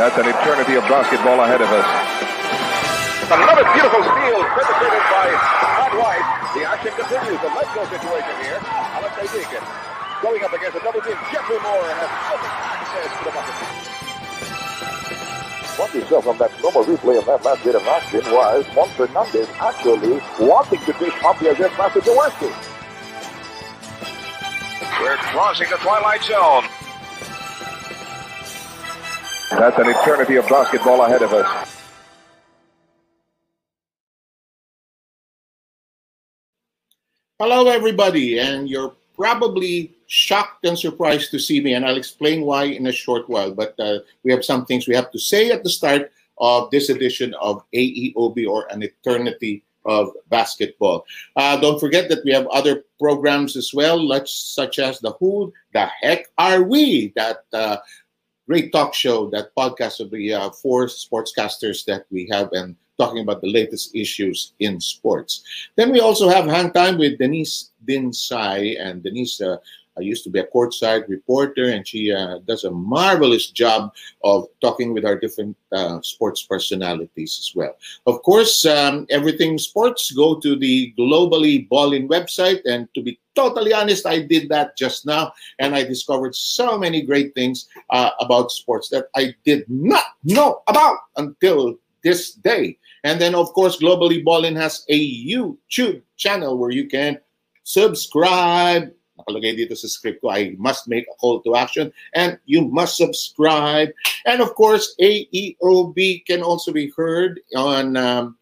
That's an eternity of basketball ahead of us. Another beautiful steal perpetrated by Todd White. The action continues. The let's go situation here. Alexei Deacon going up against a double team. Jeffrey Moore has perfect access to the bucket. What you saw from that normal replay of that last bit of action was Juan Fernandez actually wanting to dish up the against Master Jaworski. We're crossing the twilight zone. That's an eternity of basketball ahead of us. Hello, everybody, and you're probably shocked and surprised to see me, and I'll explain why in a short while. But uh, we have some things we have to say at the start of this edition of AEOB or An Eternity of Basketball. Uh, don't forget that we have other programs as well, such as the Who the Heck Are We? That uh, great talk show, that podcast of the uh, four sportscasters that we have and talking about the latest issues in sports. Then we also have Hang Time with Denise Dinsai. And Denise uh, used to be a courtside reporter, and she uh, does a marvelous job of talking with our different uh, sports personalities as well. Of course, um, everything sports, go to the Globally Ballin website. And to be totally honest, I did that just now, and I discovered so many great things uh, about sports that I did not know about until this day. And then, of course, Globally Ballin has a YouTube channel where you can subscribe. Nakalagay dito sa script ko, I must make a call to action and you must subscribe. And of course, AEOB can also be heard on um,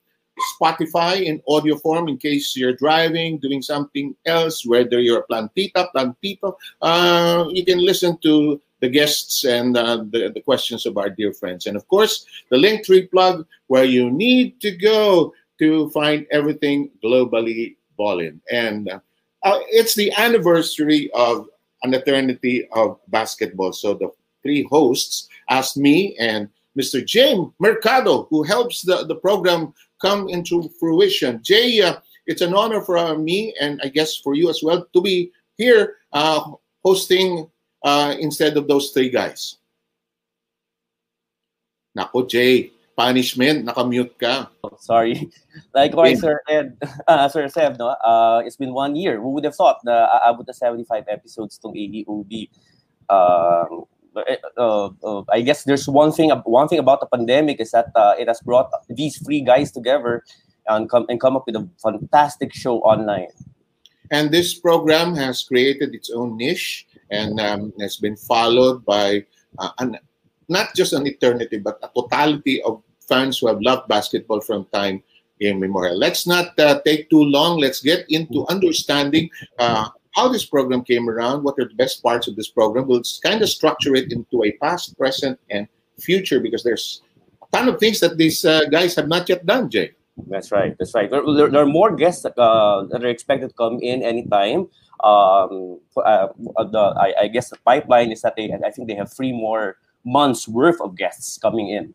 Spotify in audio form in case you're driving, doing something else, whether you're a plantita, plantito. Uh, you can listen to the guests and uh, the, the questions of our dear friends. And of course, the Linktree plug where you need to go to find everything globally ballin. And uh, uh, it's the anniversary of an eternity of basketball. So the three hosts asked me and Mr. James Mercado, who helps the, the program come into fruition. Jay, uh, it's an honor for uh, me and I guess for you as well to be here uh, hosting uh, instead of those three guys. Nako, Jay, punishment, nakamute ka. Oh, sorry. Likewise, Sir Ed, uh, Sir Sev, no? Uh, it's been one year. Who would have thought na aabot na 75 episodes tong AEOB? Uh, uh, uh, I guess there's one thing one thing about the pandemic is that uh, it has brought these three guys together and come and come up with a fantastic show online. And this program has created its own niche and um, has been followed by uh, an, not just an eternity, but a totality of fans who have loved basketball from time immemorial. Let's not uh, take too long. Let's get into understanding uh, how this program came around, what are the best parts of this program. We'll kind of structure it into a past, present, and future because there's a ton of things that these uh, guys have not yet done, Jay. That's right. That's right. There, there, there are more guests that, uh, that are expected to come in anytime. Um, uh, the, I, I, guess the pipeline is that they, I think they have three more months worth of guests coming in.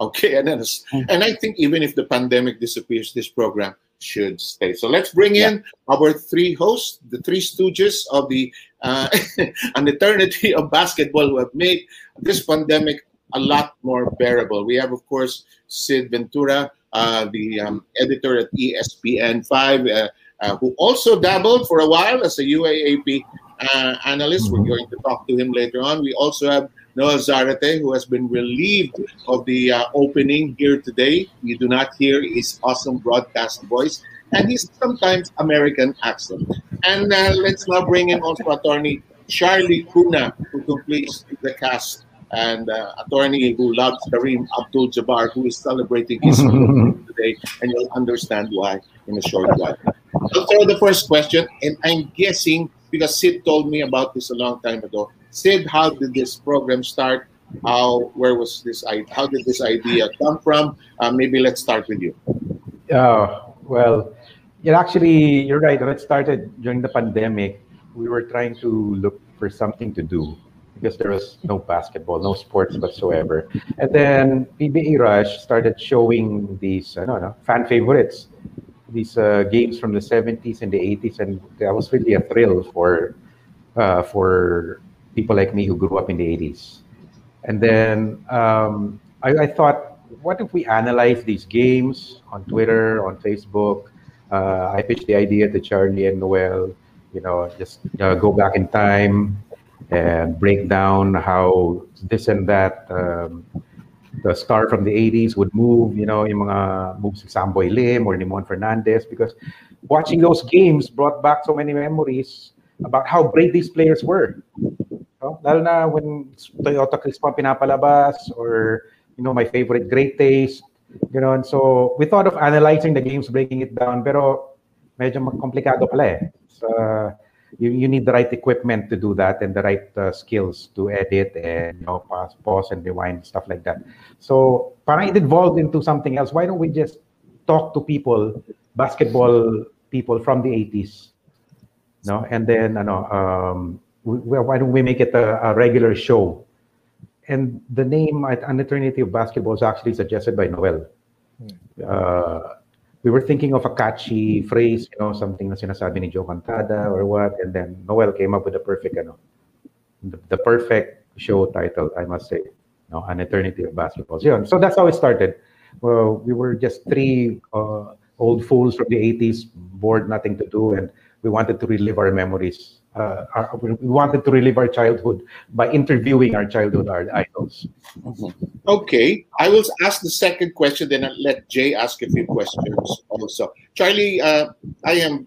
Okay, and then, and I think even if the pandemic disappears, this program should stay. So let's bring in yeah. our three hosts, the three stooges of the uh, an eternity of basketball who have made this pandemic a lot more bearable. We have, of course, Sid Ventura, uh, the um, editor at ESPN 5, uh, uh, who also dabbled for a while as a UAAP uh, analyst. We're going to talk to him later on. We also have Noah Zarate, who has been relieved of the uh, opening here today. You do not hear his awesome broadcast voice and his sometimes American accent. And uh, let's now bring in also attorney Charlie Kuna, who completes the cast, and uh, attorney who loves Kareem Abdul Jabbar, who is celebrating his today, and you'll understand why in a short while. So, the first question, and I'm guessing because Sid told me about this a long time ago. Sid, how did this program start? How, where was this? How did this idea come from? Uh, maybe let's start with you. Uh, well, yeah, actually, you're right. When it started during the pandemic, we were trying to look for something to do because there was no basketball, no sports whatsoever. And then PBA Rush started showing these, I don't know, fan favorites these uh, games from the 70s and the 80s, and that was really a thrill for uh, for people like me who grew up in the 80s. And then um, I, I, thought, what if we analyze these games on Twitter, on Facebook? Uh, I pitched the idea to Charlie and Noel, you know, just uh, go back in time and break down how this and that um, the star from the 80s would move, you know, yung mga moves ni Samboy Lim or ni Mon Fernandez because watching those games brought back so many memories about how great these players were. No? Lalo na when Toyota Crispa pinapalabas or, you know, my favorite Great Taste, you know, and so we thought of analyzing the games, breaking it down, pero medyo komplikado pala eh. So, you, you need the right equipment to do that and the right uh, skills to edit and you know pause, pause and rewind stuff like that. So parang it evolved into something else. Why don't we just talk to people basketball people from the 80s no? And then ano um we, why don't we make it a, a regular show? And the name an eternity of basketball is actually suggested by noel. Hmm. uh, we were thinking of a catchy phrase, you know, something na sinasabi ni Joe Cantada or what, and then Noel came up with the perfect, ano, the, the perfect show title, I must say, you know, An Eternity of Basketball. So, yun. so that's how it started. Well, we were just three uh, old fools from the 80s, bored, nothing to do, and we wanted to relive our memories uh, our, we wanted to relive our childhood by interviewing our childhood idols. Okay, I will ask the second question, then I'll let Jay ask a few questions also. Charlie, uh, I am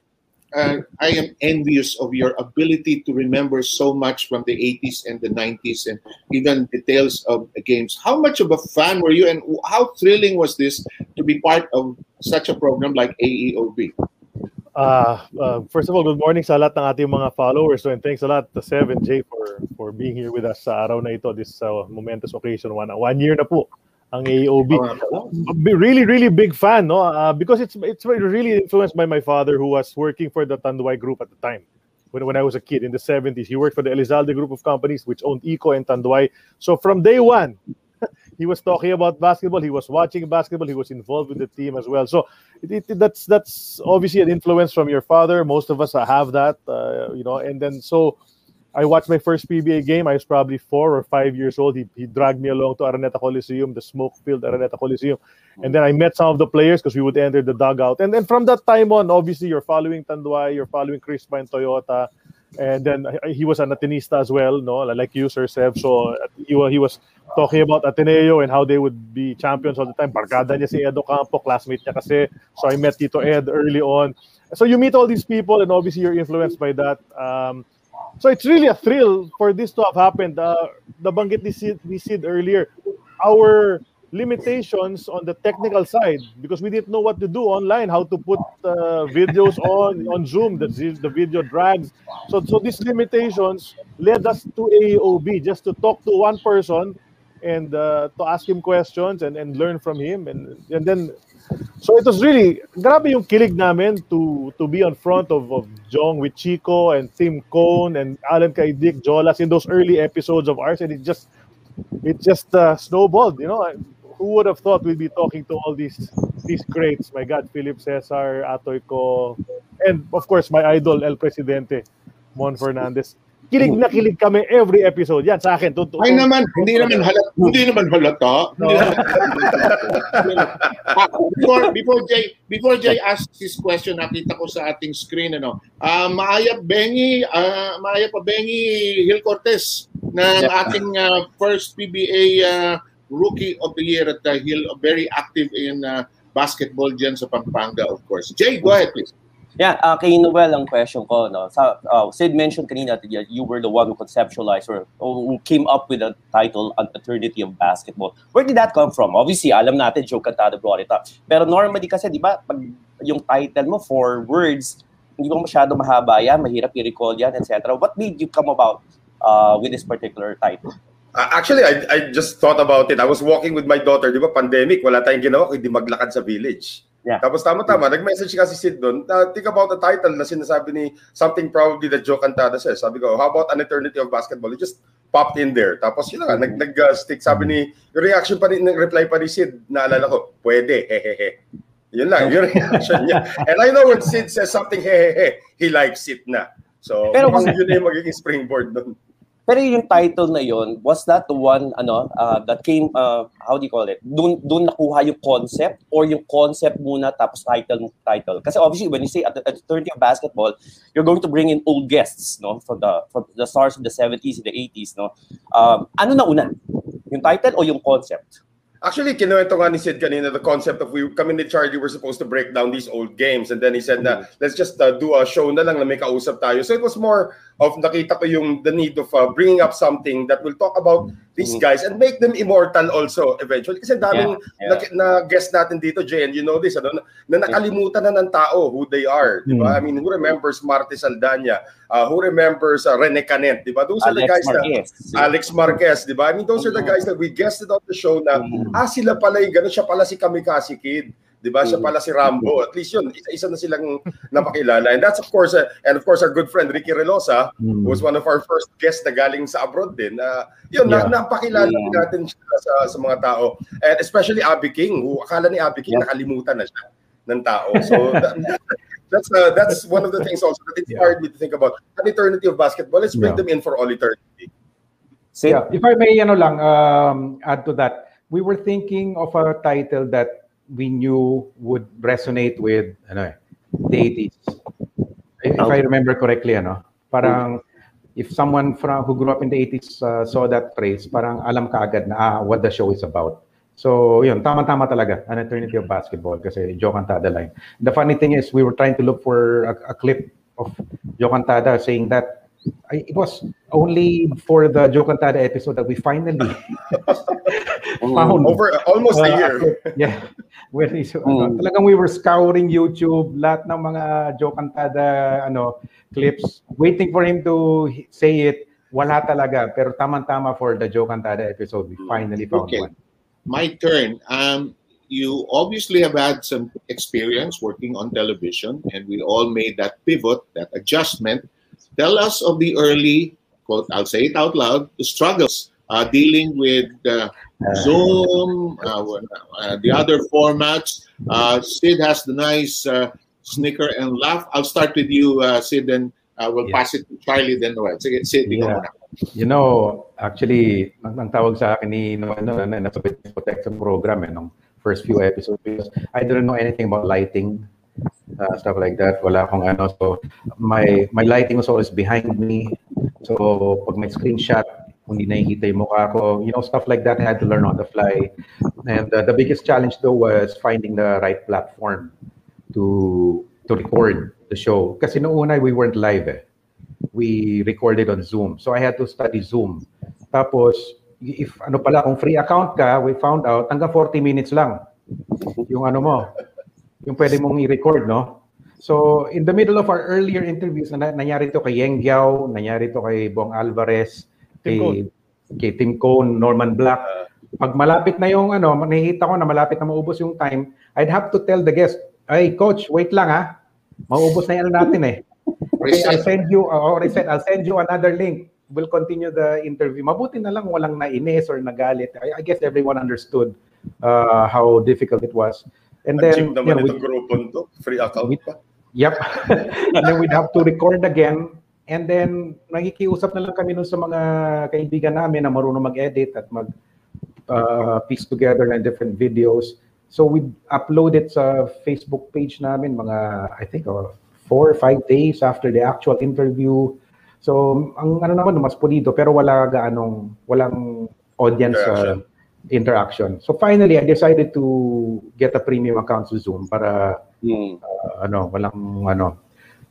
uh, I am envious of your ability to remember so much from the 80s and the 90s and even details of the games. How much of a fan were you, and how thrilling was this to be part of such a program like AEOB? Uh, uh, first of all, good morning sa lahat ng ating mga followers. So, and thanks a lot to 7J for for being here with us sa araw na ito, this uh, momentous occasion. One, one year na po ang AOB. Really, really big fan, no? Uh, because it's it's really influenced by my father who was working for the Tanduay Group at the time. When, when I was a kid in the 70s, he worked for the Elizalde Group of companies, which owned Eco and Tanduay. So from day one, he was talking about basketball. He was watching basketball. He was involved with the team as well. So it, it, that's that's obviously an influence from your father. Most of us have that, uh, you know. And then so I watched my first PBA game. I was probably four or five years old. He, he dragged me along to Araneta Coliseum, the smoke-filled Araneta Coliseum, and then I met some of the players because we would enter the dugout. And then from that time on, obviously you're following Tanduay, you're following Crispa and Toyota and then he was an Atenista as well, no, like you, Sir Sev. So he, he was talking about Ateneo and how they would be champions all the time. Barkada niya si Edo Campo, classmate niya kasi. So I met Tito Ed early on. So you meet all these people, and obviously you're influenced by that. Um, so it's really a thrill for this to have happened. Uh, nabanggit ni Sid, ni Sid earlier, our limitations on the technical side because we didn't know what to do online, how to put uh, videos on on Zoom, the, the video drags. So, so these limitations led us to AOB just to talk to one person and uh, to ask him questions and, and learn from him. And, and then, so it was really, grabe yung kilig namin to, to be on front of, of Jong with Chico and Tim Cone and Alan Kaidik, Jolas in those early episodes of ours. And it just, it just uh, snowballed, you know who would have thought we'd be talking to all these these greats? My God, Philip Cesar, Atoy Ko, and of course my idol El Presidente, Mon Fernandez. Kilig na kilig kami every episode. Yan sa akin. Totoo. Ay naman, hindi naman halata. Hindi naman halata. Hindi naman. Ah, before before Jay before Jay asks his question, nakita ko sa ating screen ano. Uh, Maaya Bengi, uh, Maaya pa Bengi Gil Cortez na ating uh, first PBA uh, rookie of the year at uh, Hill, very active in uh, basketball dyan sa Pampanga, of course. Jay, go ahead, please. Yeah, uh, kay Noel ang question ko. No? Sa, uh, Sid mentioned kanina that you were the one who conceptualized or, who came up with the title, An Eternity of Basketball. Where did that come from? Obviously, alam natin, Joe Cantado brought it up. Pero normally kasi, di ba, pag yung title mo, four words, hindi mo masyado mahaba yan, mahirap i-recall yan, etc. What made you come about uh, with this particular title? Uh, actually, I, I just thought about it. I was walking with my daughter, di ba, pandemic, wala tayong ginawa, kundi maglakad sa village. Yeah. Tapos tama-tama, nag-message kasi Sid doon, uh, think about the title na sinasabi ni something probably that Joe Cantada says. Sabi ko, how about an eternity of basketball? It just popped in there. Tapos yun nga, nag, nag-stick. Sabi ni, yung reaction pa ni, reply pa ni Sid, naalala ko, pwede, hehehe. Yun lang, yung reaction niya. And I know when Sid says something, hehehe, he likes it na. So, Pero, yun yung magiging springboard doon. Pero yung title na yon was that the one ano uh, that came uh, how do you call it? Doon doon nakuha yung concept or yung concept muna tapos title title. Kasi obviously when you say at the, at the 30 of basketball, you're going to bring in old guests, no? From the from the stars of the 70s and the 80s, no? Um, ano na una? Yung title o yung concept? Actually, kinuwento nga ni Sid kanina the concept of we kami ni Charlie were supposed to break down these old games and then he said na let's just uh, do a show na lang na may kausap tayo. So it was more of nakita ko yung the need of uh, bringing up something that will talk about these mm-hmm. guys and make them immortal also eventually. Kasi daming yeah, yeah. Na, na guest natin dito, Jay, and you know this, ano, na nakalimutan na ng tao who they are. Di ba? Mm-hmm. I mean, who remembers Marty Saldana? Uh, who remembers uh, Rene Canet? Di ba? Those Alex are the guys Marquez. na, Alex Marquez, di ba? I mean, those mm-hmm. are the mm-hmm. guys that we guested on the show na, mm-hmm. ah, sila pala yung gano'n, siya pala si Kamikaze Kid. 'Di ba? Siya pala si Rambo. At least 'yun, isa-isa na silang napakilala. And that's of course uh, and of course our good friend Ricky Relosa, mm. who was one of our first guests na galing sa abroad din. Uh, 'yun, yeah. na, napakilala yeah. natin siya sa, sa mga tao. And especially Abby King, who akala ni Abby King yeah. nakalimutan na siya ng tao. So that, that's uh, that's one of the things also that inspired yeah. me to think about an eternity of basketball. Let's bring yeah. them in for all eternity. Yeah, if I may, ano lang, um, add to that, we were thinking of a title that we knew would resonate with ano eh, 80s. If I remember correctly, ano, parang if someone from who grew up in the 80s uh, saw that phrase, parang alam ka agad na ah, what the show is about. So, yun, tama-tama talaga, an eternity of basketball kasi Joe Cantada line. The funny thing is, we were trying to look for a, a clip of Joe Cantada saying that I, it was only for the Joe Cantada episode that we finally found over almost a uh, year. yeah. Where is, mm. ano, talagang we were scouring YouTube, lahat ng mga Joe Cantada ano, clips, waiting for him to say it. Wala talaga. Pero tamang-tama for the Joe Cantada episode, we finally found okay. one. My turn. Um, you obviously have had some experience working on television, and we all made that pivot, that adjustment Tell us of the early, quote, I'll say it out loud, the struggles uh, dealing with uh, Zoom, uh, uh the other formats. Uh, Sid has the nice uh, snicker and laugh. I'll start with you, Sid, and we'll yeah. pass it to Charlie, then Noel. Sige, Sid, yeah. You know, actually, ang, ang tawag sa akin ni Noel no, na nasa protection program eh, nung first few episodes because I didn't know anything about lighting uh, stuff like that. Wala akong ano. So, my, my lighting was always behind me. So, pag may screenshot, hindi nakikita yung mukha ko. You know, stuff like that I had to learn on the fly. And uh, the biggest challenge though was finding the right platform to to record the show. Kasi noong una, we weren't live eh. We recorded on Zoom. So I had to study Zoom. Tapos, if ano pala, kung free account ka, we found out, hanggang 40 minutes lang yung ano mo, yung pwede mong i-record, no? So, in the middle of our earlier interviews, na nangyari to kay Yeng Giao, nangyari to kay Bong Alvarez, kay, kay Tim Cone, Norman Black. Pag malapit na yung ano, nakikita ko na malapit na maubos yung time, I'd have to tell the guest, ay, coach, wait lang ha. Maubos na yan natin eh. Okay, I'll send you, or I said, I'll send you another link. We'll continue the interview. Mabuti na lang walang nainis or nagalit. I, I guess everyone understood uh, how difficult it was. And then, naman yeah, itong grupon to. Free account pa. Yep. and then we'd have to record again And then, nakikiusap na lang kami nun sa mga kaibigan namin na marunong mag-edit at mag uh, piece together ng different videos. So we upload it sa Facebook page namin mga, I think, uh, four or five days after the actual interview. So, ang ano naman, mas pulido, pero wala gaanong, walang audience. Uh, interaction. So finally, I decided to get a premium account sa Zoom para mm. uh, ano, walang ano,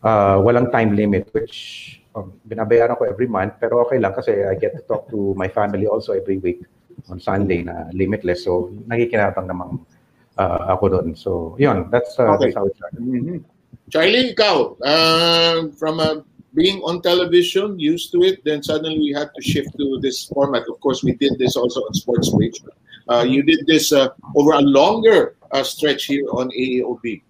uh, walang time limit which um, binabayaran ko every month pero okay lang kasi I get to talk to my family also every week on Sunday na limitless. So nakikinabang namang uh, ako doon. So yun, that's, uh, okay. that's how it started. Mm-hmm. Charlie, ikaw, uh, from uh, being on television, used to it, then suddenly we had to shift to this format. Of course, we did this also on Sports Page. Uh, you did this uh, over a longer uh, stretch here on AAOB.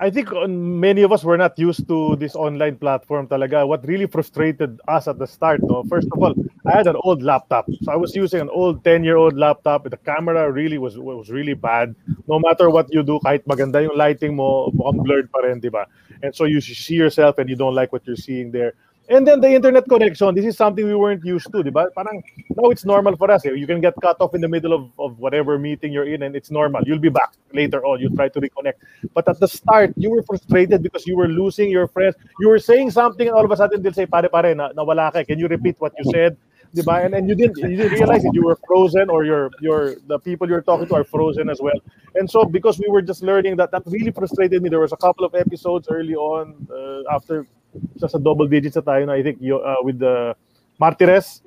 I think uh, many of us were not used to this online platform talaga. What really frustrated us at the start, no? First of all, I had an old laptop. So I was using an old 10-year-old laptop. The camera really was was really bad. No matter what you do, kahit maganda yung lighting mo, mukhang blurred pa rin, di ba? And so you see yourself and you don't like what you're seeing there. And then the internet connection, this is something we weren't used to, ba? Parang now it's normal for us. Eh? You can get cut off in the middle of, of whatever meeting you're in and it's normal. You'll be back later on. You try to reconnect. But at the start, you were frustrated because you were losing your friends. You were saying something and all of a sudden they'll say, pare pare, na, nawala ka. Can you repeat what you said? Ba? And, and you didn't you didn't realize it. You were frozen or your your the people you're talking to are frozen as well. And so because we were just learning that, that really frustrated me. There was a couple of episodes early on uh, after sa, sa double digits na tayo na I think uh, with the Martires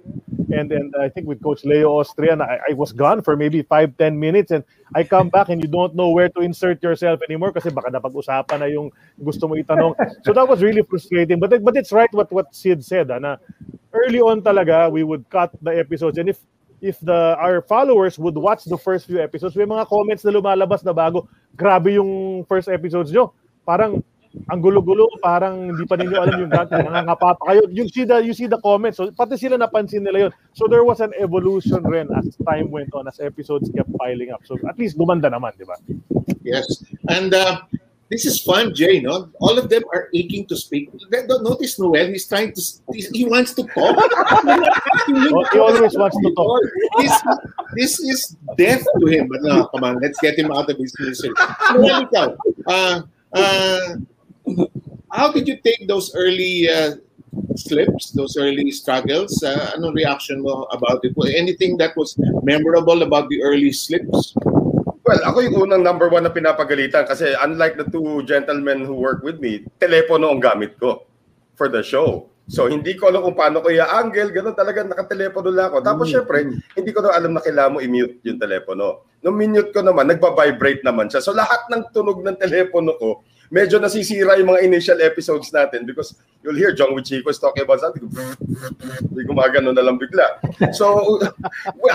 and and I think with Coach Leo Austria, I, I was gone for maybe 5 10 minutes and I come back and you don't know where to insert yourself anymore kasi baka napag-usapan na yung gusto mo itanong. So that was really frustrating. But but it's right what what Sid said, ah, na early on talaga we would cut the episodes and if if the our followers would watch the first few episodes, may mga comments na lumalabas na bago, grabe yung first episodes nyo. Parang ang gulo-gulo, parang hindi pa ninyo alam yung dati, nangangapa pa kayo. You see the, you see the comments, so pati sila napansin nila yun. So there was an evolution rin as time went on, as episodes kept piling up. So at least gumanda naman, di ba? Yes. And uh, this is fun, Jay, no? All of them are aching to speak. Don't notice Noel, he's trying to, he wants to talk. he always wants to talk. This, this is death to him. But no, come on, let's get him out of his misery. Noel, ikaw, uh, uh, how did you take those early uh, slips, those early struggles? Uh, ano reaction mo about it? Anything that was memorable about the early slips? Well, ako yung unang number one na pinapagalitan kasi unlike the two gentlemen who work with me, telepono ang gamit ko for the show. So, hindi ko alam kung paano ko i-angle, ganun talaga, nakatelepono lang ako. Tapos, mm. syempre, hindi ko na alam na kailangan mo i-mute yung telepono. Nung minute ko naman, nagba-vibrate naman siya. So, lahat ng tunog ng telepono ko, medyo nasisira yung mga initial episodes natin because you'll hear John Wichiko is talking about something. Hindi gumagano na lang bigla. So,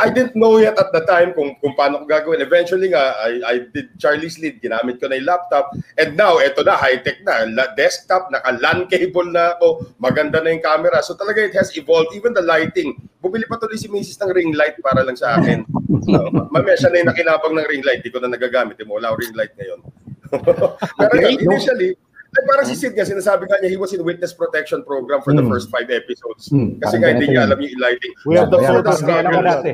I didn't know yet at the time kung, kung paano ko gagawin. Eventually nga, I, I did Charlie's lead. Ginamit ko na yung laptop. And now, eto na, high-tech na. La, desktop, naka-LAN cable na ako. Maganda na yung camera. So talaga it has evolved. Even the lighting. Bumili pa tuloy si Mrs. ng ring light para lang sa akin. So, mamaya siya na yung nakinabang ng ring light. Di ko na nagagamit. Wala ring light ngayon. Pero okay, initially, like parang si Sid nga, sinasabi nga niya, he was in witness protection program for hmm. the first five episodes. Hmm. Kasi nga, hindi niya alam yung lighting. We have the photos. Ganyan ako dati.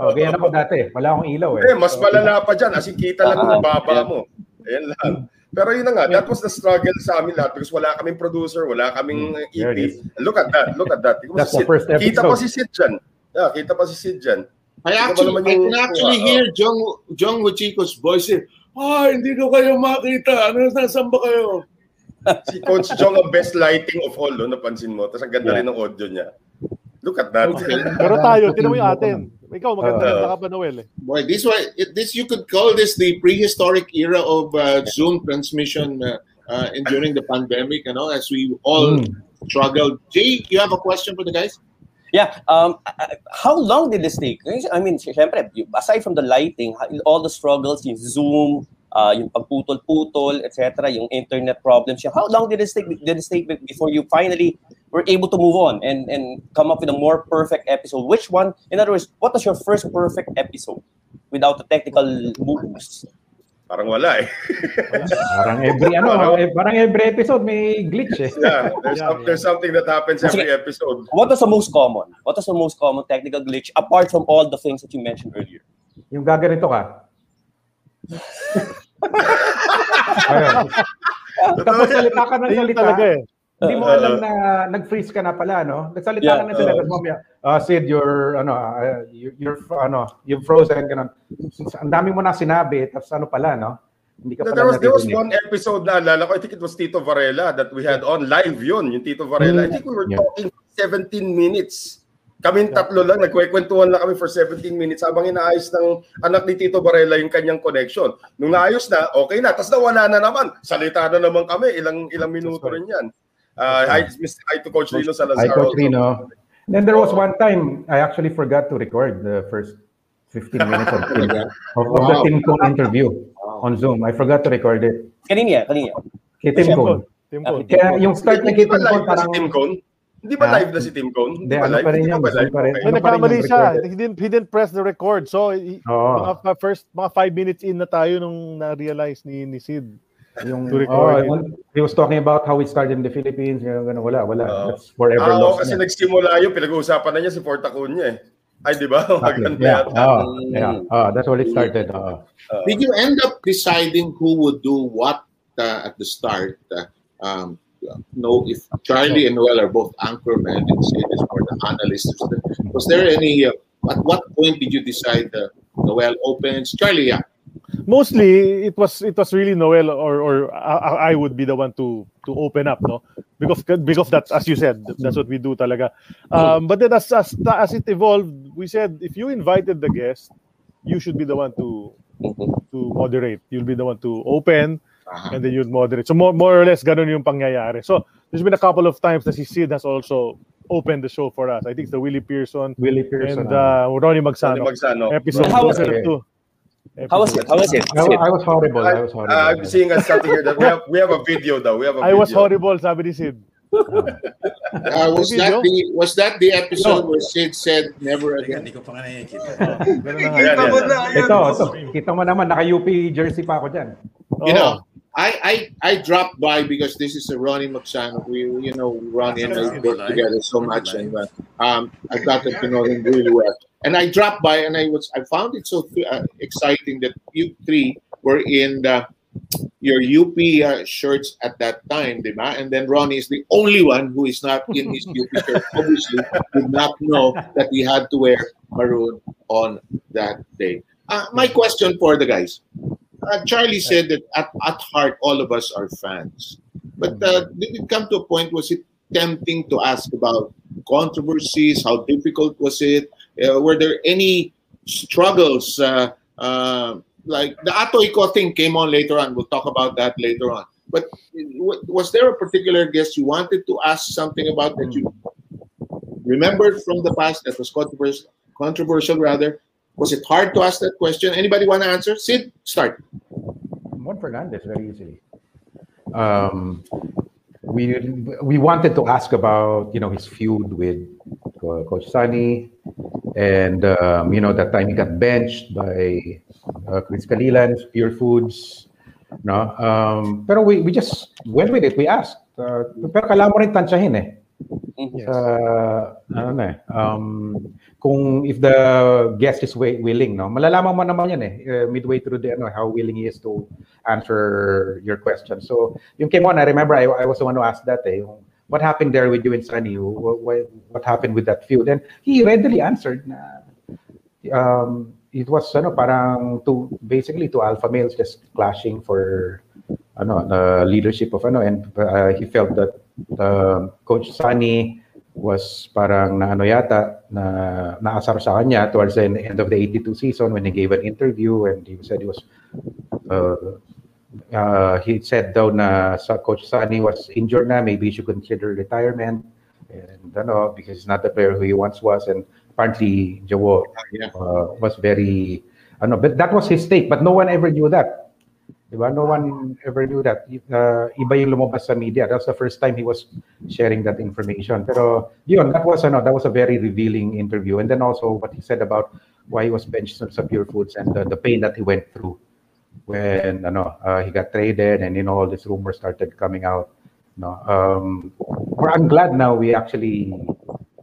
Oh, ganyan ako dati. Wala akong ilaw eh. Eh, mas malala pa dyan. As in, kita lang uh, baba mo. Ayan lang. Pero yun na nga, that was the struggle sa amin lahat because wala kaming producer, wala kaming hmm. EP. Look at that, look at that. That's si the first episode. Kita pa si Sid dyan. Yeah, kita pa si Sid dyan. I actually, I can actually hear John, John Wichiko's voice. Ah, hindi ko kayo makita. Ano, nasan ba kayo? si Coach Jong ang best lighting of all, no? napansin mo. Tapos ang ganda yeah. rin ng audio niya. Look at that. Okay. Pero tayo, tinan mo yung atin. Ikaw, maganda uh, ka pa, Noel. Eh. Boy, this one, this you could call this the prehistoric era of uh, Zoom transmission uh, uh, during the pandemic, you know, as we all mm. struggled. Jay, you have a question for the guys? Yeah. Um, how long did this take? I mean, syempre, aside from the lighting, all the struggles, yung Zoom, uh, yung pagputol-putol, etc., yung internet problems, how long did this take, did this take before you finally were able to move on and, and come up with a more perfect episode? Which one, in other words, what was your first perfect episode without the technical moves? Parang wala eh. parang every ano, eh, parang every episode may glitch eh. Yeah, there's, yeah, some, there's something that happens every episode. What was the most common? What was the most common technical glitch apart from all the things that you mentioned earlier? Yung gaganito ka. Ayun. Tapos salita ka ng salita. Talaga eh. Hindi mo alam na nag-freeze ka na pala, no? Nagsalita yeah, ka na sila, uh, mamaya, uh, Sid, you're, ano, uh, you're, you're, ano, you're frozen, ganun. Ang dami mo na sinabi, tapos ano pala, no? Hindi ka pala there was, there was one episode na alala ko, I think it was Tito Varela that we had on live yun, yung Tito Varela. I think we were yeah. talking 17 minutes. Kaming tatlo lang, nagkwekwentuhan lang kami for 17 minutes habang inaayos ng anak ni Tito Varela yung kanyang connection. Nung naayos na, okay na. Tapos nawala na naman. Salita na naman kami. Ilang ilang minuto rin yan. Uh, hi, Mr. Hi to Coach Rino Salazar. Hi, Coach Rino. then there was one time I actually forgot to record the first 15 minutes of, of, of the Tim Cone interview on Zoom. I forgot to record it. Kanina, kanina. Kay Tim Cone. Tim Cone. Kaya yung start na kay Tim Cone parang... Tim Cone? Hindi ba live na si Tim Cone? Hindi ba ano live? Pa rin yan, pa live? Ano nagkamali siya. He didn't, he didn't press the record. So, he, oh. mga first, mga five minutes in na tayo nung na-realize ni, ni Sid. Yung, oh, he was talking about how he started in the Philippines. Yung, gano, wala, wala. Uh, That's forever ah, lost. kasi niya. nagsimula yun, pinag-uusapan na niya si Fort Acuna eh. Ay, di ba? Maganda yeah. Oh, yeah. Oh, that's where it started. Uh, Did you end up deciding who would do what uh, at the start? Uh, um, know if Charlie and Noel are both anchormen and Sid is for the analysts. Was there any? Uh, at what point did you decide uh, Noel opens? Charlie, yeah mostly it was it was really Noel or or I, I would be the one to to open up no? Because because that's as you said that's what we do talaga. Um, but then as, as as it evolved we said if you invited the guest you should be the one to to moderate. You'll be the one to open uh-huh. and then you'd moderate. So more, more or less ganun yung pangyayari. So there's been a couple of times that si Sid has also opened the show for us. I think it's the Willie Pearson Willie Pearson and uh, Ronnie Magsano, Ronnie Magsano. episode How was it? How was it? How was it? I, I was horrible. I, was horrible. I'm seeing us something here that we have we have a video though. We have a I was horrible, sabi ni Sid. Uh, was that the was that the episode where Sid said never again? Hindi ko pa nga nakikita. Ito, ito. Kita mo naman naka-UP jersey pa ako diyan. You know, I, I I dropped by because this is a Ronnie Magsano. We you know Ronnie and I work together so much, and uh, um, I got to know him really well. And I dropped by and I was I found it so uh, exciting that you three were in the, your UP uh, shirts at that time, diba? And then Ronnie is the only one who is not in his UP shirt. Obviously, did not know that he had to wear maroon on that day. Uh, my question for the guys. Uh, Charlie said that at, at heart, all of us are fans. But uh, did it come to a point, was it tempting to ask about controversies? How difficult was it? Uh, were there any struggles? Uh, uh, like the Atoiko thing came on later on. We'll talk about that later on. But was there a particular guest you wanted to ask something about that you remembered from the past that was controversial? Controversial, rather. Was it hard to ask that question? Anybody want to answer? Sid, start. Juan Fernandez, very easily. Um, we we wanted to ask about you know his feud with Coach Sunny, and um, you know that time he got benched by uh, Chris Kalilan, Pure Foods. No, um, pero we, we just went with it. We asked. Uh, pero kailangan mo rin tansyahin eh. Yes. Uh, ano na eh. Um, kung if the guest is willing, no, malalaman mo naman yan eh, uh, midway through the, ano, how willing he is to answer your question. So, yung came on, I remember I, I was the one who asked that eh, yung, what happened there with you and Sunny? What, what, what happened with that feud? And he readily answered na, um, it was ano, parang to, basically two alpha males just clashing for ano, the leadership of ano, and uh, he felt that uh, Coach Sunny was parang na ano yata na naasar sa kanya towards the end of the 82 season when he gave an interview and he said he was uh, uh, he said daw na sa coach Sunny was injured na maybe he should consider retirement. And ano because he's not the player who he once was and apparently Joe uh, was very ano but that was his take but no one ever knew that Diba? No one ever knew that. Uh, iba yung lumabas sa media. That was the first time he was sharing that information. Pero yun, that was, ano, that was a very revealing interview. And then also what he said about why he was benched sa Pure Foods and the, the pain that he went through when ano, uh, he got traded and you know all these rumors started coming out. No, um, well, I'm glad now we actually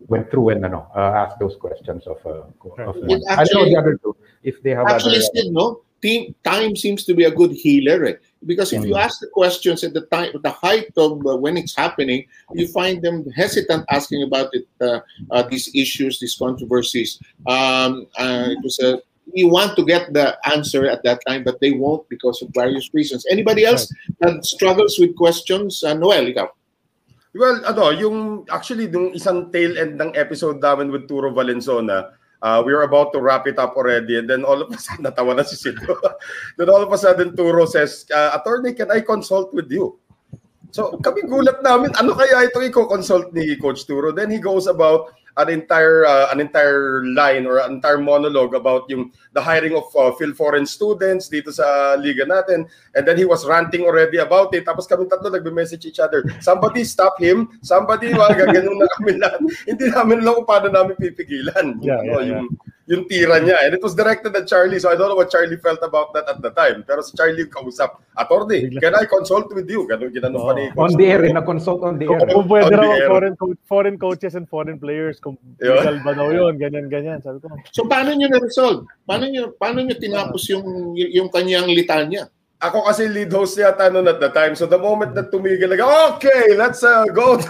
went through and ano, uh, asked those questions of, uh, of It I know the other two if they have Actually, other, Sid, no, team, time seems to be a good healer. eh. Because if you Mm. ask the questions at the time, at the height of uh, when it's happening, you find them hesitant asking about it, uh, uh, these issues, these controversies. Um, uh, it was a, you want to get the answer at that time, but they won't because of various reasons. Anybody else that struggles with questions? Uh, Noel, ikaw. Well, ano, yung actually yung isang tail end ng episode namin with Turo Valenzuela, uh, we were about to wrap it up already and then all of a sudden, natawa na si Sido. then all of a sudden, Turo says, uh, Attorney, can I consult with you? So kami gulat namin, ano kaya ito i-consult ni Coach Turo? Then he goes about an entire uh, an entire line or an entire monologue about yung the hiring of uh, Phil Foreign students dito sa liga natin. And then he was ranting already about it. Tapos kami tatlo nagbe-message each other. Somebody stop him. Somebody wag ganun na kami lahat. Hindi namin alam kung paano namin pipigilan. Yeah, yeah, yeah. yung yung tira niya and it was directed at Charlie so I don't know what Charlie felt about that at the time pero si Charlie yung kausap attorney can I consult with you ganun ginanong pa ni on the air, eh, na-consult on the air. Kung pwede raw foreign, co- foreign coaches and foreign players, kung legal ba daw yun, ganyan-ganyan. Sabi ko, So paano nyo na-resolve? Paano nyo, paano nyo tinapos yung, yung kanyang litanya? Ako kasi lead host yata noon at the time. So the moment na tumigil, like, okay, let's uh, go. to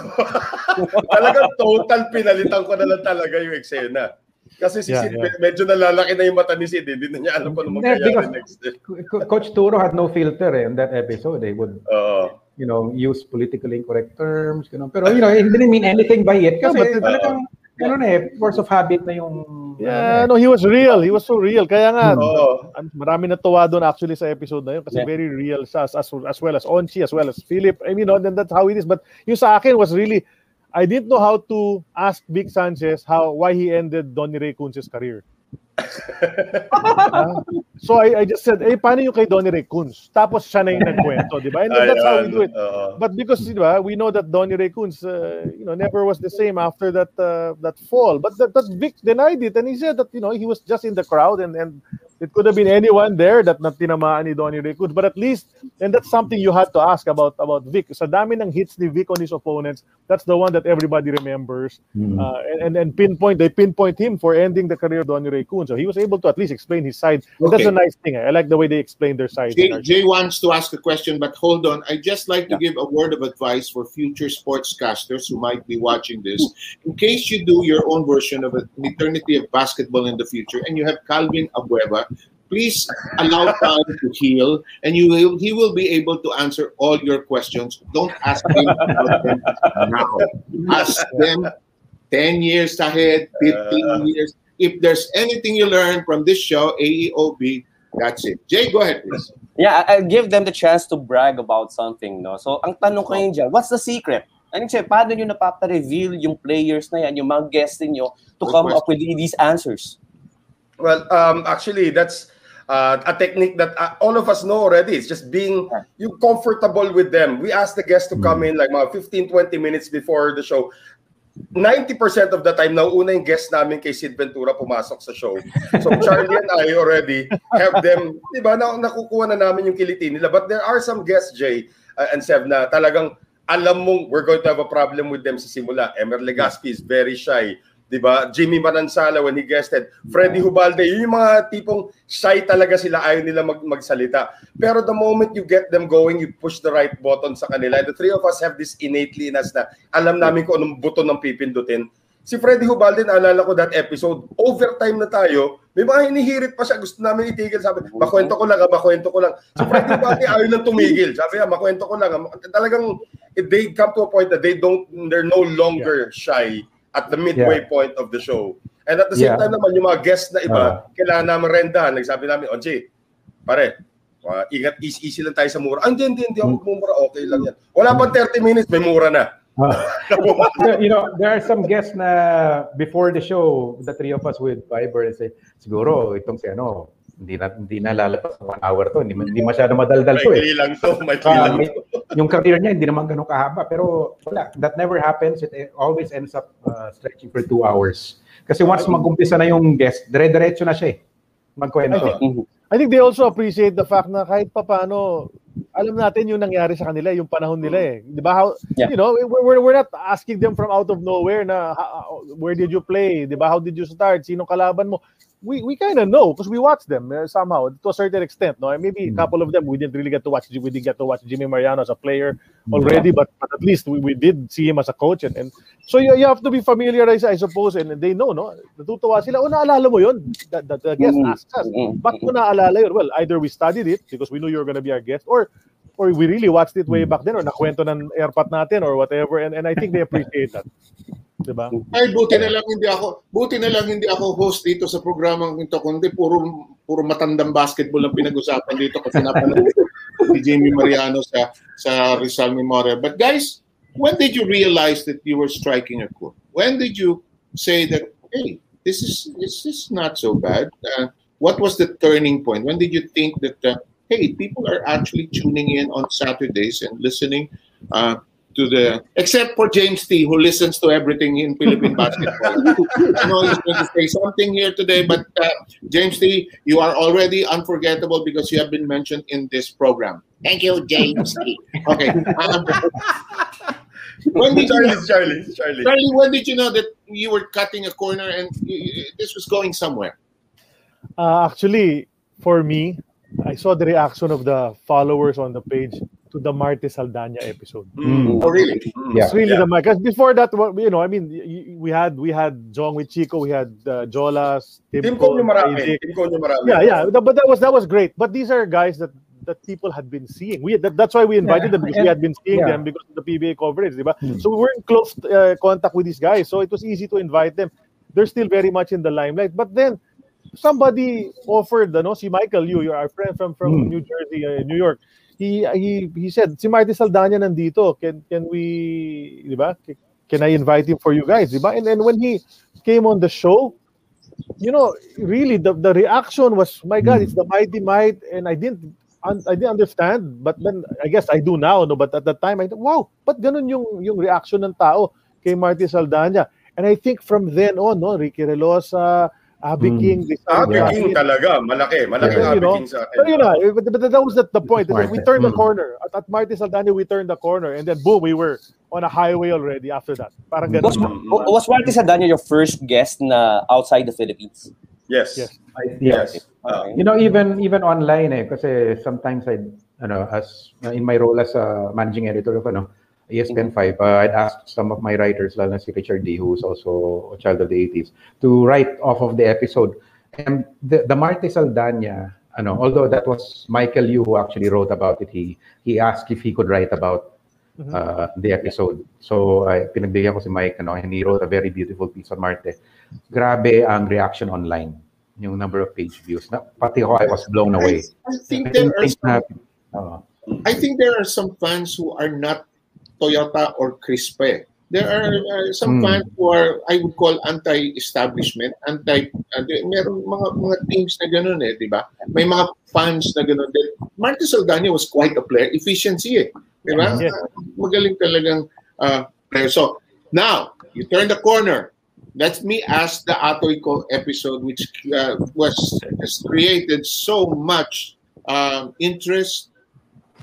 Talagang total pinalitan ko na lang talaga yung eksena. Kasi si Yeah, Sid, yeah. med- medyo nalalaki na yung mata ni Sid. Hindi na niya alam kung ano Yeah, mangyayari next. Co- Coach Turo had no filter eh, in that episode. They would, Oo. you know, use politically incorrect terms, you know. Pero, you know, he didn't mean anything by it. Kasi Yeah, but- talagang, ano na eh, force of habit na yung... yeah, no, he was real. He was so real. Kaya nga, ang- marami natuwa doon actually sa episode na yun kasi Yeah. very real siya as, as, as well as Onchi, as well as Philip. I mean, you know, then that's how it is. But yung sa akin was really, I didn't know how to ask Vic Sanchez how why he ended Donny Ray Kunz's career. So I, I just said, eh, paano yung kay Donny Ray Kunz? Tapos siya na yung nagkwento, di ba? And that's how we do it. But because di ba, we know that Donny Ray Kunz, uh, you know, never was the same after that uh, that fall. But that, that Vic denied it, and he said that you know he was just in the crowd, and and it could have been anyone there that na tinamaan ni Donny Ray Kunz. But at least, and that's something you had to ask about about Vic. Sa dami ng hits ni Vic on his opponents, that's the one that everybody remembers. Hmm. Uh, and, and and pinpoint they pinpoint him for ending the career of Donny Ray Kunz. So he was able to at least explain his side. And That's a nice thing. Eh? I like the way they explain their side. Jay, Jay wants to ask a question, but hold on. I just like to give a word of advice for future sportscasters who might be watching this. In case you do your own version of an eternity of basketball in the future, and you have Calvin Abueva, please allow time to heal, and you will he will be able to answer all your questions. Don't ask him about them now. Ask them 10 years ahead, 15 uh, years. If there's anything you learn from this show, AEOB, that's it. Jay, go ahead, please. Yeah, I- I'll give them the chance to brag about something, no? So, ang tanong ko yun dyan, what's the secret? Ano siya, paano nyo napapa-reveal yung players na yan, yung mga guests niyo to Good come up question. with these answers? Well, um, actually, that's uh, a technique that uh, all of us know already. It's just being you comfortable with them. We ask the guests to come in like mga 15, 20 minutes before the show. 90% of the time, nauuna yung guest namin kay Sid Ventura pumasok sa show. So Charlie and I already have them, di ba, na, nakukuha na namin yung kiliti nila. But there are some guests, Jay uh, and Sev, na talagang alam mong we're going to have a problem with them sa simula. Emer Legaspi is very shy. Di ba? Jimmy Manansala when he guested. Freddy Hubalde, yun yung mga tipong shy talaga sila, ayaw nila mag magsalita. Pero the moment you get them going, you push the right button sa kanila. The three of us have this innately in us na alam namin kung anong button ng pipindutin. Si Freddy Hubalde, naalala ko that episode, overtime na tayo, may mga hinihirit pa siya, gusto namin itigil. Sabi, makwento ko lang, ah, makwento ko lang. Si Freddy Hubalde, ayaw lang tumigil. Sabi, ah, makwento ko lang. ah." Talagang, they come to a point that they don't, they're no longer shy at the midway Yeah. point of the show. And at the same Yeah. time naman, yung mga guests na iba, kailangan namin rendahan. Nagsabi namin, Oji, pare, uh, ingat, easy, easy lang tayo sa mura. Ah, hindi, hindi, hindi ako mumura. Okay lang yan. Wala pang 30 minutes, may mura na. you know, there are some guests na before the show, the three of us with Viber and say, siguro itong si ano, hindi na hindi na lalabas ng one hour to. Hindi, hindi masyado madaldal to eh. lang to, Ah, lang may- to. yung career niya hindi naman ganun kahaba pero wala that never happens it always ends up uh, stretching for two hours kasi once mag-umpisa na yung guest dire-diretso na siya eh magkwento. I think, I think they also appreciate the fact na kahit papano alam natin yung nangyari sa kanila, yung panahon nila eh. 'Di ba? How Yeah. you know, we're, we're not asking them from out of nowhere na "Ha- where did you play? 'Di ba? How did you start? Sinong kalaban mo? We we kind of know because we watched them uh, somehow to a certain extent, no? And maybe a couple of them we didn't really get to watch. We didn't get to watch Jimmy Mariano as a player already, but, but at least we, we did see him as a coach, and, and so you, you have to be familiarized, I suppose, and they know, no? Natutuwa sila. O naalala mo yun? That, that the guest Mm. asked us. Mm. Ba't mo naalala yun? Well, either we studied it because we knew you were going to be our guest, or or we really watched it way back then, or nakwento ng airpat natin, or whatever, and, and I think they appreciate that. Diba? Ay, buti na lang hindi ako, buti na lang hindi ako host dito sa programang ito, kundi puro puro matandang basketball ang pinag-usapan dito kasi napanood ko si Jamie Mariano sa sa Rizal Memorial. But guys, when did you realize that you were striking a chord? When did you say that, hey, this is this is not so bad? Uh, what was the turning point? When did you think that, uh, hey, people are actually tuning in on Saturdays and listening uh, to the except for James T, who listens to everything in Philippine basketball. I know he's going to say something here today, but uh, James T, you are already unforgettable because you have been mentioned in this program. Thank you, James T. Okay. Um, when did you Charlie, Charlie, Charlie. Charlie, when did you know that you were cutting a corner and you, you- this was going somewhere? Uh, actually, for me, I saw the reaction of the followers on the page to the Marte Saldana episode. Mm. Oh, really? Yeah. It's really Yeah. the because before that, what- you know, I mean, y- y- we had we had Jong with Chico, we had uh, Jolas, Team ko nyo marami. Isaac. Team ko nyo marami. Yeah, yeah, but that was that was great. But these are guys that that people had been seeing. We that, that's why we invited Yeah, them because we had been seeing yeah. them because of the PBA coverage, diba? Hmm. So we were in close uh, contact with these guys, so it was easy to invite them. They're still very much in the limelight, but then somebody offered, no, si Michael Yu, you're our friend from from Hmm. New Jersey, uh, New York. He he he said, si Marty Saldana nandito. Can can we, di ba? Can I invite him for you guys, di ba? And then when he came on the show, you know, really the, the reaction was, my God, it's the mighty might, and I didn't I didn't understand, but then I guess I do now, no. But at the time, I thought, wow, but ganun yung yung reaction ng tao kay Marty Saldana. And I think from then on, no, Ricky Relosa, Abby Mm. King, Rizal Abby Gasin, King talaga. Malaki. Malaki Yeah. Abby You know, King sa akin. Pero yun na, eh, but, but that was the, the point. Marty. We turned the Mm. corner. At, at Marty Saldana, we turned the corner. And then boom, we were on a highway already after that. Parang ganun. Was, was Marty Saldana your first guest na outside the Philippines? Yes. Yes. I- yes. Yes. Uh, You know, even even online eh, kasi sometimes I, ano, as in my role as a managing editor of ano, ESPN 5, uh, I'd ask some of my writers, lalo na si Richard D, who's also a child of the 80s, to write off of the episode. And the, the Marte Saldana, ano, although that was Michael Yu who actually wrote about it, he he asked if he could write about uh, the episode. So, uh, pinagbigyan ko si Mike, ano, and he wrote a very beautiful piece on Marte. Grabe ang reaction online, yung number of page views. Na, pati ako, I was blown away. I think there didn't are some, na, Oo. I think there are some fans who are not Toyota or Crispe. There are uh, some Hmm. fans who are I would call anti-establishment, anti uh, meron mga mga teams na ganoon eh, 'di ba? May mga fans na ganoon din. Marty Saldana was quite a player, efficiency eh, 'di ba? Yeah. Uh, magaling talagang uh, player. So, now you turn the corner. Let me ask the Atoy Ko episode, which uh, was has created so much um, interest,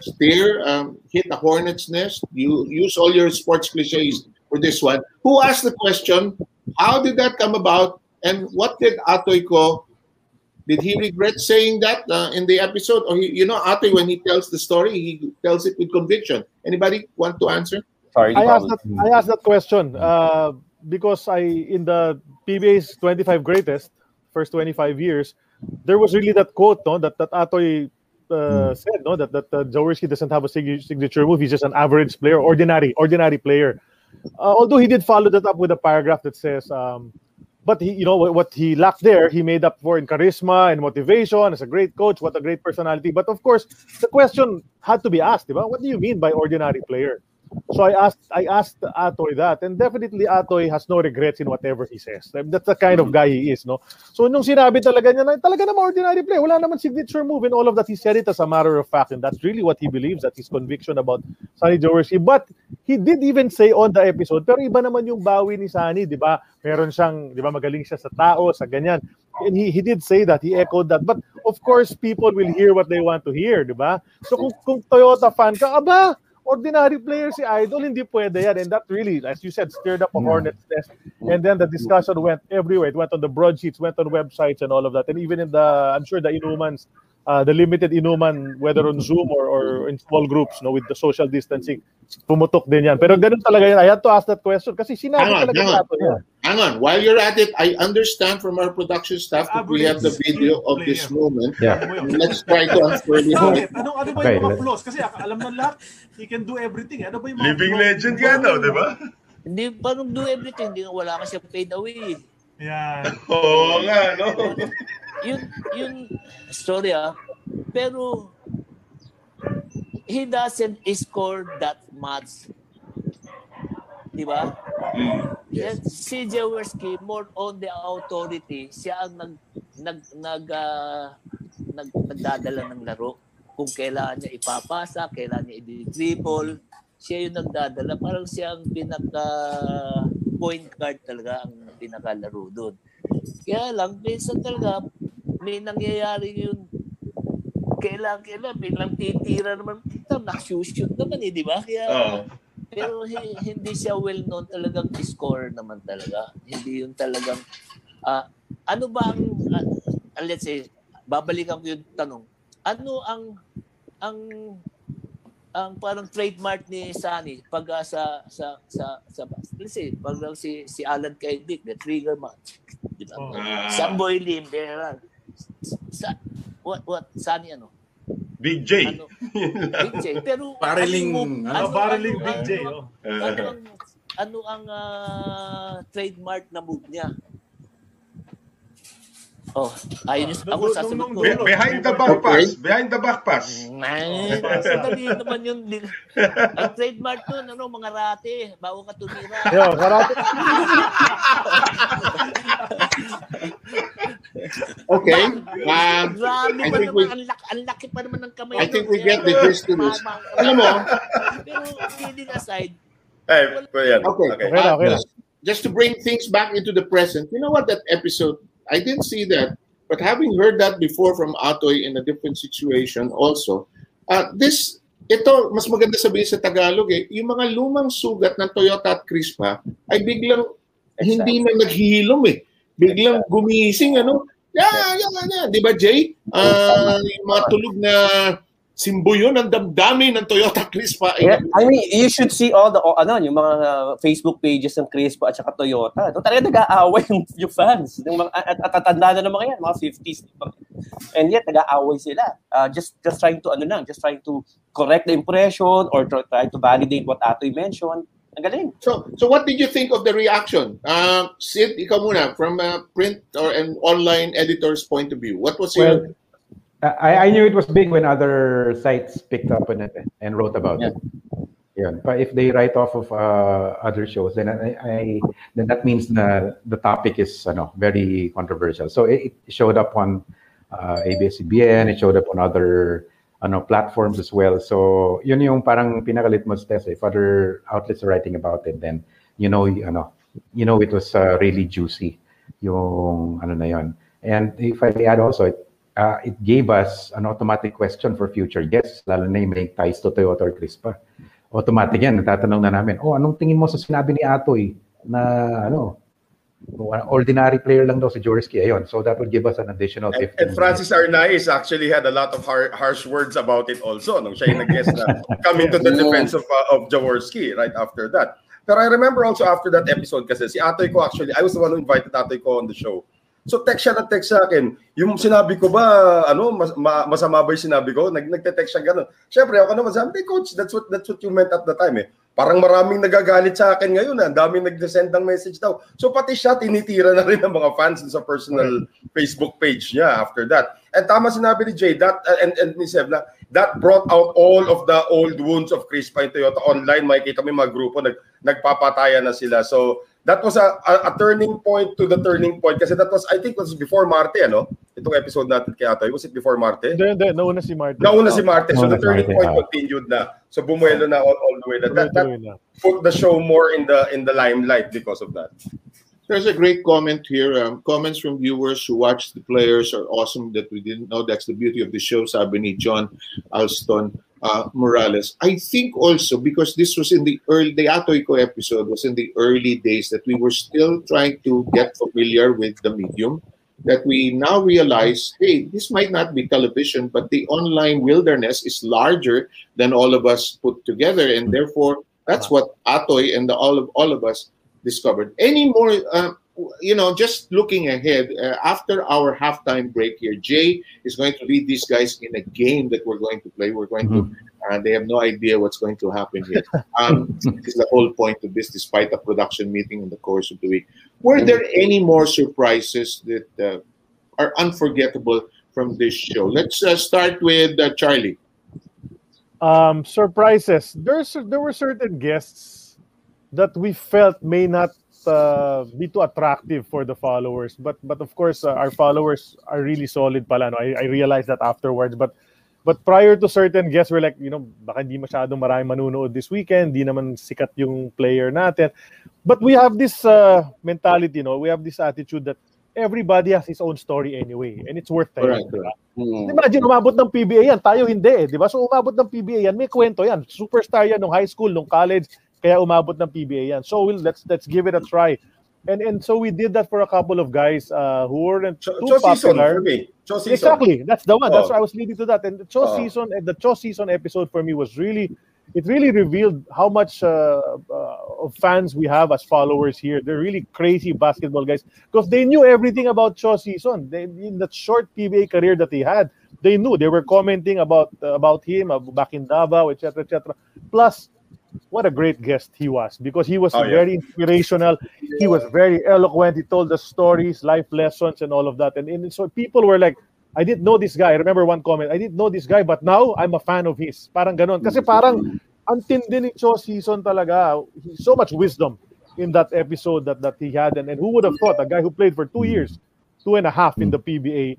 steer, um, hit a hornet's nest. You use all your sports cliches for this one. Who asked the question? How did that come about? And what did Atoy Ko? Did he regret saying that uh, in the episode? Or he, you know, Atoy, when he tells the story, he tells it with conviction. Anybody want to answer? Sorry, I asked that I asked that question uh, because I in the PBA's 25 greatest first 25 years, there was really that quote, no, that that Atoy uh, said, no, that that uh, Jaworski doesn't have a sig- signature move. He's just an average player, ordinary, ordinary player. Uh, although he did follow that up with a paragraph that says, um, but he, you know, what, he lacked there, he made up for in charisma and motivation. As a great coach, what a great personality. But of course, the question had to be asked, diba? What do you mean by ordinary player? So I asked I asked Atoy that and definitely Atoy has no regrets in whatever he says. That's the kind of guy he is, no? So nung sinabi talaga niya na talaga naman ordinary play, wala naman signature move and all of that, he said it as a matter of fact and that's really what he believes, that his conviction about Sunny Jaworski. But he did even say on the episode, pero iba naman yung bawi ni Sunny, di ba? Meron siyang, di ba, magaling siya sa tao, sa ganyan. And he, he did say that, he echoed that. But of course, people will hear what they want to hear, di ba? So kung, kung Toyota fan ka, aba, ordinary player si Idol, hindi pwede yan. And that really, as you said, stirred up a hornet's nest. And then the discussion went everywhere. It went on the broadsheets, went on websites and all of that. And even in the, I'm sure the Inumans, uh, the limited Inuman, whether on Zoom or, or in small groups, no, with the social distancing, pumutok din yan. Pero ganun talaga yan. I had to ask that question kasi sinabi talaga nato yan. Hang on. While you're at it, I understand from our production staff that we have the video of this moment. Yeah. Let's try to unfurl it. Bakit? Ano, ano ba Okay, yung mga let's- flaws? Kasi alam na lahat, he can do everything. Ano ba yung mga Living flaws? legend ka, no? Di ba? Hindi, parang do everything. Hindi, wala ka siya paid away. Yan. Oo nga, no? Yun, yun, sorry ah. Pero, he doesn't score that much. Di ba? Yes. Si Jaworski, more on the authority, siya ang nag, nag, nag, ah, nag, nagdadala ng laro. Kung kailangan niya ipapasa, kailangan niya i-dribble, siya yung nagdadala. Parang siya ang pinaka point guard talaga ang pinakalaro doon. Kaya lang, minsan talaga, may nangyayari yun. Kailangan, kailangan, biglang titira naman. Ito, nakshoot naman eh, di ba? Kaya, Oo. Pero hi- hindi siya well-known talagang scorer naman talaga. Hindi yun talagang, ah, ano ba ang, ah, let's say, babalikan ko yung tanong, ano ang, ang, ang parang trademark ni Sunny pag ah, sa sa sa sa let's say pag lang si si Alan Kaidik the trigger man di ba? Oh. Samboy Lim there sa what what Sunny ano Big J. ano Big J pero Barreling, ano, ano, barreling Big ano, J, ano, oh. ano ang ano ang ah, trademark na move niya Oh, ayun yung, ako Nung- sasagot ko. Be- behind the back pass. Behind the back pass. Ay, Sandali naman yun. Ang trademark nun, ano, mga rate, bago ka tumira. Yo, karate. Okay. Um, Grabe I think naman, we- ang, laki, ang laki pa naman ng kamay. I think we get the gist to this. Alam mo, Pero kidding aside, pero yan. Okay. Okay. Okay na, Uh, okay just, just to bring things back into the present, you know what that episode, I didn't see that, but having heard that before from Atoy in a different situation also, uh, this, ito, mas maganda sabihin sa Tagalog eh, yung mga lumang sugat ng Toyota at Crispa ay biglang hindi na naghihilom eh. Biglang gumising, ano? Yeah, yeah, yeah. Di ba, Jay? Ah, yung mga tulog na simboyo ng damdamin ng Toyota Crispa. Yeah, I mean, you should see all the oh, ano, yung mga uh, Facebook pages ng Crispo at saka Toyota. No, talaga nag-aaway yung, yung fans. Yung mga, at, at tatanda na mga yan, mga 50s. And yet, nag-aaway sila. Uh, just just trying to, ano lang, just trying to correct the impression or try, try to validate what Atoy mentioned. Ang galing. So, so what did you think of the reaction? Uh, Sid, ikaw muna, from a print or an online editor's point of view. What was Well, your... I, I knew it was big when other sites picked up on it and wrote about Yeah. it. Yun. But if they write off of uh, other shows, then I, I then that means the the topic is ano, very controversial. So it, it showed up on uh, ABS-CBN, it showed up on other ano platforms as well. So yun yung parang test. If other outlets are writing about it, then you know, y- ano, you know it was uh, really juicy yung ano na yun. And if I add also, it, uh, it gave us an automatic question for future guests, lalo na yung may ties to Toyota or Crispa. Automatic yan, natatanong na namin, oh, anong tingin mo sa sinabi ni Atoy na ano, ordinary player lang daw si Jaworski. Ayun, so that would give us an additional And, 15 and Francis Arnaiz actually had a lot of har- harsh words about it also nung siya yung nag-guest na coming to the defense of, uh, of Jaworski right after that. Pero I remember also after that episode kasi si Atoy ko actually, I was the one who invited Atoy ko on the show. So text siya na text sa akin. Yung sinabi ko ba, ano, mas, ma, masama ba yung sinabi ko? Nag, nagte-text siya ganun. Siyempre, ako naman sabi, hey coach, that's what, that's what you meant at the time eh. parang maraming nagagalit sa akin ngayon. ah. Ang daming nag-send ng message daw. So pati siya, tinitira na rin ng mga fans sa personal Facebook page niya after that. And tama sinabi ni Jay, that, uh, and, and ni Seb na, that brought out all of the old wounds of Chris Pine Toyota online. Makikita mo yung mga grupo, nag, nagpapatayan na sila. So that was a, a, a turning point to the turning point kasi that was, I think, was before Marte, ano? Itong episode natin kay Atoy. Was it before Marte? Hindi, hindi. Nauna si Martin. Nauna si Marte. So Nauna the si turning point ah. continued na. So bumuelo na all, all the way. That, that, that put the show more in the in the limelight because of that. There's a great comment here. Um, comments from viewers who watch the players are awesome that we didn't know. That's the beauty of the show, sabi ni John Alston uh, Morales. I think also because this was in the early, the Atoyko episode was in the early days that we were still trying to get familiar with the medium, that we now realize, hey, this might not be television, but the online wilderness is larger than all of us put together. And therefore, that's what Atoy and the, all, of, all of us discovered. Any more, uh, you know, just looking ahead, uh, after our halftime break here, Jay is going to lead these guys in a game that we're going to play. We're going to, uh, they have no idea what's going to happen here. Um, this is the whole point of this, despite a production meeting in the course of the week. Were there any more surprises that uh, are unforgettable from this show? Let's uh, start with uh, Charlie. um, surprises. There's there were certain guests that we felt may not uh, be too attractive for the followers, but but of course uh, our followers are really solid pala. No? I, I realized that afterwards, but but prior to certain guests, we're like, you know, baka hindi masyadong marami manunood this weekend, di naman sikat yung player natin. But we have this uh, mentality, no? We have this attitude that everybody has his own story anyway, and it's worth telling. Correct, correct. Mm. Imagine, umabot ng PBA yan. Tayo hindi eh, di ba? So umabot ng PBA yan, may kwento yan. Superstar yan nung high school, nung college, kaya umabot ng PBA yan. So we'll, let's let's give it a try. And and so we did that for a couple of guys uh, who weren't Cho, too Cho popular. for me. Cho season. Exactly. That's the one. That's Oh. why I was leading to that. And the Cho Oh. season and the Cho season episode for me was really it really revealed how much uh, uh, of fans we have as followers here. They're really crazy basketball guys because they knew everything about Cho season. They, in that short PBA career that he had, they knew. They were commenting about about him uh, back in Davao, etc., etc. Plus, what a great guest he was because he was Oh, yeah. very inspirational. He was very eloquent. He told the stories, life lessons, and all of that. And, and so people were like, I didn't know this guy. I remember one comment, I didn't know this guy, but now I'm a fan of his. Parang ganon. Kasi parang ang tindi ni Cho season talaga. So much wisdom in that episode that, that he had. And, and who would have thought, a guy who played for two years, two and a half in the PBA,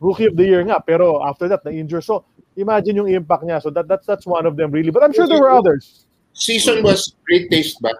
rookie of the year nga, pero after that, na-injure. So imagine yung impact niya. So that, that's, that's one of them really. But I'm sure there were others. Season was great taste back.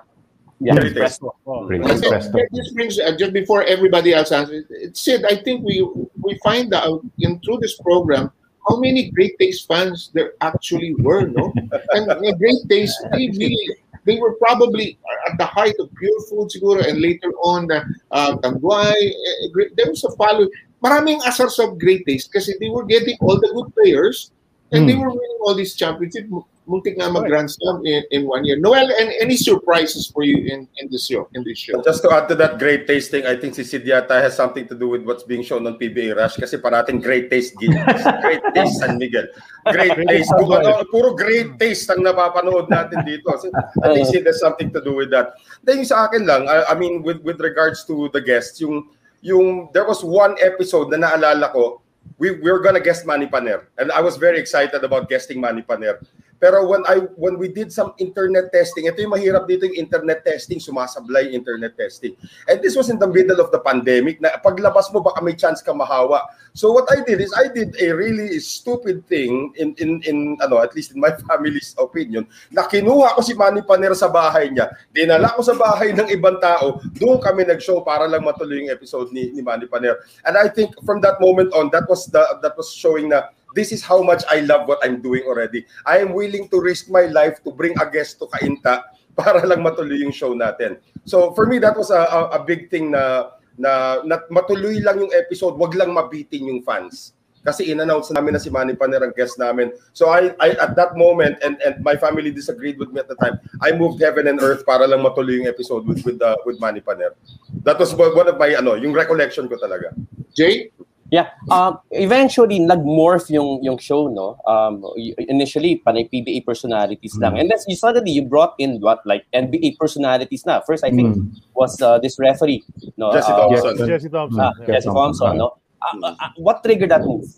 Yeah, Great taste. Presto. Great. I think Presto. This brings uh, just before everybody else answers. It said, I think we we find out in through this program how many Great Taste fans there actually were, no? and uh, Great Taste, they really they were probably at the height of pure food siguro, and later on, uh, uh, Tanduay, uh, great- there was a follow. Maraming asars of Great Taste kasi they were getting all the good players and they were winning all these championships. Muntik nga mag-Grand Slam in, in one year. Noel, and any surprises for you in, in this show? In this show? Just to add to that great tasting, I think si Sid yata has something to do with what's being shown on PBA Rush kasi parating great taste games. great taste San Miguel. Great taste. Kung ano, puro great taste ang napapanood natin dito. So, I think Sid has something to do with that. Then yung sa akin lang, I, I mean with with regards to the guests, yung yung there was one episode na naalala ko, we we were gonna guest Manny Paner and I was very excited about guesting Manny Paner. Pero when I when we did some internet testing, ito yung mahirap dito yung internet testing, sumasablay internet testing. And this was in the middle of the pandemic na paglabas mo baka may chance ka mahawa. So what I did is I did a really stupid thing in in in ano at least in my family's opinion na kinuha ko si Manny Paner sa bahay niya. Dinala ko sa bahay ng ibang tao. Doon kami nag-show para lang matuloy yung episode ni ni Manny Paner. And I think from that moment on that was the that was showing na this is how much I love what I'm doing already. I am willing to risk my life to bring a guest to Kainta para lang matuloy yung show natin. So for me, that was a, a, a big thing na, na, na matuloy lang yung episode, wag lang mabitin yung fans. Kasi in-announce namin na si Manny Paner ang guest namin. So I, I at that moment, and, and my family disagreed with me at the time, I moved heaven and earth para lang matuloy yung episode with with, uh, with Manny Paner. That was one of my, ano, yung recollection ko talaga. Jay? Yeah, uh, eventually nag-morph yung yung show, no? Um, initially, panay PBA personalities lang. Mm. And then you suddenly you brought in what like NBA personalities na. First, I think Mm. was uh, this referee, no? Jesse uh, Thompson. Jesse Thompson. Ah, yeah. Jesse Thompson, no? Uh, uh, uh, what triggered that move?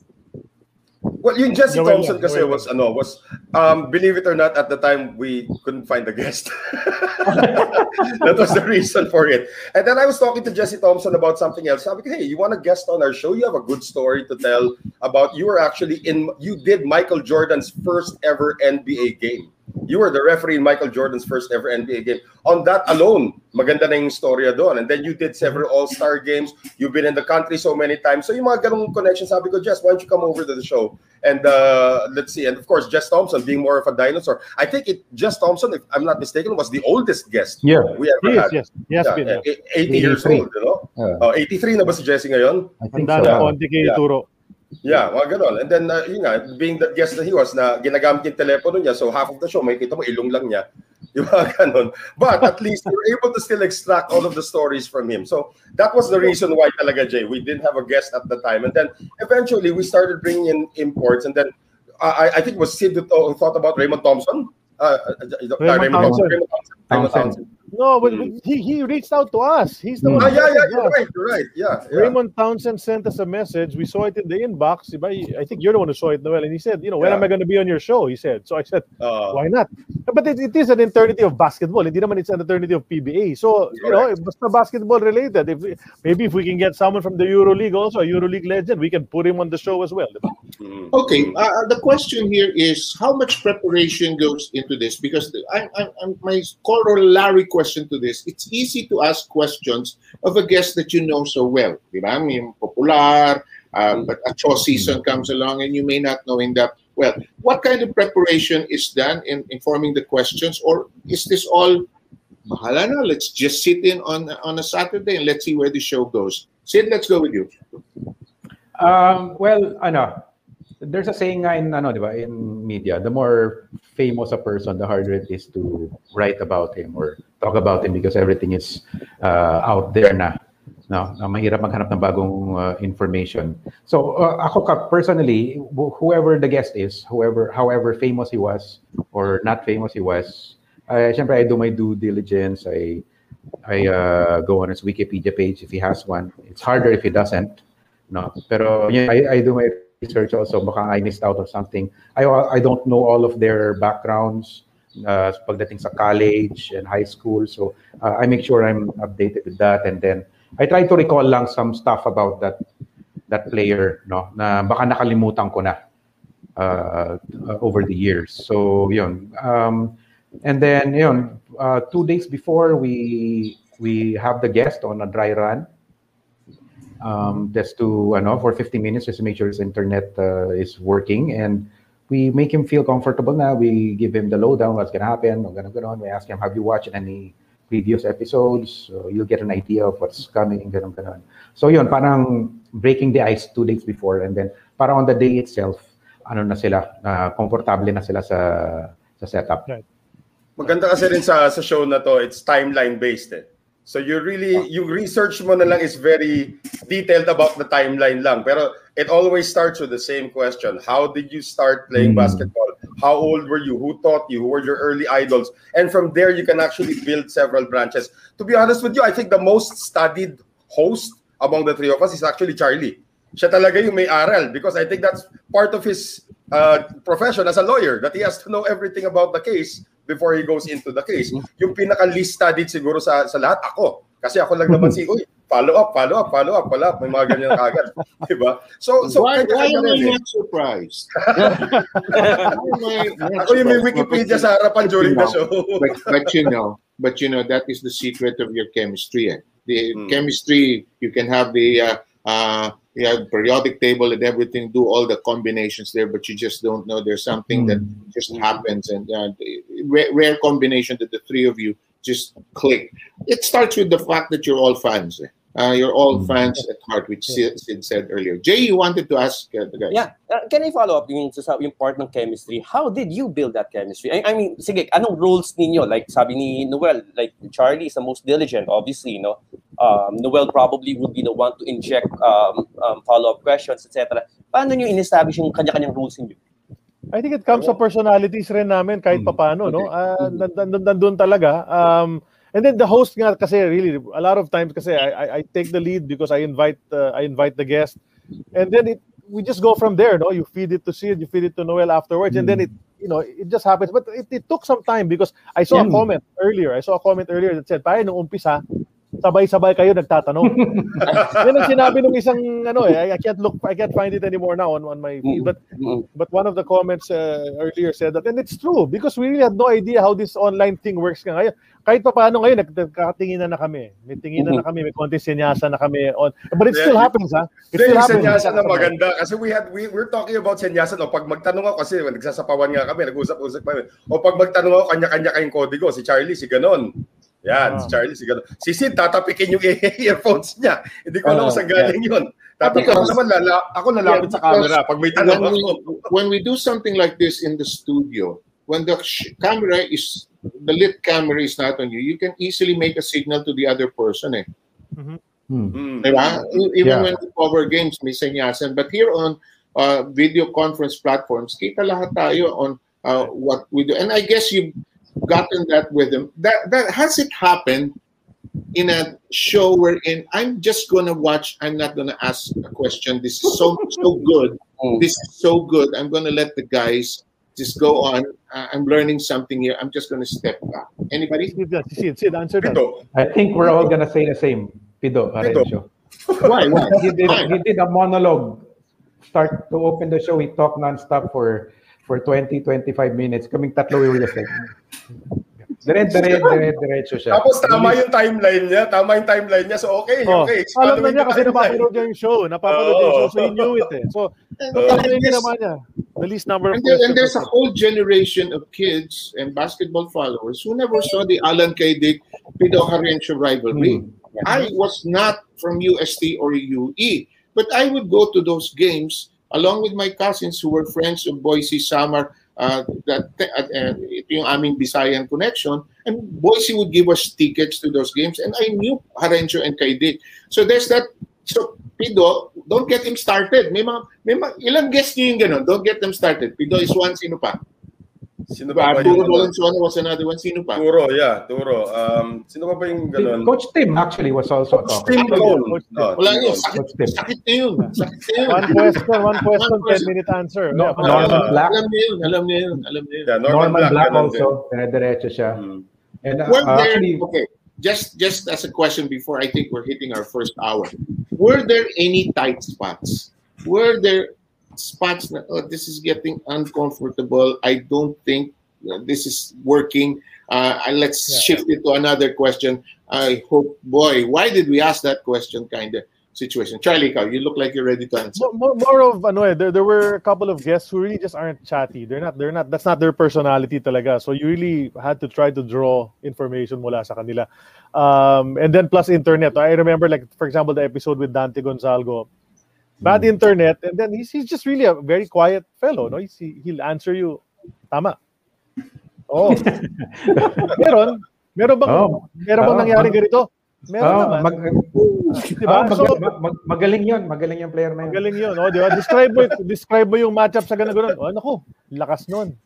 Well, yung Jesse Thompson lang, kasi Joel was ano was um believe it or not at the time we couldn't find a guest. that was the reason for it. And then I was talking to Jesse Thompson about something else. Sabi ko, hey, you want a guest on our show? You have a good story to tell about you were actually in you did Michael Jordan's first ever NBA game. You were the referee in Michael Jordan's first ever NBA game. On that alone, maganda na yung storya doon. And then you did several All-Star games. You've been in the country so many times. So yung mga ganong connections, sabi ko, Jess, why don't you come over to the show? And uh, let's see. And of course, Jess Thompson being more of a dinosaur. I think it Jess Thompson, if I'm not mistaken, was the oldest guest Yeah. we ever He is, had. yes. Has Yeah, been. yeah. eh, 80 years 83. old, you know? Yeah. Oh, 83 na ba si Jesse ngayon? I think Handa so. na konti kay Yeah. Turo. Yeah, mga ganon. And then, uh, yun nga, being the guest that he was, na ginagamit yung telepono niya, so half of the show, may kita mo, ilong lang niya. Yung mga ganon. But at least we're able to still extract all of the stories from him. So that was the reason why talaga, Jay, we didn't have a guest at the time. And then eventually, we started bringing in imports. And then, uh, I, I think it was Sid who thought about Raymond Thompson. Uh, uh, uh, Raymond Raymond Thompson. Raymond Thompson. Raymond Townsend. Townsend. No, but but he, he reached out to us. He's the Mm. one. Ah, who yeah, yeah, you're us. right, you're right. Yeah, yeah. Raymond Townsend sent us a message. We saw it in the inbox. Diba? I think you're the one who saw it, Noel. And he said, you know, when Yeah. am I going to be on your show? He said. So I said, Uh, why not? But it, it is an eternity of basketball. Hindi naman it's an eternity of PBA. So, you know, Correct. basta basketball related. If we- maybe if we can get someone from the EuroLeague also, a EuroLeague legend, we can put him on the show as well. Mm. Okay, uh, the question here is how much preparation goes into this? Because the, I, I, I'm, my corollary question to this, it's easy to ask questions of a guest that you know so well. Di ba? Yung popular, um, but a show season comes along and you may not know in depth. Well, what kind of preparation is done in informing the questions, or is this all? Bahala na, let's just sit in on on a Saturday and let's see where the show goes. Sid, let's go with you. Um, well, ano, there's a saying nga in, ano, di ba, in media, the more famous a person, the harder it is to write about him or talk about him because everything is uh, out there na. No, na mahirap maghanap ng bagong uh, information. So, uh, ako ka, personally, whoever the guest is, whoever, however famous he was or not famous he was, uh, syempre, I do my due diligence. I, I uh, go on his Wikipedia page if he has one. It's harder if he doesn't. No, pero yeah, I, I do my research also. Baka I missed out on something. I I don't know all of their backgrounds uh, pagdating sa college and high school. So uh, I make sure I'm updated with that, and then I try to recall lang some stuff about that that player. No, na baka nakalimutan ko na uh, over the years. So yun. Um, and then yun, uh, two days before we we have the guest on a dry run um, just to ano for 50 minutes just to make sure his internet uh, is working. And we make him feel comfortable now we give him the lowdown what's gonna happen what's gonna go on. We ask him have you watched any previous episodes? So you'll get an idea of what's coming ganun, ganun. so yun parang breaking the ice two days before. And then parang on the day itself ano na sila uh, comfortable na sila sa sa setup. Maganda kasi rin sa sa show na to, it's timeline based eh. So you really you research mo na lang is very detailed about the timeline lang. Pero it always starts with the same question. How did you start playing Mm. basketball? How old were you? Who taught you? Who were your early idols? And from there you can actually build several branches. To be honest with you, I think the most studied host among the three of us is actually Charlie. Siya talaga yung may aral because I think that's part of his uh, profession as a lawyer that he has to know everything about the case before he goes into the case. Yung pinaka least studied siguro sa sa lahat ako. Kasi ako lang naman si, uy, follow up, follow up, follow up, follow up. May mga ganyan kagad. diba? So, so why, why kanya-kanya am I rin eh. not surprised? Why am I not Ako yung may surprised? Wikipedia sa harapan during the show. but, but you know, but you know that is the secret of your chemistry. Eh? The Mm. chemistry, you can have the uh, uh, you have periodic table and everything, do all the combinations there, but you just don't know. There's something that just happens, and uh, rare, rare combination that the three of you just click. It starts with the fact that you're all fans. Eh? Uh, you're all fans at heart, which Sid, Sid said earlier. Jay, you wanted to ask uh, the guys. Yeah. Uh, can I follow up yung, sa yung part ng chemistry? How did you build that chemistry? I, I mean, sige, anong roles ninyo? Like sabi ni Noel, like Charlie is the most diligent, obviously, no? Um, Noel probably would be the one to inject um, um, follow-up questions, etc. Paano nyo in-establish yung kanya-kanyang rules ninyo? I think it comes sa personalities rin namin kahit papano, no? Uh, nandun talaga. Um, And then the host nga kasi really a lot of times kasi I I, I take the lead because I invite uh, I invite the guest and then it we just go from there no you feed it to Sid you feed it to Noel afterwards mm. and then it you know it just happens but it, it took some time because I saw yeah. a comment earlier I saw a comment earlier that said tayo nung umpisa sabay-sabay kayo nagtatanong. Yan ang sinabi ng isang ano eh, I can't look I can't find it anymore now on, on my feed. But but one of the comments uh, earlier said that and it's true because we really had no idea how this online thing works nga ngayon. Kahit pa paano ngayon nagkakatingin na, na kami. May tingin na, na kami, may konti senyasa na kami on. But it still happens ha. It still happens. Senyasa na maganda kasi we had we we're talking about senyasa no pag magtanong ako kasi nagsasapawan nga kami, nag-usap-usap kami. O pag magtanong ako kanya-kanya kayong kodigo, si Charlie si ganon. Yan, si Charlie, si gano'n. Si Sid, tatapikin yung earphones niya. Hindi ko alam uh, saan galing yeah. yun. Tatapikin ako naman, lala, ako lalapit yeah, sa camera pag may tanong when ako. We, when we do something like this in the studio, when the camera is, the lit camera is not on you, you can easily make a signal to the other person eh. Mm-hmm. Hmm. Diba? Even yeah. when we cover games, may senyasan. But here on uh, video conference platforms, kita lahat tayo on uh, what we do. And I guess you gotten that with him. That that has it happened in a show wherein I'm just gonna watch. I'm not gonna ask a question. This is so so good. Mm. This is so good. I'm gonna let the guys just go on. Uh, I'm learning something here. I'm just gonna step back. Anybody? Sid, Sid, answer that. I think we're all gonna say the same. Pido, Arencio. Why? Why? He did, he did a monologue. Start to open the show. He talked nonstop for for 20, 25 minutes. Kaming tatlo we were just like, dire, dire, dire, diretso siya. Tapos tama yung timeline niya. Tama yung timeline niya. So okay, oh, okay. Alam na niya kasi napapanood niya yung show. Napapanood oh. yung show. So he knew it eh. So, napapanood niya naman niya. The least number of and, there, and there's a whole generation of kids and basketball followers who never saw the Alan K. Dick Pido Harencio rivalry. Hmm. I was not from UST or UE, but I would go to those games along with my cousins who were friends of Boise Samar, uh, that, uh, ito yung aming Bisayan connection, and Boise would give us tickets to those games, and I knew Harencio and Kaidik. So there's that, so Pido, don't get him started. May mga, may mga, ilang guests niyo yung ganun, don't get them started. Pido is one, sino pa? Sino ba ba yung... Valenzuela was another one. Sino pa? Turo, yeah. Turo. Um, sino pa ba yung ganun? Coach Tim actually was also Coach Tim Cole. No, Wala yun. Sakit, sakit na yun. Sakit na yun. One question, one question, 10-minute answer. No, yeah, Norman uh, Black. Alam niya yun. Alam niya yun. Alam niya yun. Yeah, Norman, Norman Black, Black also. Dire-diretso siya. Hmm. And uh, Were there, actually, okay, just just as a question before I think we're hitting our first hour. Were there any tight spots? Were there spots na, oh, this is getting uncomfortable. I don't think this is working. Uh, let's yeah. shift it to another question. I hope, boy, why did we ask that question kind of situation? Charlie, you look like you're ready to answer. More, more of ano, there, there were a couple of guests who really just aren't chatty. They're not, they're not, that's not their personality talaga. So you really had to try to draw information mula sa kanila. Um, and then plus internet. I remember like, for example, the episode with Dante Gonzalgo bad mm. internet, and then he's, he's just really a very quiet fellow. No, he's, he'll answer you, tama. Oh. meron, meron bang oh. meron bang oh. nangyari ganito? Meron oh, naman. Mag, diba? Oh, mag, so, mag, mag, magaling 'yon, magaling yung player na 'yon. Magaling 'yon, oh, di ba? Describe mo describe mo yung matchup sa ganun ganun. Oh, nako, lakas noon.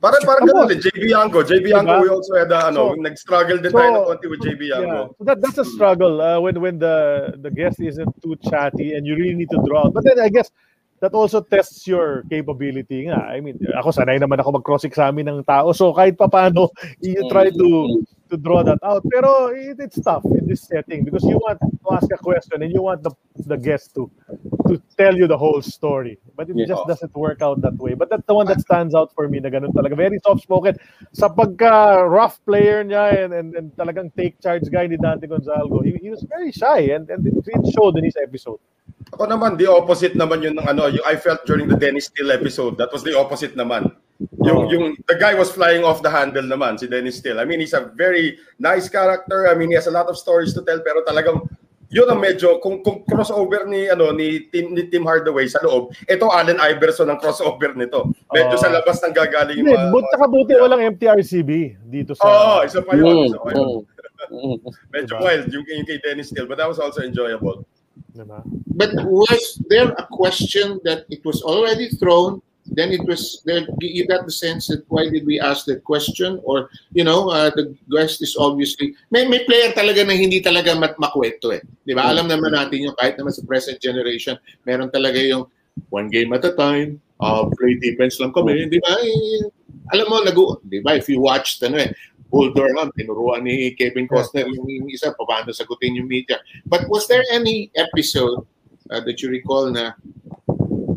Parang parang ganun din, JB Yanko. JB diba? Yanko, we also had a, ano, so, nag-struggle din so, tayo ng konti with JB Yanko. Yeah. So that, that's a struggle uh, when when the the guest isn't too chatty and you really need to draw out. But then I guess that also tests your capability nga. I mean, ako sanay naman ako mag-cross-examine ng tao. So kahit pa paano, you try to to draw that out. Pero it, it's tough in this setting because you want to ask a question and you want the the guest to to tell you the whole story. But it yeah. just doesn't work out that way. But that's the one that stands out for me na ganun talaga. Very soft-spoken. Sa pagka rough player niya and, and, and talagang take charge guy ni Dante Gonzalgo, he, he was very shy and, and it showed in his episode. Ako naman, the opposite naman yun ng ano, yung I felt during the Dennis Steele episode. That was the opposite naman. Yung, oh. yung, the guy was flying off the handle naman, si Dennis Steele. I mean, he's a very nice character. I mean, he has a lot of stories to tell, pero talagang Yun ang medyo kung kung crossover ni ano ni Tim ni Tim Hardaway sa loob, ito Allen Iverson ang crossover nito. Medyo Oh. sa labas ng gagaling yung Hindi, mga, but saka buti walang MTRCB dito sa... Oo, isa pa yun. Isa pa Mm, yun. Medyo wild yung, yung kay Dennis Steele, but that was also enjoyable. Diba? But was there a question that it was already thrown? Then it was there. You got the sense that why did we ask that question? Or you know, uh, the guest is obviously may may player talaga na hindi talaga mat makwento eh. Di ba? Alam naman natin yung kahit naman sa present generation, meron talaga yung one game at a time. Uh, play defense lang kami, di ba? Eh, alam mo, nag di ba? If you watched ano eh, Bull Durham, tinuruan ni Kevin Costner yung, isa, paano sagutin yung media. But was there any episode uh, that you recall na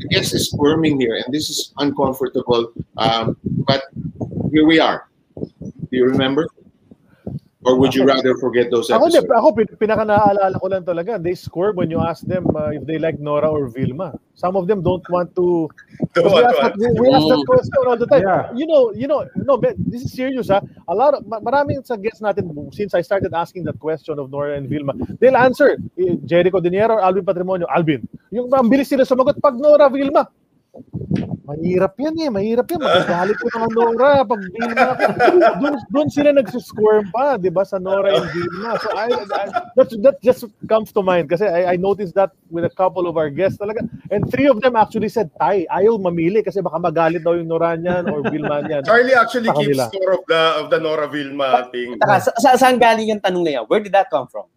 the guest is squirming here and this is uncomfortable, um, but here we are. Do you remember? Or would you rather forget those Ako, episodes? ako pin- pinaka naaalala ko lang talaga, they squirm when you ask them uh, if they like Nora or Vilma. Some of them don't want to. Don't we, want ask to that, we, we ask that question all the time. Yeah. You know, you know, no, but this is serious ha. A lot of ma- maraming sa guests natin since I started asking that question of Nora and Vilma, they'll answer eh, Jericho Diniero or Alvin Patrimonio. Alvin, yung ang bilis sila sumagot pag Nora Vilma. Mahirap yan eh, mahirap yan. Magagalit ko ng Nora pag Vilma. Doon, doon sila nagsisquirm pa, di ba, sa Nora and Vilma. So I, I that, that just comes to mind kasi I, I noticed that with a couple of our guests talaga. And three of them actually said, Tay, ayaw mamili kasi baka magalit daw yung Nora niyan or Vilma niyan. Charlie actually keeps score of the of the Nora Vilma thing. Taka, sa, sa, saan galing yung tanong na yan? Where did that come from?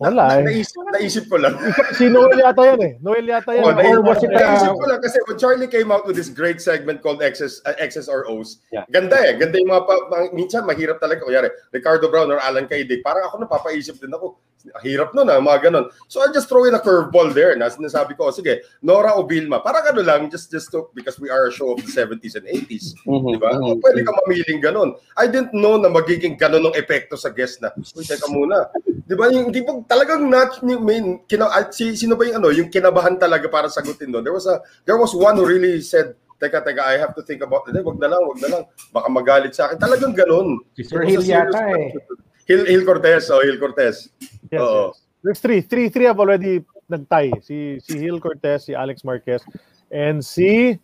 Wala eh. Naisip, naisip ko lang. Si Noel yata yan eh. Noel yata yan. Oh, naisip, Or was it, uh, naisip ko lang kasi when Charlie came out with this great segment called XS, uh, XS or O's, Yeah. ganda eh. Ganda yung mga, pa, mga- minsan mahirap talaga. Kunyari, Ricardo Brown or Alan Kaidig, parang ako napapaisip din ako. Hirap nun ah, mga ganun. So I just throw in a curveball there na sinasabi ko, oh, sige, Nora o Vilma. Parang ano lang, just, just to, because we are a show of the 70s and 80s. Mhm, Di ba? mhm. Pwede ka mamiling ganun. I didn't know na magiging ganun ng epekto sa guest na, uy, teka muna. Di ba? Yung, di ba talagang not, yung main, kina, ah, si, sino ba yung ano, yung kinabahan talaga para sagutin doon. There was a, there was one who really said, teka, teka, I have to think about it. Wag na lang, wag na lang. Baka magalit sa akin. Talagang ganun. Si Sir Hill yata eh. question. Hill, Hill Cortez, oh, Hill Cortez. Yes, Oo. yes. Three. Three, three have already nagtay. Si, si Hill Cortez, si Alex Marquez, and si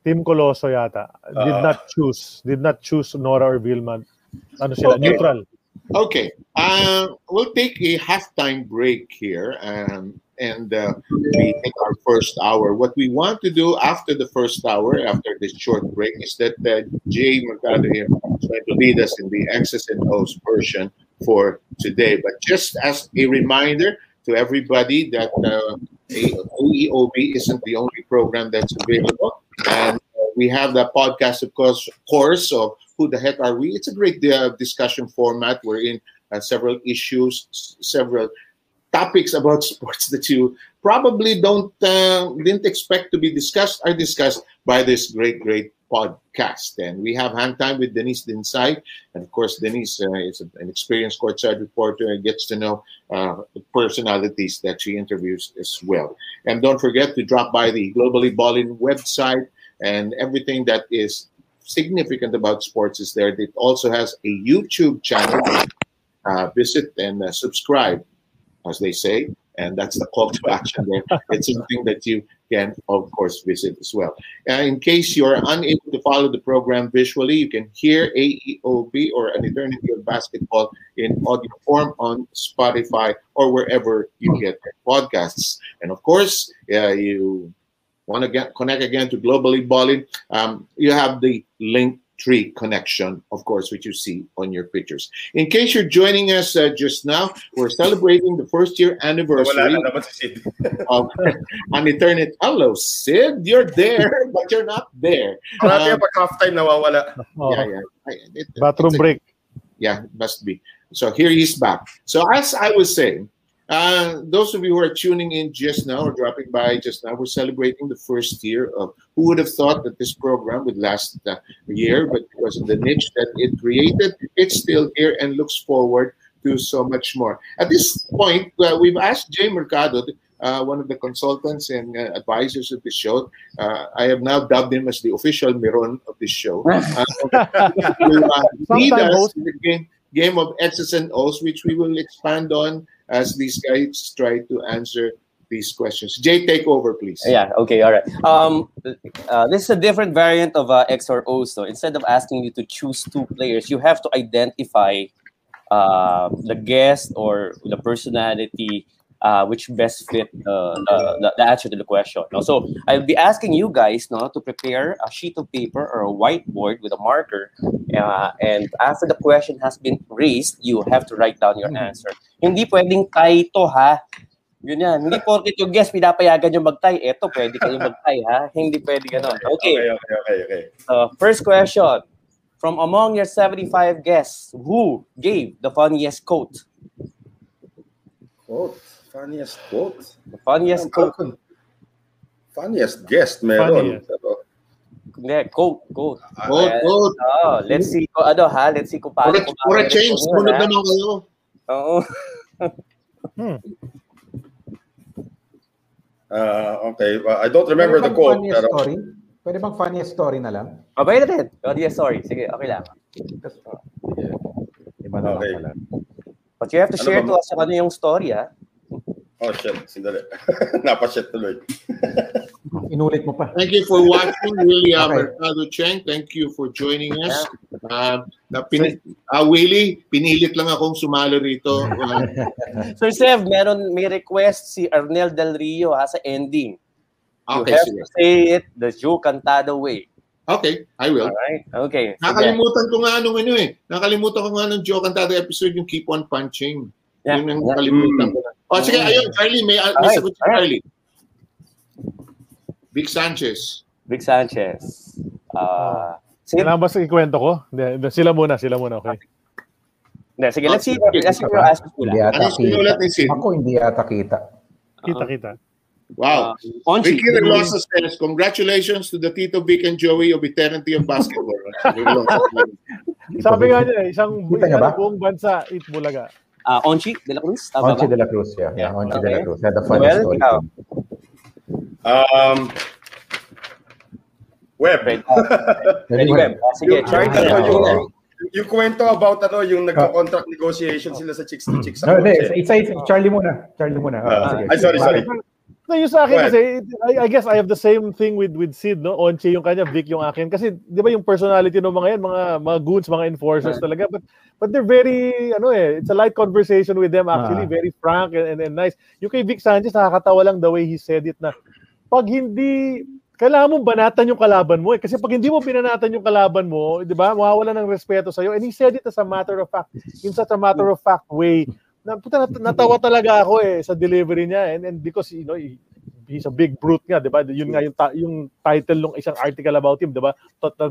Tim Coloso yata. Did Ah. not choose. Did not choose Nora or Vilma. Ano sila? Okay. Neutral. Okay, uh, we'll take a halftime break here, um, and uh, we take our first hour. What we want to do after the first hour, after this short break, is that uh, Jay Mercado here is going to lead us in the X's and O's version for today. But just as a reminder to everybody that uh, AEOB isn't the only program that's available, and uh, we have the podcast, of course, course of who the heck are we? It's a great uh, discussion format. We're in uh, several issues, several topics about sports that you probably don't uh, didn't expect to be discussed are discussed by this great, great podcast. And we have hang time with Denise Dinsay, and of course, Denise uh, is an experienced courtside reporter and gets to know uh, personalities that she interviews as well. And don't forget to drop by the Globally balling website and everything that is significant about sports is there. It also has a YouTube channel. Uh, visit and uh, subscribe, as they say, and that's the call to action there. It's something that you can, of course, visit as well. Uh, in case you're unable to follow the program visually, you can hear AEOB or An Eternity of Basketball in audio form on Spotify or wherever you get podcasts. And of course, uh, you want to get connect again to globally balling um, you have the link tree connection of course which you see on your pictures in case you're joining us uh, just now we're celebrating the first year anniversary na naman si Sid. of an eternity hello sid you're there but you're not there Marami Um, pag halftime nawawala. Oh, yeah yeah it- Bathroom break. yeah, must be. So here he's back. So as I was saying, uh, those of you who are tuning in just now or dropping by just now, we're celebrating the first year of. Who would have thought that this program would last uh, a year? But because of the niche that it created, it's still here and looks forward to so much more. At this point, uh, we've asked Jay Mercado. Uh, one of the consultants and uh, advisors of the show. Uh, I have now dubbed him as the official Miron of this show. Uh, to, uh, lead us in the game game of X's and O's, which we will expand on as these guys try to answer these questions. Jay, take over, please. Yeah. Okay. All right. Um, uh, this is a different variant of uh, X or O. So instead of asking you to choose two players, you have to identify uh, the guest or the personality uh, which best fit uh, the, the, the answer to the question. No? So I'll be asking you guys no, to prepare a sheet of paper or a whiteboard with a marker. Uh, and after the question has been raised, you have to write down your answer. Hindi pwedeng tie to ha. Yun yan. Hindi porket yung guest pinapayagan yung mag-tie. Eto, pwede kayo mag-tie ha. Hindi pwede ganun. Okay. Okay, okay, okay. okay. Uh, first question. From among your 75 guests, who gave the funniest quote? Quote. Funniest quote. The funniest quote. Funniest guest meron. Funniest. Pero, Hindi, quote, quote. Ah, quote, Ayan. quote. Oh, let's see ko ano ha, let's see kung paano For a, for a change, sumunod naman kayo. Oo. uh, okay, well, I don't remember Pwede the bang quote. funniest Pero, story? Pwede bang funniest story na lang? Abay na din. Oh, yes, sorry. Sige, okay lang. Kasi, yeah. Iba na Okay. lang pala. But you have to Ano share ba- to us kung ano yung story, ha? Oh shit, sandali. Napashit tuloy. Inulit mo pa. Thank you for watching, Willie Okay. Mercado Cheng. Thank you for joining us. Uh, na pin, uh, Willie, pinilit lang akong sumalo rito. Uh, Sir Sev, meron, may request si Arnel Del Rio ha, sa ending. You okay, have sige. to say it the Joe Cantado way. Okay, I will. Alright? Okay. Nakalimutan ko nga nung ano eh. Nakalimutan ko nga nung Joe Cantado episode yung Keep on Punching. Yeah. Yun ang Yeah. nakalimutan ko na. O sige, Mm. ayun, Charlie, may, may Alright, sagot si. Charlie. Vic Sanchez. Vic Sanchez. Uh, sige, Kailangan ba sa ikwento ko? Sila muna, sila muna, okay? hindi, sige, let's see. Okay, Let's see your answers Hindi mula. ata Ano sinulat ni Sid? kita. Ako hindi ata kita. Kita, kita. Wow. Uh, Onchi. Ricky Relosa says, congratulations to the Tito Vic and Joey of Eternity of Basketball. Sabi nga niya, isang ba? buong bansa, eat bulaga. Uh, Onchi de la Cruz. Tama Onchi ba? de la Cruz, yeah. Yeah. Onchi de Okay. la Cruz. Had the funniest Well, story. ikaw. Um, web. Ready, Web. Ah, Sige, Yung- ano, Yeah. yung, yung kwento about ano, yung nagko-contract negotiation sila sa chicks to chicks No, kotse. Isa, isa, Charlie muna. Charlie muna. Ah, Ah, sige. ay, sorry, sorry. No, yung sa akin kasi, I, I guess I have the same thing with with Sid, no? Onche yung kanya, Vic yung akin. Kasi, di ba yung personality ng mga yan, mga, mga goons, mga enforcers talaga. But, but they're very, ano eh, it's a light conversation with them actually, Ah. very frank and, and, and nice. Yung kay Vic Sanchez, nakakatawa lang the way he said it na, pag hindi, kailangan mong banatan yung kalaban mo eh. Kasi pag hindi mo binanatan yung kalaban mo, di ba, mawawala ng respeto sa'yo. And he said it as a matter of fact, in such a matter of fact way. Na, puta, nat- natawa talaga ako eh sa delivery niya. And, and because, you know, he- he's a big brute nga, di ba? Yun nga yung, ta- yung title ng isang article about him, di ba?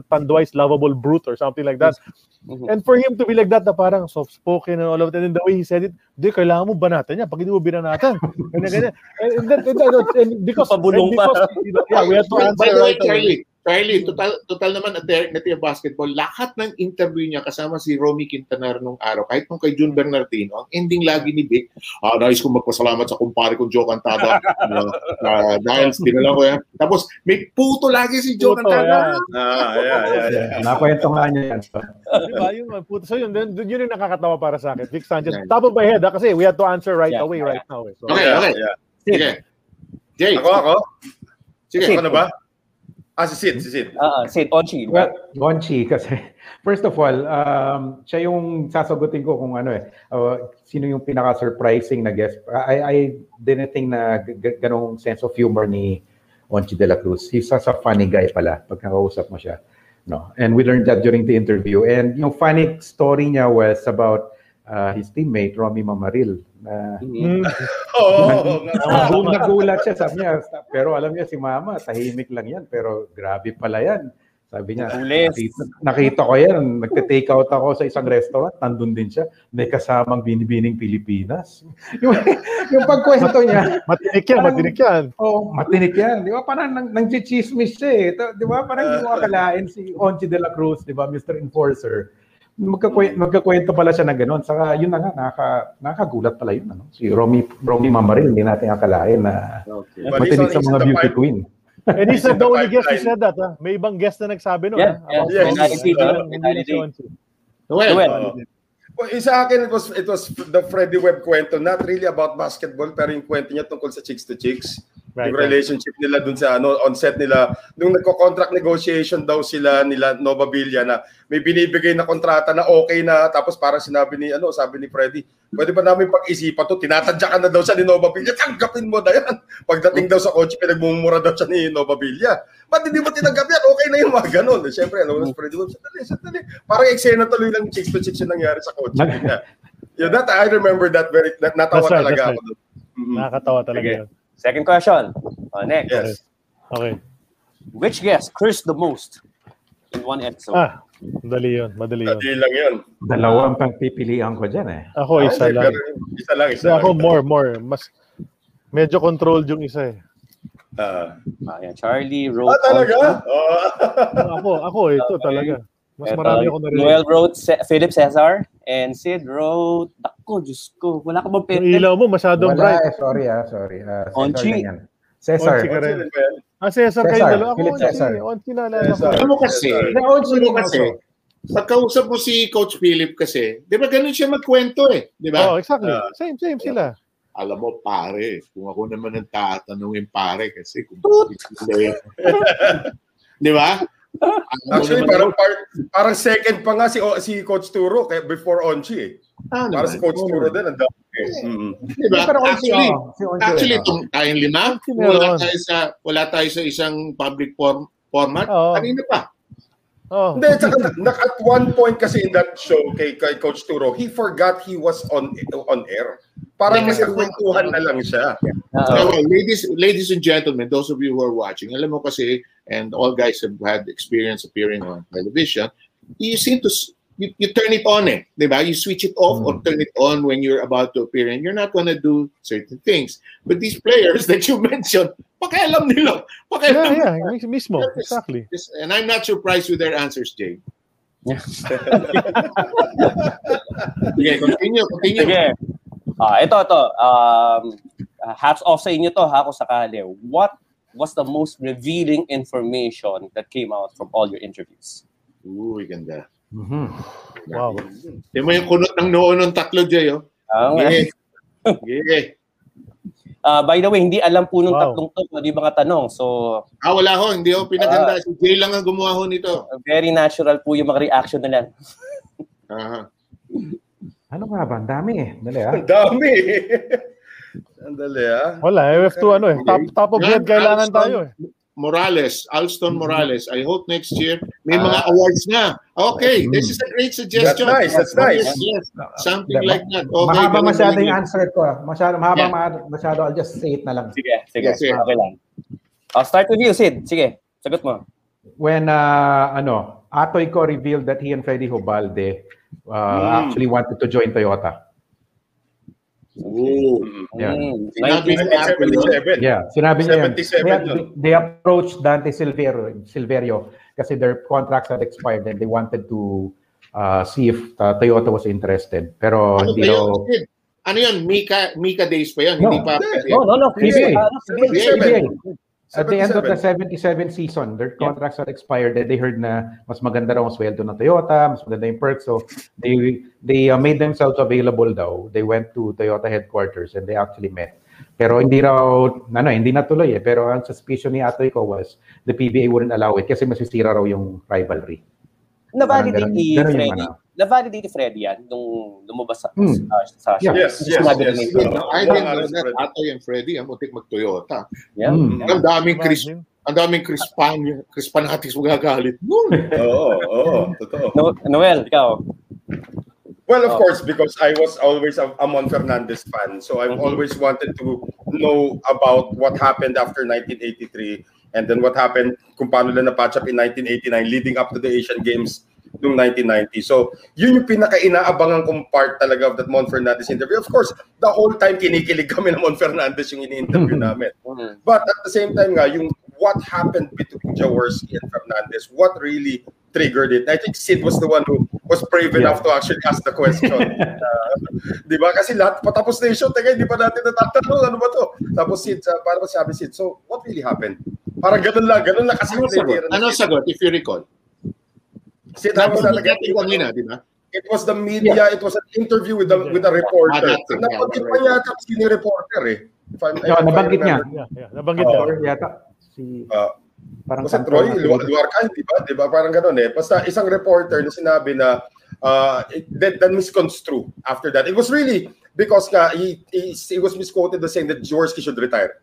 Tanduay's lovable brute or something like that. Mhm. And for him to be like that, na parang soft-spoken and all of that, and the way he said it, di, kailangan mo banatan niya. Pag hindi mo binanatan, ganyan, ganyan. And, and, then- and, and, and because, and pa. because, you know, yeah, we have to answer right away. Charlie, total, total naman Eternity of Basketball, lahat ng interview niya kasama si Romy Quintanar nung araw, kahit nung kay June Bernardino, ang ending lagi ni Vic, ah, nais kong magpasalamat sa kumpare kong Joe Cantada uh, uh, dahil dinala ko yan. Tapos may puto lagi si Joe Puto, Cantada. yeah. Ah, yeah, yeah, yeah. Nakwento nga niya yan. Di ba? Yun, puto. So yun, yun, yun yung nakakatawa para sa akin. Vic Sanchez, Yeah. top of my head, ha, kasi we have to answer right Yeah. away right now. Eh. So, Okay, Yeah, okay. yeah. Sige. Jay, Ako, ako? sige. Ako na ba? Ah, si Sid, si Sid. Ah, ah, Sid, Onchi. Well, Gonchi, kasi first of all, um, siya yung sasagutin ko kung ano eh, uh, sino yung pinaka-surprising na guest. I, I didn't think na g- ganong sense of humor ni Onchi de la Cruz. He's such a funny guy pala pagkakausap mo siya. No? And we learned that during the interview. And yung funny story niya was about uh, his teammate, Romy Mamaril. Na, Mhm. Oo. Nagul- nagulat siya, sabi niya, pero alam niya si mama, tahimik lang yan, pero grabe pala yan. Sabi niya, nakita, nakita ko yan, nagte-take out ako sa isang restaurant, nandun din siya, may kasamang binibining Pilipinas. yung, yung pagkwento niya, matinik yan, matinik yan. oh, matinik yan. Di ba? Parang nang, nang chismis siya eh. Di ba? Parang hindi mo akalain si Onchi de la Cruz, di ba? Mr. Enforcer. Magkakwento, magkakwento pala siya na gano'n. Saka yun na nga, nakaka, nakakagulat pala yun. Ano? Si Romy, Romy Mamaril, hindi natin akalain na Okay. He's sa mga beauty pipe. queen. And he's not the only guest who said that. Ha? May ibang guest na nagsabi nun. Yeah, ha? yeah. Yes. Si Onchi. Well, Well, Oo. Well, sa akin, it was, it was the Freddie Webb kwento, not really about basketball, pero yung kwento niya tungkol sa chicks to chicks. Right, yung right. relationship nila dun sa ano, on set nila. Nung nagko-contract negotiation daw sila nila Nova Villa na may binibigay na kontrata na okay na tapos parang sinabi ni ano, sabi ni Freddie, pwede ba namin pag-isipan to? Tinatadyakan na daw siya ni Nova Villa. Tanggapin mo na yan. Pagdating daw sa coach, pinagmumura daw siya ni Nova Villa. Ba't hindi mo tinanggap yan? Okay na yung mga ganun. Siyempre, ano, si Webb, sandali, sandali. Parang eksena tuloy lang chicks to chicks yung nangyari sa coach. niya. Yeah, that I remember that very that natawa right, talaga that's ako. right. doon. Mhm. Nakakatawa talaga yun. Second question. Uh, next. Yes. Okay. Which guest cursed the most in one episode? Ah, madali yun. Madali yun. Lang yun. Dalawang pang pipilian ko dyan eh. Ako, isa Hindi, lang. Isa lang, isa Kasi ako, lang. more, more. Mas, medyo controlled yung isa eh. Ah. Ah, yan. Charlie wrote... Ah, talaga? Oh. Ako, ako, ito Okay. talaga. Mas Eto, marami ako narinig. Noel wrote Ce- Philip Cesar and Sid wrote... Dako, Diyos ko. Wala ka bang Yung pente? ilaw mo masyadong Wala bright. eh, sorry ah, sorry. Uh, Cesar Onchi. Cesar. Onchi ka rin. Ah, Cesar kayo Cesar, dalawa. Ako, Philip Onchi. Cesar. Onchi na alala ko. Cesar. Alam mo kasi, Na Onchi alam mo kasi, also. pagkausap mo si Coach Philip kasi, di ba ganun siya magkwento eh, di ba? Oh, exactly. Ah. Same, same sila. Alam mo, pare, kung ako naman ang tatanungin pare kasi kung Di ba? Actually, parang, par- parang second pa nga si, O- si Coach Turo kaya before Onchi eh. Ah, Para si Coach. Turo din, ang dami eh. Di ba? Pero Onchi, Actually, oh, si Onchi actually, oh. itong tayong lima, wala tayo sa, wala tayo sa isang public form, format. Oo. Kanina pa. Oh. Hindi, tsaka na, na- at one point kasi in that show kay, kay Coach Turo, he forgot he was on on air. Parang Yeah. kasi kwentuhan na lang siya. Oo. Now, ladies, ladies and gentlemen, those of you who are watching, alam mo kasi, and all guys have had experience appearing on television, you seem to, you, you turn it on eh, di ba? You switch it off or turn it on when you're about to appear and you're not gonna do certain things. But these players that you mentioned, pakialam nila. Yeah, Pakialam yeah. nila. mis- Mismo. Exactly. Yes, And I'm not surprised with their answers, Jay. Sige, continue, continue. Sige. Ah, ito, ito. Um, hats off sa inyo to, ha, kung sakali. What was the most revealing information that came out from all your interviews? Uy, ganda. Mhm. Wow. Di mo yung kunot ng noo ng tatlo, Jay, oh. Ah, nga. Sige. Sige. Ah, by the way, hindi alam po nung Wow. tatlong to, di mga tanong. So, Ah, wala ho. Hindi ho pinaganda. si Jay lang ang gumawa ho nito. very natural po yung mga reaction nila. Aha. Ano nga ba? Ang dami eh. Dali ah. Ang dami Andali ah. Wala, FF2 ano eh. Top, top of head kailangan tayo eh. Morales, Alston Morales. I hope next year may mga awards na. Okay, this is a great suggestion. That's nice, that's nice. Yes, yes. Something Diba? like that. Okay, mahaba masyado yung yun. answer ko. ah. Masyado, mahaba Yeah. ma- masyado. I'll just say it na lang. Sige, sige. Yes, sir. Okay lang. I'll start with you, Sid. Sige, sagot mo. When uh, ano, Atoy ko revealed that he and Freddy Hobalde uh, Mm. actually wanted to join Toyota. Oo. Yeah. Mm, Sinabi ni Apple yun. 1977. Yeah, sinabi niya. 77 They, approached Dante Silverio, Silverio kasi their contracts had expired and they wanted to uh, see if uh, Toyota was interested. Pero Ano hindi daw... Ano yun? Mika, Mika days pa yun. No. Hindi pa. No, no, no. PBA. Sige. PBA. 77. At the end of the 77. 77 season, their contracts had expired and they heard na mas maganda raw ang sweldo ng Toyota, mas maganda yung perks. So they they uh, made themselves available daw. They went to Toyota headquarters and they actually met. Pero hindi raw, ano, hindi natuloy eh. Pero ang suspicion ni Atoy ko was the PBA wouldn't allow it kasi masisira raw yung rivalry. Na-validate Ganun- ni yung. Na-validate ni Freddy yan nung lumabas sa, Hmm. sa, sa Yeah. Yes, yes, yes. Freddy. no, I didn't know that. Atoy and Freddy, ang mutik mag-Toyota. Yeah. Hmm. Ang daming Chris, ang daming Chris Pan, Chris Panatis magagalit. Noon. Oo, oo, totoo. No, Noel, ikaw. Well, of Oh. course, because I was always a Amon Fernandez fan. So I've Mhm. always wanted to know about what happened after 1983 and then what happened kung paano nila na-patch up in 1989 leading up to the Asian Games noong 1990. So yun yung pinaka-inaabangan kong part talaga of that Mon Fernandez interview. Of course, the whole time kinikilig kami na Mon Fernandez yung ini-interview namin. Mm. But at the same time nga, yung what happened between Jaworski and Fernandez, what really triggered it. I think Sid was the one who was brave Yeah. enough to actually ask the question. Uh, di ba? Kasi lahat, patapos na yung show, teka, hindi pa natin natatanong, ano ba to? Tapos Sid, uh, para ba sabi Sid, so what really happened? Parang ganun lang, ganun lang kasi Ano sagot? Ano sagot, if you recall? Halos Nabanggit talaga. natin kanina, di ba? It was the media. It was an interview with the with a reporter. Ah. Nabanggit pa yata sino yung reporter eh. If I'm, Yeah, if I nabanggit niya. Yeah, yeah. Nabanggit Oo. niya. Yata, si, Ah, parang kanto Troy, ka, di ba? Di ba? Parang ganun eh. Basta isang reporter na sinabi na uh, it, that, that misconstrue after that. It was really because nga, he, he, he was misquoted as saying that Jaworski should retire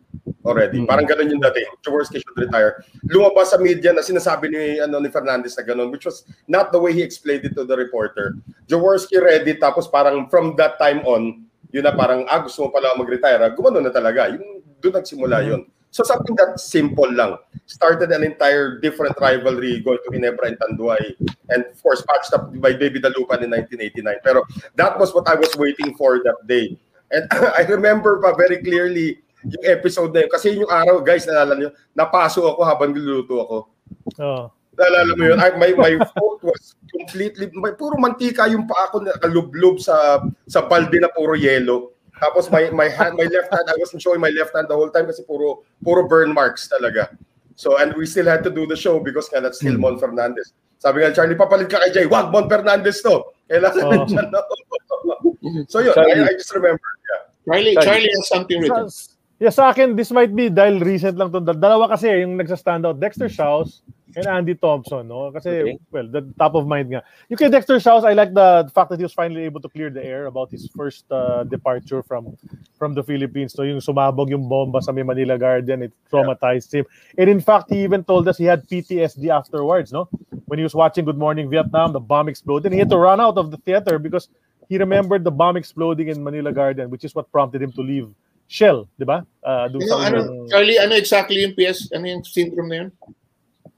already. Parang ganun yung dating. Jaworski should retire. Lumabas sa media na sinasabi ni, ano, ni Fernandez na ganun, which was not the way he explained it to the reporter. Jaworski ready, tapos parang from that time on, yun na parang, ah, gusto mo pala mag-retire. ah, Gumano na talaga. Yung, doon nagsimula yun. So something that simple lang. Started an entire different rivalry going to Ginebra and Tanduay. And of course, patched up by Baby Dalupan in 1989. Pero that was what I was waiting for that day. And I remember pa very clearly yung episode na yun. Kasi yung araw, guys, nalala nyo, napaso ako habang niluluto ako. Oo. Naalala mo yun? I, my, my throat was completely, may, puro mantika yung paa ko nakalublob sa, sa balde na puro yelo. Tapos my, my hand, my left hand, I wasn't showing my left hand the whole time kasi puro, puro burn marks talaga. So, and we still had to do the show because nga that's still Mon Fernandez. Sabi nga, Charlie, papalit ka kay Jay. Wag, Mon Fernandez to. Kailangan Oh. nandiyan na. so yun, I, I just remember. Yeah. Charlie, Charlie has something written. Yeah, sa akin, this might be dahil recent lang to. Dalawa kasi yung nagsa-stand out. Dexter Shouse and Andy Thompson, no? Kasi, Okay. well, the top of mind nga. Yung kay Dexter Shouse, I like the fact that he was finally able to clear the air about his first uh, departure from from the Philippines. So, yung sumabog yung bomba sa may Manila Garden, it traumatized him. And in fact, he even told us he had PTSD afterwards, no? When he was watching Good Morning Vietnam, the bomb exploded. He had to run out of the theater because he remembered the bomb exploding in Manila Garden, which is what prompted him to leave Shell, di ba? Uh, dun Ano, sa ano, unang, Charlie, ano exactly yung PS, ano yung syndrome na yun?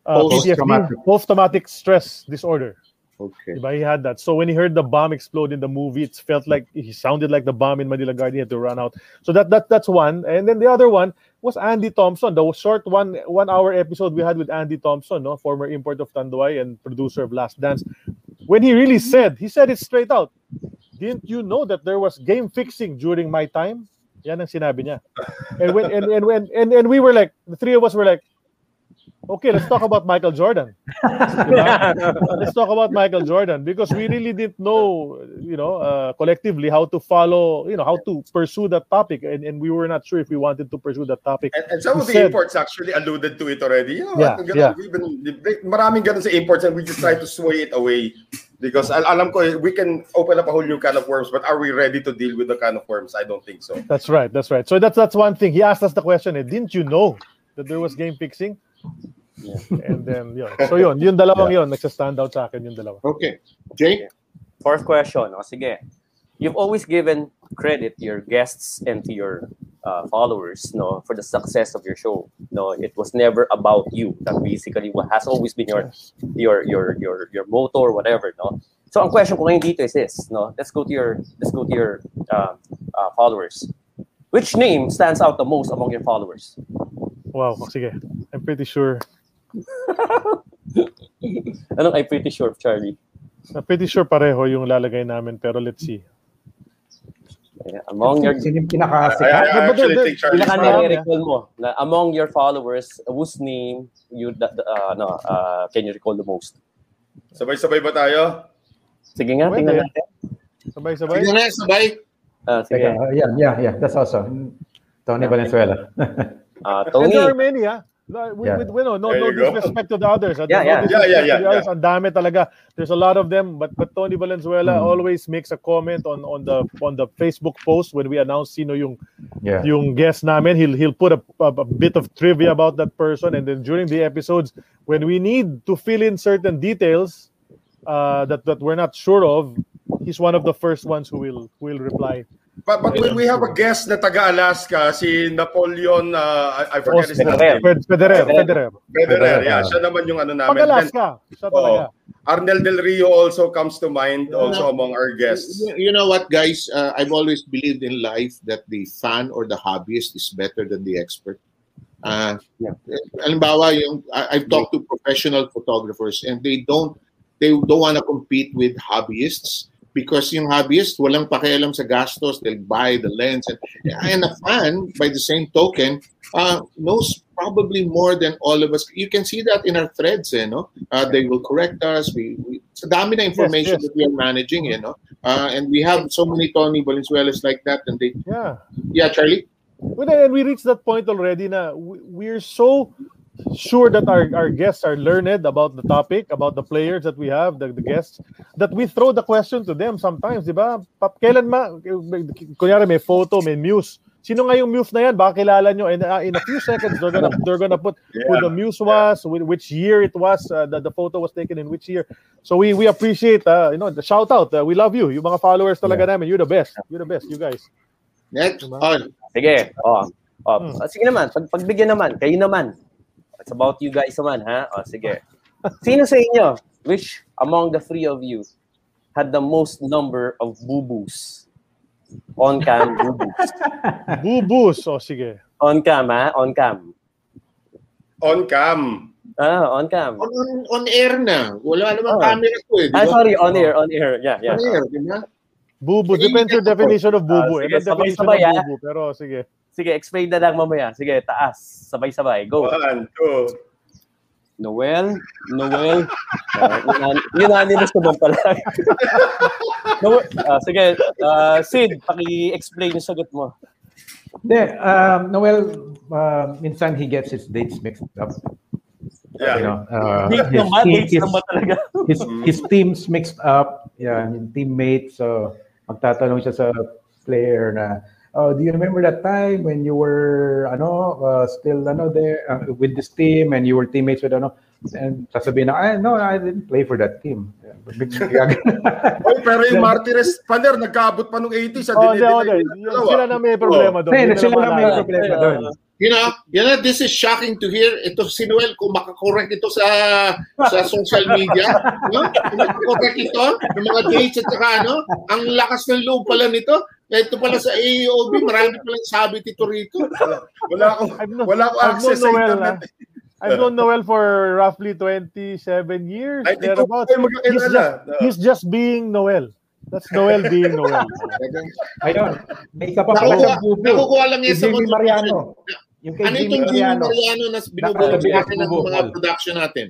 uh, Post-traumatic. post-traumatic stress disorder. Okay. Di ba? He had that. So when he heard the bomb explode in the movie, it felt like he sounded like the bomb in Manila Garden. He had to run out. So that that that's one. And then the other one was Andy Thompson, the short one one hour episode we had with Andy Thompson, no, former import of Tanduay and producer of Last Dance. When he really said, he said it straight out. Didn't you know that there was game fixing during my time? Yan ang sinabi niya. And when and and when and, and we were like, the three of us were like, okay, let's talk about Michael Jordan. Diba? let's talk about Michael Jordan because we really didn't know, you know, uh, collectively how to follow, you know, how to pursue that topic, and, and we were not sure if we wanted to pursue that topic. And, and some of the said- imports actually alluded to it already. You know, Yeah, what, ganun, yeah. we've been, maraming ganun sa imports and we just try to sway it away. Because al alam ko, eh, we can open up a whole new can of worms, but are we ready to deal with the can of worms? I don't think so. That's right. That's right. So that's that's one thing. He asked us the question. Eh, didn't you know that there was game fixing? And then yun. So yun, yung dalawang yun, nagsa-stand out sa akin yung dalawa. Okay. Jake? Fourth question. O sige. You've always given credit to your guests and to your uh, followers no for the success of your show. No, it was never about you. That basically what has always been your your your your your motto or whatever, no. So ang question ko ngayon dito is this, no. Let's go to your let's go to your uh, uh, followers. Which name stands out the most among your followers? Wow, sige. I'm pretty sure. Anong I'm pretty sure, Charlie? I'm pretty sure pareho yung lalagay namin pero let's see. Yeah, among your Sino yung I, pinakasikat? I, I But- but actually the- think Charlie's Pinaka-recall mo na among your followers whose name you the, the, uh, no, uh, can you recall the most? Sabay-sabay ba tayo? Sige nga, Pwede. tingnan natin. Sabay-sabay. Sige na, sabay. Ah, sige. Teka, uh, yeah, yeah, yeah. That's also Tony Valenzuela. Ah, And Tony. there are many, ah. No, With, Yeah. with, with, no, no, no you go. disrespect to the others. ah. Yeah, no yeah. disrespect Yeah, yeah, yeah, the others. Ang dami talaga. There's a lot of them, but but Tony Valenzuela Hmm. always makes a comment on on the on the Facebook post when we announce sino yung Yeah. yung guest namin. He'll he'll put a, a, a bit of trivia about that person, and then during the episodes when we need to fill in certain details uh, that that we're not sure of, he's one of the first ones who will who will reply. But, but we, we have a guest na taga-Alaska, si Napoleon, uh, I, I forget his Federer. name. Fed- Federer, Federer. Federer, yeah. Ah. Siya naman yung ano namin. Pag-Alaska, siya talaga. Arnel Del Rio also comes to mind, also among our guests. You- You know what, guys? Uh, I've always believed in life that the fan or the hobbyist is better than the expert. Uh, Yeah. Halimbawa, yung, I, I've talked to professional photographers and they don't they don't want to compete with hobbyists because yung hobbyist walang pakialam sa gastos they'll buy the lens and, and a fan by the same token uh, knows probably more than all of us. You can see that in our threads, you know. Uh, they will correct us. We, we sa dami na information yes. that we are managing, you know. Uh, and we have so many Tony Valenzuelas like that, and they. Yeah. Yeah, Charlie. Well, and we reached that point already. Na we- we're so sure that our, our guests are learned about the topic, about the players that we have, the, the guests, that we throw the question to them sometimes, di ba? Pa- Kailan ma, kunyari may photo, may muse. Sino nga yung muse na yan? Baka kilala nyo. And uh, in a few seconds, they're gonna they're gonna put who the muse was, whi- which year it was, uh, the, the photo was taken in which year. So we we appreciate, uh, you know, the shout out. Uh, we love you. Yung mga followers talaga namin. You're the best. You're the best, you guys. Next, on. Sige. Oh. Oh, Hmm. Ah, sige naman, pag pagbigyan naman, kayo naman. It's about you guys naman, ha? Oh, sige. Sino sa inyo, which among the three of you had the most number of boo-boos? On cam boo-boos. Bubus. O, sige. On cam, ha? On cam. On cam. Ah, on cam. On, on, on air na. Wala namang Oh. camera ko eh. di Ah, sorry, on air, on air. Yeah, yeah. On air, di ba? Bubu. Depends your definition of bubu. Ah, eh. sige, Ano definition sabay-sabay, of ah. bubu? Pero sige. Sige, explain na lang mamaya. Sige, taas. Sabay-sabay. Go. One, two. Noel, Noel. Uh, unanimous naman pala. Noel, ah, sige, ah, Sid, paki-explain yung sagot mo. Hindi, um, Noel, uh, minsan he gets his dates mixed up. Yeah. You know, uh, Dates his, naman, dates his, naman talaga. his, his teams mixed up. Yeah, yung teammates. So, magtatanong siya sa player na, oh, do you remember that time when you were, ano, uh, still, ano, there uh, with this team and you were teammates with, ano, and sasabihin na, "Ah, no, I didn't play for that team. Yeah, but mixed Oy, pero yung Martires, Paner, nagkaabot pa nung 80 sa Oh, nila dalawa. Sila na may problema doon. Hindi, Hindi sila na may problema doon. You know, you know, this is shocking to hear. Ito si Noel, kung makakorek ito sa sa social media, no? Kung makakorek ito, ng mga dates at saka ano, ang lakas ng loob pala nito. Ito pala sa AOB, marami palang sabit ito rito. Wala akong, wala akong access sa Noel, internet. ah. I've known Noel for roughly 27 years. Thereabouts. kayo magkakilala. He's just, he's just being Noel. That's Noel being Noel. Ayun, may isa pa pala bubo. nakukuha lang yan sa. Mariano. Yung kay Ano Jimmy itong Jimmy Mariano. Mariano na biggest natin ng mga production natin?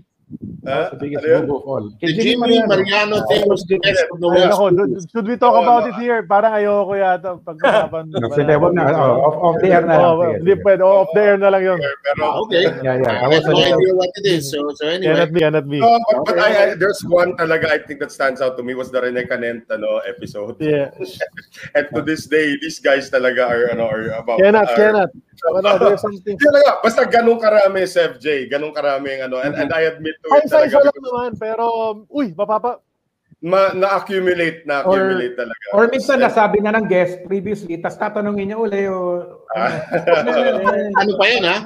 Ha? The biggest yun? bubo of all. Kay Jimmy Mariano of nako, do- should we talk about it here? Parang ayoko yata pag-usapan. Wag na. Oh, off, off the air na lang. Oh, Sige, Hindi sige. pwede. Oh, off the air na lang yun. Pero, Okay. Yeah, yeah. I have no idea what it is. So, so anyway. Cannot be, cannot be. No, but, but I, I, there's one talaga I think that stands out to me was the Rene Canent ano, episode. Yeah. And to this day, these guys talaga are ano are about Cannot, are, cannot. Ano, there's something. Talaga, basta ganun karami Sef J, ganun karami ano and, and I admit to it Lang because naman, pero, uy, mapapa, ma, na-accumulate, na-accumulate talaga. Or minsan nasabi na ng guest previously, tapos tatanungin niya uli o... Ano pa yun, ha?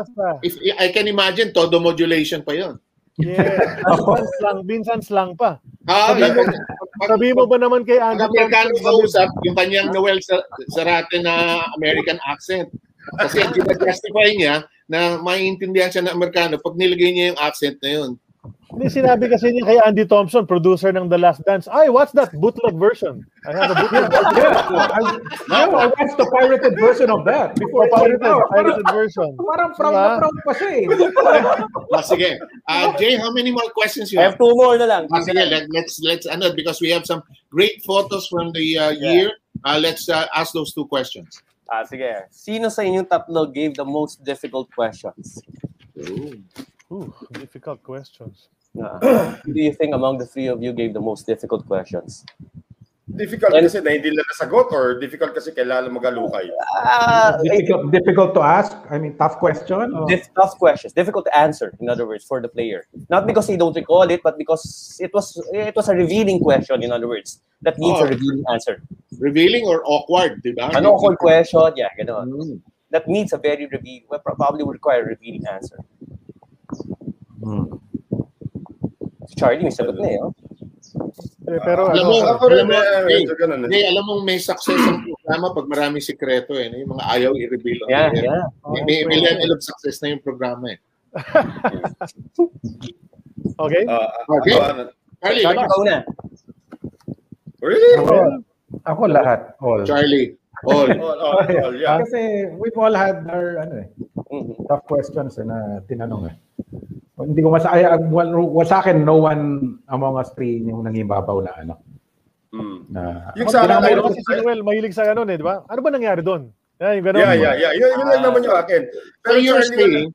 If I can imagine, todo modulation pa yun. Yeah. Minsan slang, minsan slang pa. Ah, Sabi mo- Sabi mo ba naman kay Ang Andy Amerikano kausap, yung kanyang Noel sa Zarate na American accent. Kasi ang ginag-justify niya na maiintindihan siya ng Amerikano pag nilagay niya yung accent na yun. Hindi, sinabi kasi niya kay Andy Thompson, producer ng The Last Dance, ay, what's that bootleg version? I have a bootleg version. Yeah, I, no, I watched the pirated version of that before Oh, pirated, out. pirated version. Parang proud na proud pa siya eh. Ah, sige. Uh, Jay, how many more questions you I have have? two more na lang. Ah, sige, let, let's, let's, ano, because we have some great photos from the uh, year. Uh, let's uh, ask those two questions. Ah, sige. Sino sa inyong tatlo gave the most difficult questions? Ooh, difficult questions. Ah, who do you think among the three of you gave the most difficult questions? Difficult kasi na hindi nila nasagot or difficult kasi kailangan magalukay. Ah, Difficult, difficult to ask. I mean, tough question. or- Dif- tough questions, difficult to answer. In other words, for the player, not because they don't recall it, but because it was it was a revealing question. In other words, that needs Oh. a revealing answer. Revealing or awkward, di ba? Ano awkward question? Yeah, ganon. Mm. That needs a very revealing, Well, probably would require a revealing answer. Hmm. Charlie, may sagot na eh. Oh. Eh, pero Alam ano, mo, Ako rin, alam mo, eh, ganun eh. alam mo may success ang programa pag maraming sikreto eh. Yung mga ayaw i-reveal. Yeah, ganyan. yeah. May, may, may level of success na yung programa eh. okay? Uh, Okay. ako, ano, Charlie, Charlie, ikaw na. really? Ako, ako lahat. All. Charlie, all. All, all, all, yeah. Kasi we've all had our, ano eh, Mhm. tough questions eh, na tinanong eh. Hindi ko masa, ay, ang- well, sa akin, no one among us three yung nangibabaw na ano. Mm. Na, Yung sa akin, kasi si Noel, mahilig sa ganun eh, di ba? Ano ba nangyari doon? Yan, yung ganun. Yeah, yeah, yeah. Yun, yun lang naman yung akin. So you're saying,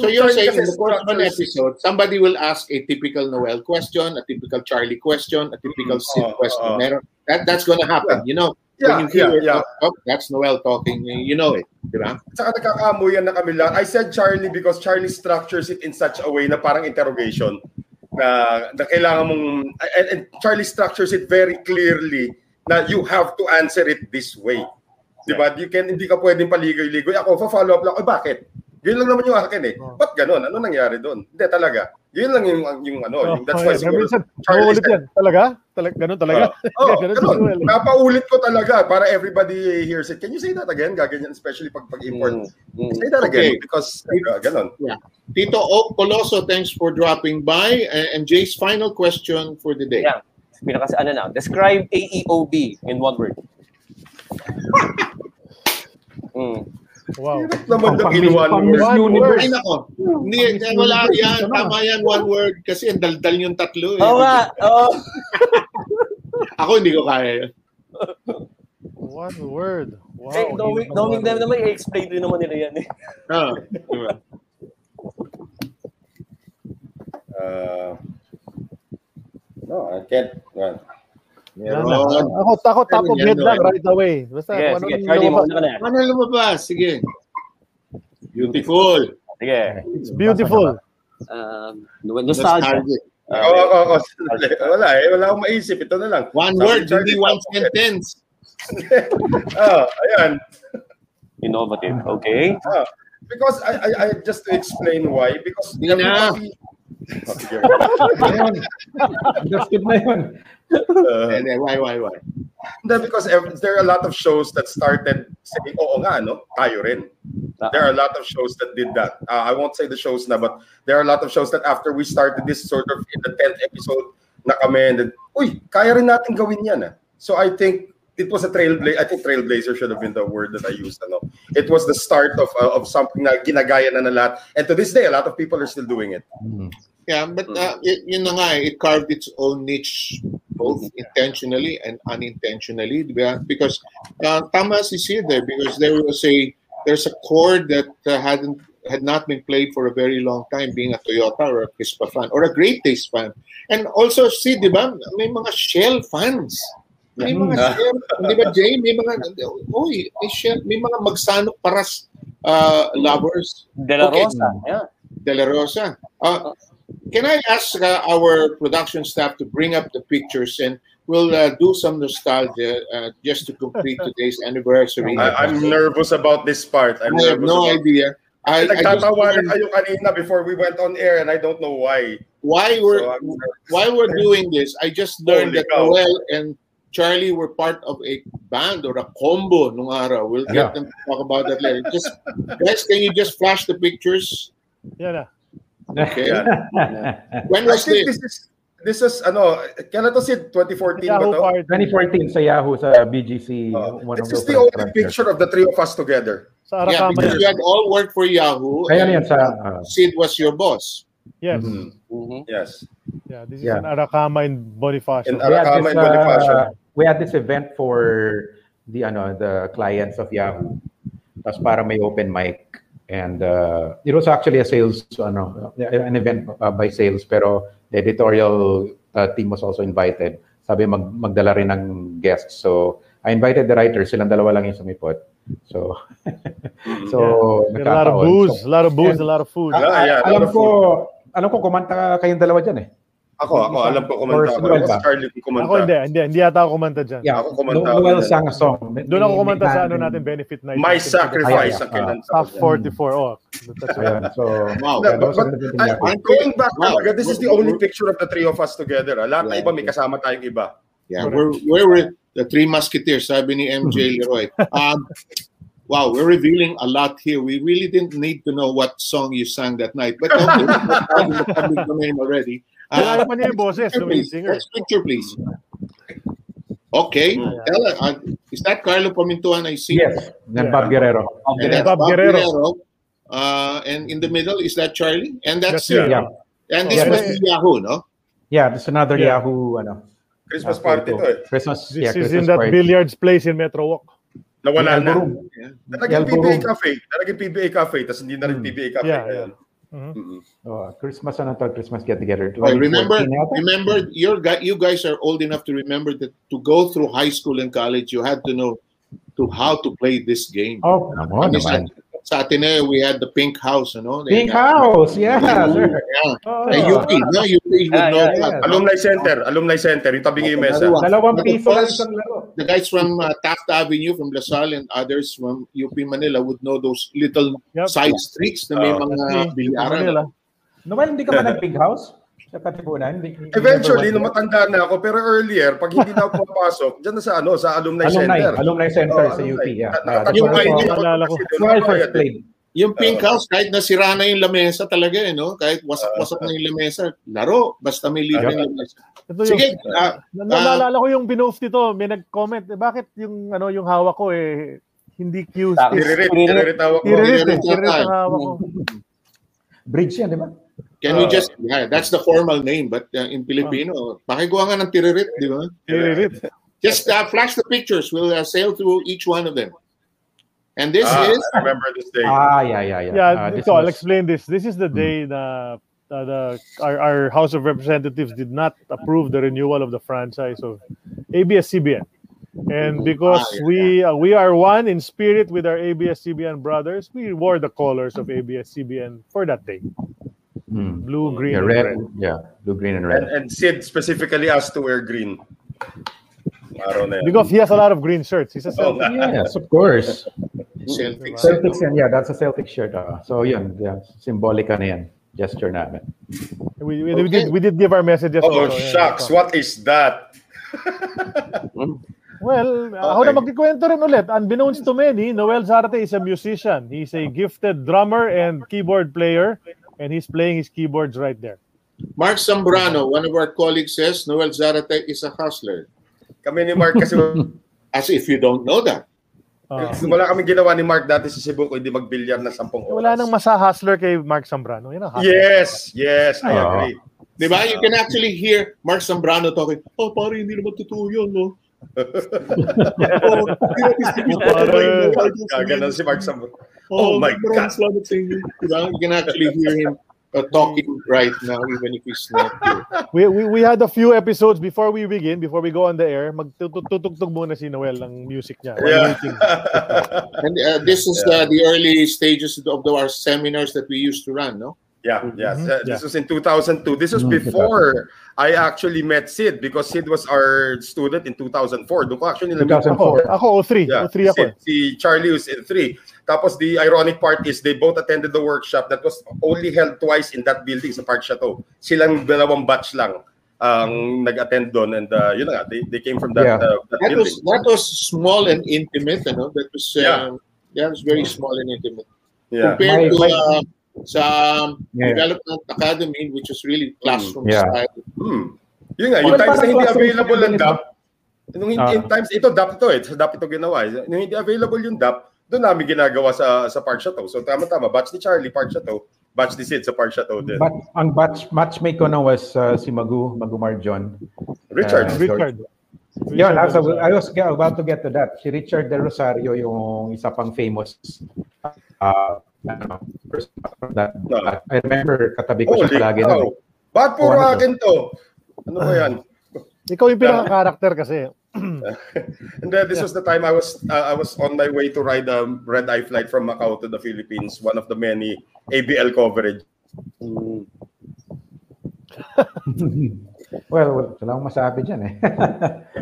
so you're saying in the course of an episode, somebody will ask a typical Noel question, a typical Charlie question, a typical Mm, Sid oo, question. oo. Meron, that, that's gonna happen. You know, Yeah, when you hear yeah, it, yeah. oh, that's Noel talking, you know it. Diba? Saka nagkakamuyan na kami lang. I said Charlie because Charlie structures it in such a way na parang interrogation na, na kailangan mong and, and Charlie structures it very clearly na you have to answer it this way. Di ba? You can, hindi ka pwedeng paligoy-ligoy. Ako, follow up lang. Eh, bakit? Yun lang naman yung akin eh. Oh. Ba't ganun? Ano nangyari doon? Hindi talaga. Yun lang yung, yung ano. Oh, yung, that's why yeah, siguro minsan, Charlie said- yan. Talaga? Talag, ganun talaga? Oh, Ganun si ganun. Noel. Napaulit ko talaga para everybody hears it. Can you say that again? Gaganyan, especially pag pag-import. Mm. Say that again Okay. because uh, ganun. Tito O Coloso, thanks for dropping by. And, and Jay's final question for the day. Yeah. Pinaka ano na, describe AEOB in one word. Mm. Wow. Hirap naman yung in one word. One word. Ay, nako. Hindi, wala yan. Tama yan, one word. Kasi ang daldal yung tatlo. Eh. Oo nga. Oo. Ako hindi ko kaya yan. One word. Wow. Eh, knowing, knowing them naman, i-explain rin naman nila yan eh. Ah, diba? Uh, no, I can't. Well, Meron. na. Ako, ako top of head lang right away. Basta, Sige, ano sige. Charlie, mo na yan. Ano lumabas? Sige. Beautiful. Sige. It's beautiful. Um, nostalgia. Nostalgic. Oo, oo, oo. Sandali. Wala eh. Wala akong maisip. Ito na lang. One Sabi word, Charlie, hindi one sentence. Ah, ayan. Innovative. Okay. Ah, because I, I, I just to explain why. Because Di na. everybody- Oh. Uh, And then, why, why, why? Hindi, because there are a lot of shows that started saying, oo nga, no? Tayo rin. There are a lot of shows that did that. Uh, I won't say the shows na, but there are a lot of shows that after we started this sort of in the 10th episode na kami, and uy, kaya rin natin gawin yan. Ah. So I think it was a trailblazer. I think trailblazer should have been the word that I used. Ano? It was the start of uh, of something na ginagaya na na lahat. And to this day, a lot of people are still doing it. Yeah, but uh, it, yun na nga, eh, it carved its own niche both intentionally and unintentionally because uh, tama si Sid there because there was a there's a chord that uh, hadn't had not been played for a very long time being a Toyota or a Crispa fan or a Great Taste fan and also Sid di ba may mga Shell fans may mga Yeah. Shell di ba Jay may mga oy may Shell may mga magsanok paras uh, lovers De La Okay. Rosa. Yeah. De La Rosa. Uh, can I ask uh, our production staff to bring up the pictures and we'll uh, do some nostalgia uh, just to complete today's anniversary. I, I'm nervous about this part. I'm I have no about idea. I, I just Nagtatawanan learned kayo kanina before we went on air and I don't know why. why we're So why we're doing this. I just learned Holy that cow. Noel and Charlie were part of a band or a combo nung araw. We'll Yeah. get them to talk about that later. Just guys, can you just flash the pictures? Yeah. na. Okay. Yan. When I was this? this is this is ano, kailan to si 2014 ba Yahoo to? Party. 2014 sa Yahoo sa BGC. Uh, one this of is the only restaurants. picture of the three of us together. Sa Yeah, because yan. you had all worked for Yahoo. Ayan and yan sa... uh, Sid was your boss. Yes. Mhm. Mhm. Yes. Yeah, this is Yeah. an Arakama in Bonifacio. In we had Arakama this, and Bonifacio. uh, we had this event for the ano the clients of Yahoo. Tapos para may open mic and uh, it was actually a sales ano an event uh, by sales pero the editorial uh, team was also invited. Sabi mag magdala rin ng guests. So I invited the writers, silang dalawa lang yung sumipot. So so There are a lot of nagkataon. booze, So, a lot of booze, and- a lot of food. Ah, yeah, a lot alam of ko alam ko kumanta kayong dalawa diyan eh. Ako, ako, alam ko Or kumanta. si Ako, ako kung kumanta. Ako hindi, hindi, hindi yata ako kumanta dyan. Yeah, Ako kumanta Noel dyan. sang a song. Doon ako kumanta sa ano natin, benefit night. My sacrifice ang kinanta Top ko. 44, oh. That's right. So, Wow. But, but I, going back Wow. talaga, this is the only picture of the three of us together. ah. Lahat na iba, may kasama tayong iba. Yeah, we're we're with the three musketeers, sabi ni MJ Leroy. Um, wow, we're revealing a lot here. We really didn't need to know what song you sang that night, but okay, that's out in the public domain already. Kilala Uh, pa niya yung boses, please. Next picture, please. Okay, tell us, uh, is that Carlo Pamintuan I see? Yes, and Bob Guerrero. And Yeah. that's Bob Bob Guerrero. Guerrero. Uh, and in the middle is that Charlie, and that's That's Yeah. And this Yeah. must be Yahoo, no? Yeah, there's another Yeah. Yahoo, ano. Christmas party photo. to eh. Christmas, This yeah, is Christmas in that party. billiards place in Metro Walk. Nawala na. Naging Albo PBA Room. Cafe. Naging PBA Cafe, tapos hindi na rin Mm. PBA Cafe. Yeah. Mhm. Mm-mm. Oh, Christmas ano to, Christmas get together. Oh, remember, 2014 yata? remember, your guy, you guys are old enough to remember that to go through high school and college, you had to know to how to play this game. Oh, ano Kami sa, Ateneo, we had the Pink House, you know? Pink House, yeah, sir. Yeah. Oh. And UP, no? UP would Yeah, know yeah, that. yeah. Alumni Center, Alumni Center, yung tabing yung mesa. Dalawa. Dalawang piso lang isang laro. The guys from uh, Taft Avenue, from Lasal, and others from UP Manila would know those little Yep. side streets na may Oh. mga bilyaran. Noel, hindi ka ba nag-Pink House? Sa Katipunan? Eventually, nung matanda na ako, pero earlier, pag hindi na ako papasok, dyan na sa ano, sa Alumni? Alumni, Center. Alumni Center Oh, sa alumni. UP, yeah. Na- Ah, yung naalala ko. I ako first played. Yung Pink House, kahit nasira na yung lamesa talaga, eh, no? Kahit wasak-wasak na yung lamesa, laro, basta may libre Yeah. lamesa. Ito yung, Sige, ah, na, naalala ko yung binost nito, may nag-comment, eh, bakit yung ano yung hawak ko eh hindi Q. Tiririt, Tiririt. tiririt tawag ko. Tiririt, Tiririt hawak ko. Bridge yan, di ba? Can we Ah. just, yeah, that's the formal name, but uh, in Filipino, pakigawa nga ng tiririt, di ba? Tiririt. Just uh, flash the pictures. We'll uh, sail through each one of them. And this Ah, is I remember this day. Ah, yeah, yeah, yeah. Yeah, Ah, this so I'll explain this. This is the day na uh, the our, our House of Representatives did not approve the renewal of the franchise of ABS-CBN. And because Ah, yeah, we uh, we are one in spirit with our ABS-CBN brothers, we wore the colors of ABS-CBN for that day. Hmm. Blue, green, Yeah, and red, red. yeah, blue, green, and And, red. and Sid specifically asked to wear green. Araw na yan. Because he has a lot of green shirts. He's a Oh, Celtic. Yes, of course. Celtics. Celtics yan, yeah, that's a Celtic shirt. ah. so yun, yeah, symbolic na yan. Gesture namin. We, we, we did we did give our messages. Oh, also, yeah. shucks. What is that? Well, ako Okay. na magkikwento rin ulit. Unbeknownst to many, Noel Zarte is a musician. He's a gifted drummer and keyboard player, and he's playing his keyboards right there. Mark Zambrano, one of our colleagues says Noel Zarate is a hustler. Kami ni Mark kasi As if you don't know that. Uh, wala kami ginawa ni Mark dati sa Cebu kung hindi magbilyar na sampung oras. wala nang masa hustler kay Mark Zambrano. Yan ang hustler. Yes, yes, I Ah. agree. Di ba? You can actually hear Mark Zambrano talking, oh, pare, hindi naman totoo yun, no? oh, Pare. Gaganon si Mark Sam. Oh, Oh my God. inyo. Diba? You can actually hear him uh, talking right now, even if he's not here. We, we, we had a few episodes before we begin, before we go on the air, magtutugtog muna si Noel ng music niya. Yeah. And uh, this is uh, the early stages of the, our seminars that we used to run, no? Yeah, yes. Mhm. Uh, this was in 2002. This was before I actually met Sid because Sid was our student in 2004. Doon ko actually na-meet 2004. Ako, ako 03. Yeah, 03 ako. si, si Charlie was in three. Tapos the ironic part is they both attended the workshop that was only held twice in that building sa Park Chateau. Silang dalawang batch lang ang nag-attend doon and uh, yun na nga, they, they came from that, Yeah. uh, that That building. was that was small and intimate, you know. That was uh, Yeah. yeah, it was very small and intimate yeah. compared My- to my- uh, sa um, Yeah. development academy, which was really classroom Yeah. style. Hmm. Yun nga, yung Well, times na hindi available ang DAP, nung in, Ah. in times, ito DAP ito eh, sa DAP ito ginawa. eh. Nung hindi available yung DAP, doon namin ginagawa sa sa Park Chateau. So tama-tama, batch ni Charlie, Park Chateau, batch ni Sid sa Park Chateau din. But ang batch, matchmate ko na was uh, si Magu, Magumar John. Richard, Uh, Richard. Yun, Richard was, I was about to get to that. Si Richard De Rosario yung isa pang famous uh, ano, person from that. No. I remember katabi ko siya holy palagi. cow. nun. Ba't puro Oh, ano to? akin to? Ano ba yan? Ikaw yung pinaka-character kasi. And then this was the time I was uh, I was on my way to ride a red eye flight from Macau to the Philippines, one of the many ABL coverage. well, wala akong masabi dyan eh.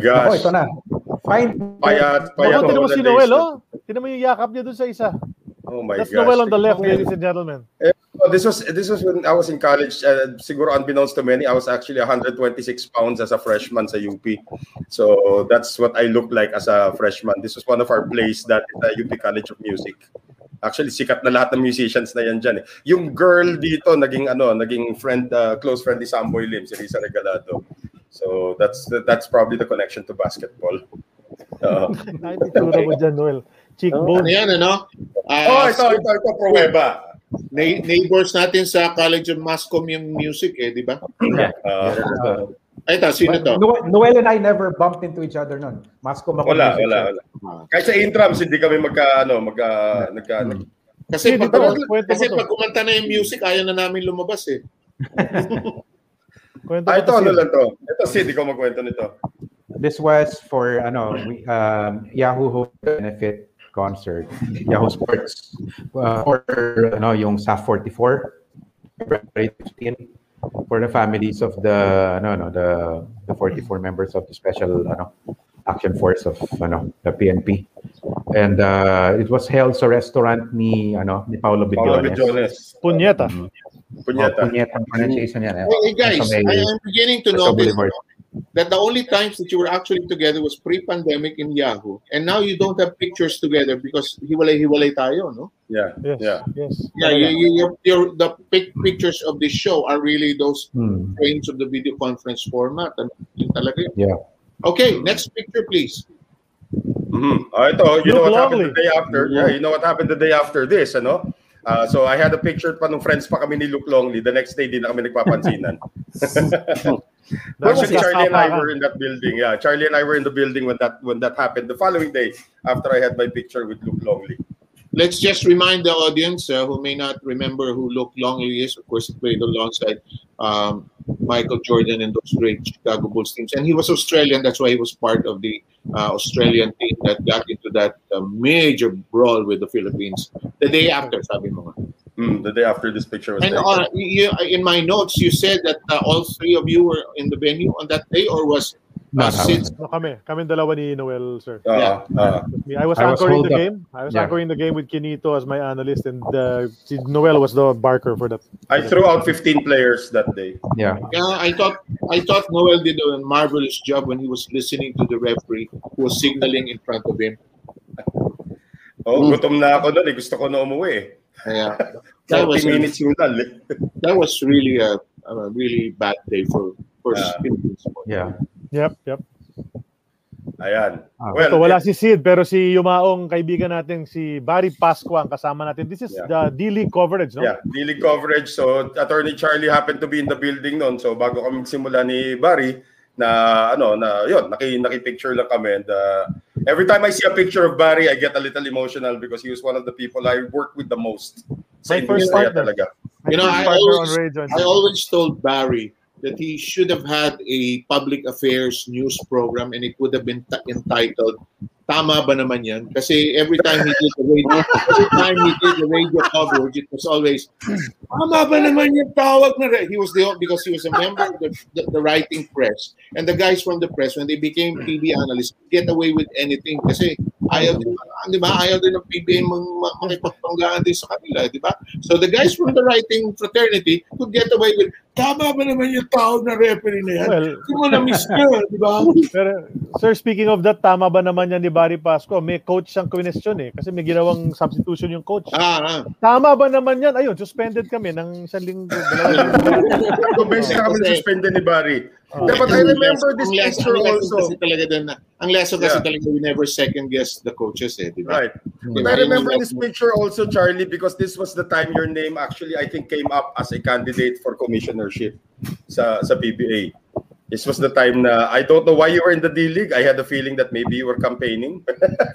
Gosh. Ako, ito na. Fine. Payat, payat. Ako, tinan mo si Noel, oh. Tinan mo yung yakap niya dun sa isa. Oh my That's gosh. Noel on the left, ladies and gentlemen. Oh, this was this was when I was in college. Uh, siguro unbeknownst to many, I was actually 126 pounds as a freshman sa UP. So that's what I looked like as a freshman. This was one of our plays that at UP College of Music. Actually, sikat na lahat ng musicians na yan dyan. Eh. Yung girl dito, naging ano, naging friend, uh, close friend ni Samboy Lim, si Risa Regalado. So that's that's probably the connection to basketball. Uh, Ay, itsura mo dyan, Noel. Ano Cheekbone. yan, ano? oh, Uh, ito, ito, ito, pruweba. Na- neighbors natin sa College of Mass Comm yung music eh, di ba? Yeah. Uh, Ay, ito, sino to? Noel, and I never bumped into each other nun. Mascom ako. wala, music wala, wala. Kahit sa intrams, hindi kami magka, ano, magka, nagka, Hmm. Kasi Hindi, pag, kwento kasi pag kumanta na yung music, ayaw na namin lumabas eh. Kwento Ah, ito, to, ano lang to. Ito, Sid, ikaw magkwento nito. This was for ano we, um, Yahoo Host benefit concert, Yahoo Sports uh, for ano yung SAF 44 February 15 for the families of the ano no the the 44 members of the special ano action force of ano the PNP and uh, it was held sa restaurant ni ano ni Paulo Paolo Bidiones. Bidiones. Punyeta. Punyata. Oh, punyeta ang pronunciation yan. eh. Hey, guys, Sa may- I am beginning to sa notice Boulevard. That the only times that you were actually together was pre-pandemic in Yahoo. And now you don't have pictures together because hiwalay-hiwalay tayo, no? Yeah, Yes. yeah. Yes. Yeah, you, you, your, your, the pic- pictures of this show are really those Hmm. frames of the video conference format. And yun talaga. Yeah. Okay, next picture, please. Mhm. Ah, ito, you know Look what happened the day after? Yeah, you know what happened the day after this, ano? Ah, so I had a picture pa nung friends pa kami ni Luke Longley. The next day, di na kami nagpapansinan. Actually, Charlie and I were in that building. Yeah, Charlie and I were in the building when that when that happened. The following day, after I had my picture with Luke Longley. Let's just remind the audience uh, who may not remember who Luke Longley is. Of course, he played alongside um, Michael Jordan and those great Chicago Bulls teams. And he was Australian. That's why he was part of the uh, Australian team that got into that uh, major brawl with the Philippines the day after, sabi mo. Mm, the day after this picture was And taken. uh, you, in my notes, you said that uh, all three of you were in the venue on that day, or was No, uh, no. Sid? No, kami. Kami dalawa ni Noel, sir. Ah, ah. Me, I was I was anchoring hold the up. game. I was Yeah. anchoring the game with Kinito as my analyst, and uh, si Noel was the barker for that. I threw out 15 players that day. Yeah. Yeah, I thought I thought Noel did a marvelous job when he was listening to the referee who was signaling in front of him. Oh, Mm. gutom na ako doon. Eh. Gusto ko na umuwi. eh. Yeah, that was minutes yung lal. eh. that was really a, a really bad day for for Yeah. Philippine. Yeah. Yep, yep. Ayan. Ah. Well, so wala si Sid, pero si Yumaong kaibigan natin si Barry Pasqua ang kasama natin. This is Yeah. the D-League coverage, no? Yeah, daily coverage. So, Attorney Charlie happened to be in the building noon. So, bago kami simula ni Barry, na ano, na yun, naki, naki-picture lang kami. And uh, every time I see a picture of Barry, I get a little emotional because he was one of the people I worked with the most. Sa My first talaga. You know, I always- I always told Barry that he should have had a public affairs news program and it would have been t- entitled Tama ba naman yan? Kasi every time he did the radio, every time he did the radio coverage, it was always, Tama ba naman yung tawag na re-" He was the because he was a member of the, the, the writing press. And the guys from the press, when they became TV analysts, get away with anything kasi ayaw din, di ba? Ayaw din ng PBA makipagpanggaan din sa kanila, di ba? So the guys from the writing fraternity could get away with, tama ba naman yung tawag na referee na yan? Well, Hindi mo na-miss yun, di ba? Pero, sir, speaking of that, tama ba naman yan ni Barry Pasco? May coach siyang question eh. Kasi may ginawang substitution yung coach. Ah, ah. Tama ba naman yan? Ayun, suspended kami ng isang linggo. linggo. So, basically kami suspended ni Barry. Yeah, but I remember this lesson- lesson also. Kasi talaga din na, ang lesson kasi Yeah. talaga we never second guess the coaches eh, di ba? Right. But I remember this picture also, Charlie, because this was the time your name actually, I think, came up as a candidate for commissionership sa, sa PBA. This was the time na, I don't know why you were in the D-League. I had the feeling that maybe you were campaigning.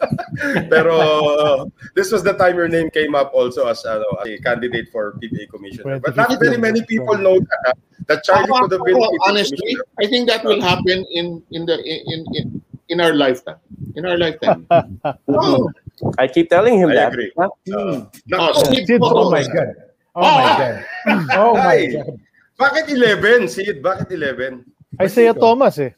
Pero uh, this was the time your name came up also as uh, a candidate for PBA commissioner. But not very many people know that, uh, that Charlie could have been ako, PBA honestly. I think that will happen in in the in in in our lifetime. In our lifetime. oh, I keep telling him I that. agree. Huh? Uh, oh, nako, Sid, Sid, Oh my God. Oh my God. Oh my Ay. God. bakit 11, Sid? Bakit 11? Isaiah Thomas eh.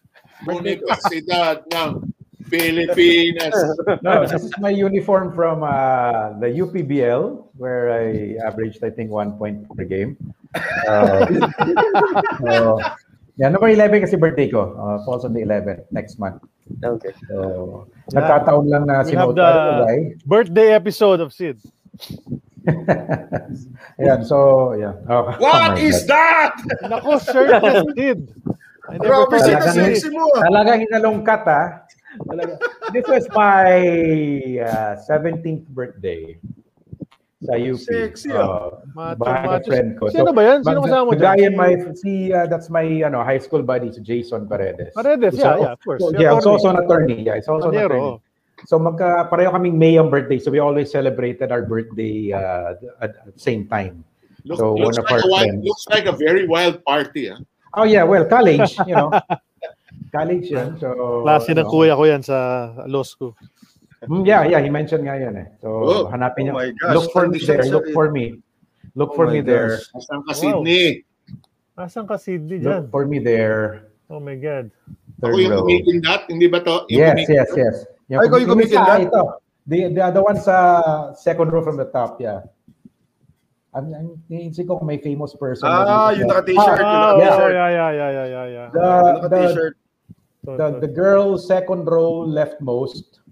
Bonito Ciudad ng Pilipinas. No, this is my uniform from uh, the UPBL, where I averaged, I think, one point per game. Uh, so, yeah, number 11 kasi birthday ko. Uh, falls on the 11th next month. Okay. So, Yeah. nagkataon lang na ito, the guy. birthday episode of Sid. Ayan, so, yeah. Oh, oh What my is God. that? Nako, shirtless Sid. Grabe, it. sexy mo. ah. Talagang hinalungkat, ah. Talaga. This was my uh, 17th birthday. sa UP. Sexy, Uh, Macho, bahay ng macho. friend ko. Sino ba yan? Sino kasama mo the dyan? guy in my, si, uh, that's my ano, high school buddy, si Jason Paredes. Paredes, So, yeah, yeah, of course. So, yeah, he's attorney. also an attorney. Yeah, he's also an attorney. So magka pareho kaming May ang birthday. So we always celebrated our birthday uh, at, at the same time. Look, so looks, one of like our a wild, friends. looks like a very wild party. ah. Oh yeah, well, college, you know. college yan. So, Klase ng kuya ko yan sa law school. Mm, yeah, yeah, he mentioned nga yan eh. So, Oh, hanapin oh niyo. my gosh, Look for me there. Look for me. Look Oh for my me there. gosh. Asan ka, Wow. Sydney? Nasaan ka, Sidney, dyan? Look for me there. Oh my God. Ako Third yung row. kumikindat, hindi ba to? Yung Yes, yes, yes. Yung Ay, ikaw yung kumikindat? Ito. The, the other one sa second row from the top, yeah. I'm, I'm iniisip ko kung may famous person. Ah, yung naka-t-shirt, Ah, oh, naka-t-shirt. yeah, yeah, yeah, yeah, yeah, yeah. The, the, naka-t-shirt. So, the, the girl second row leftmost,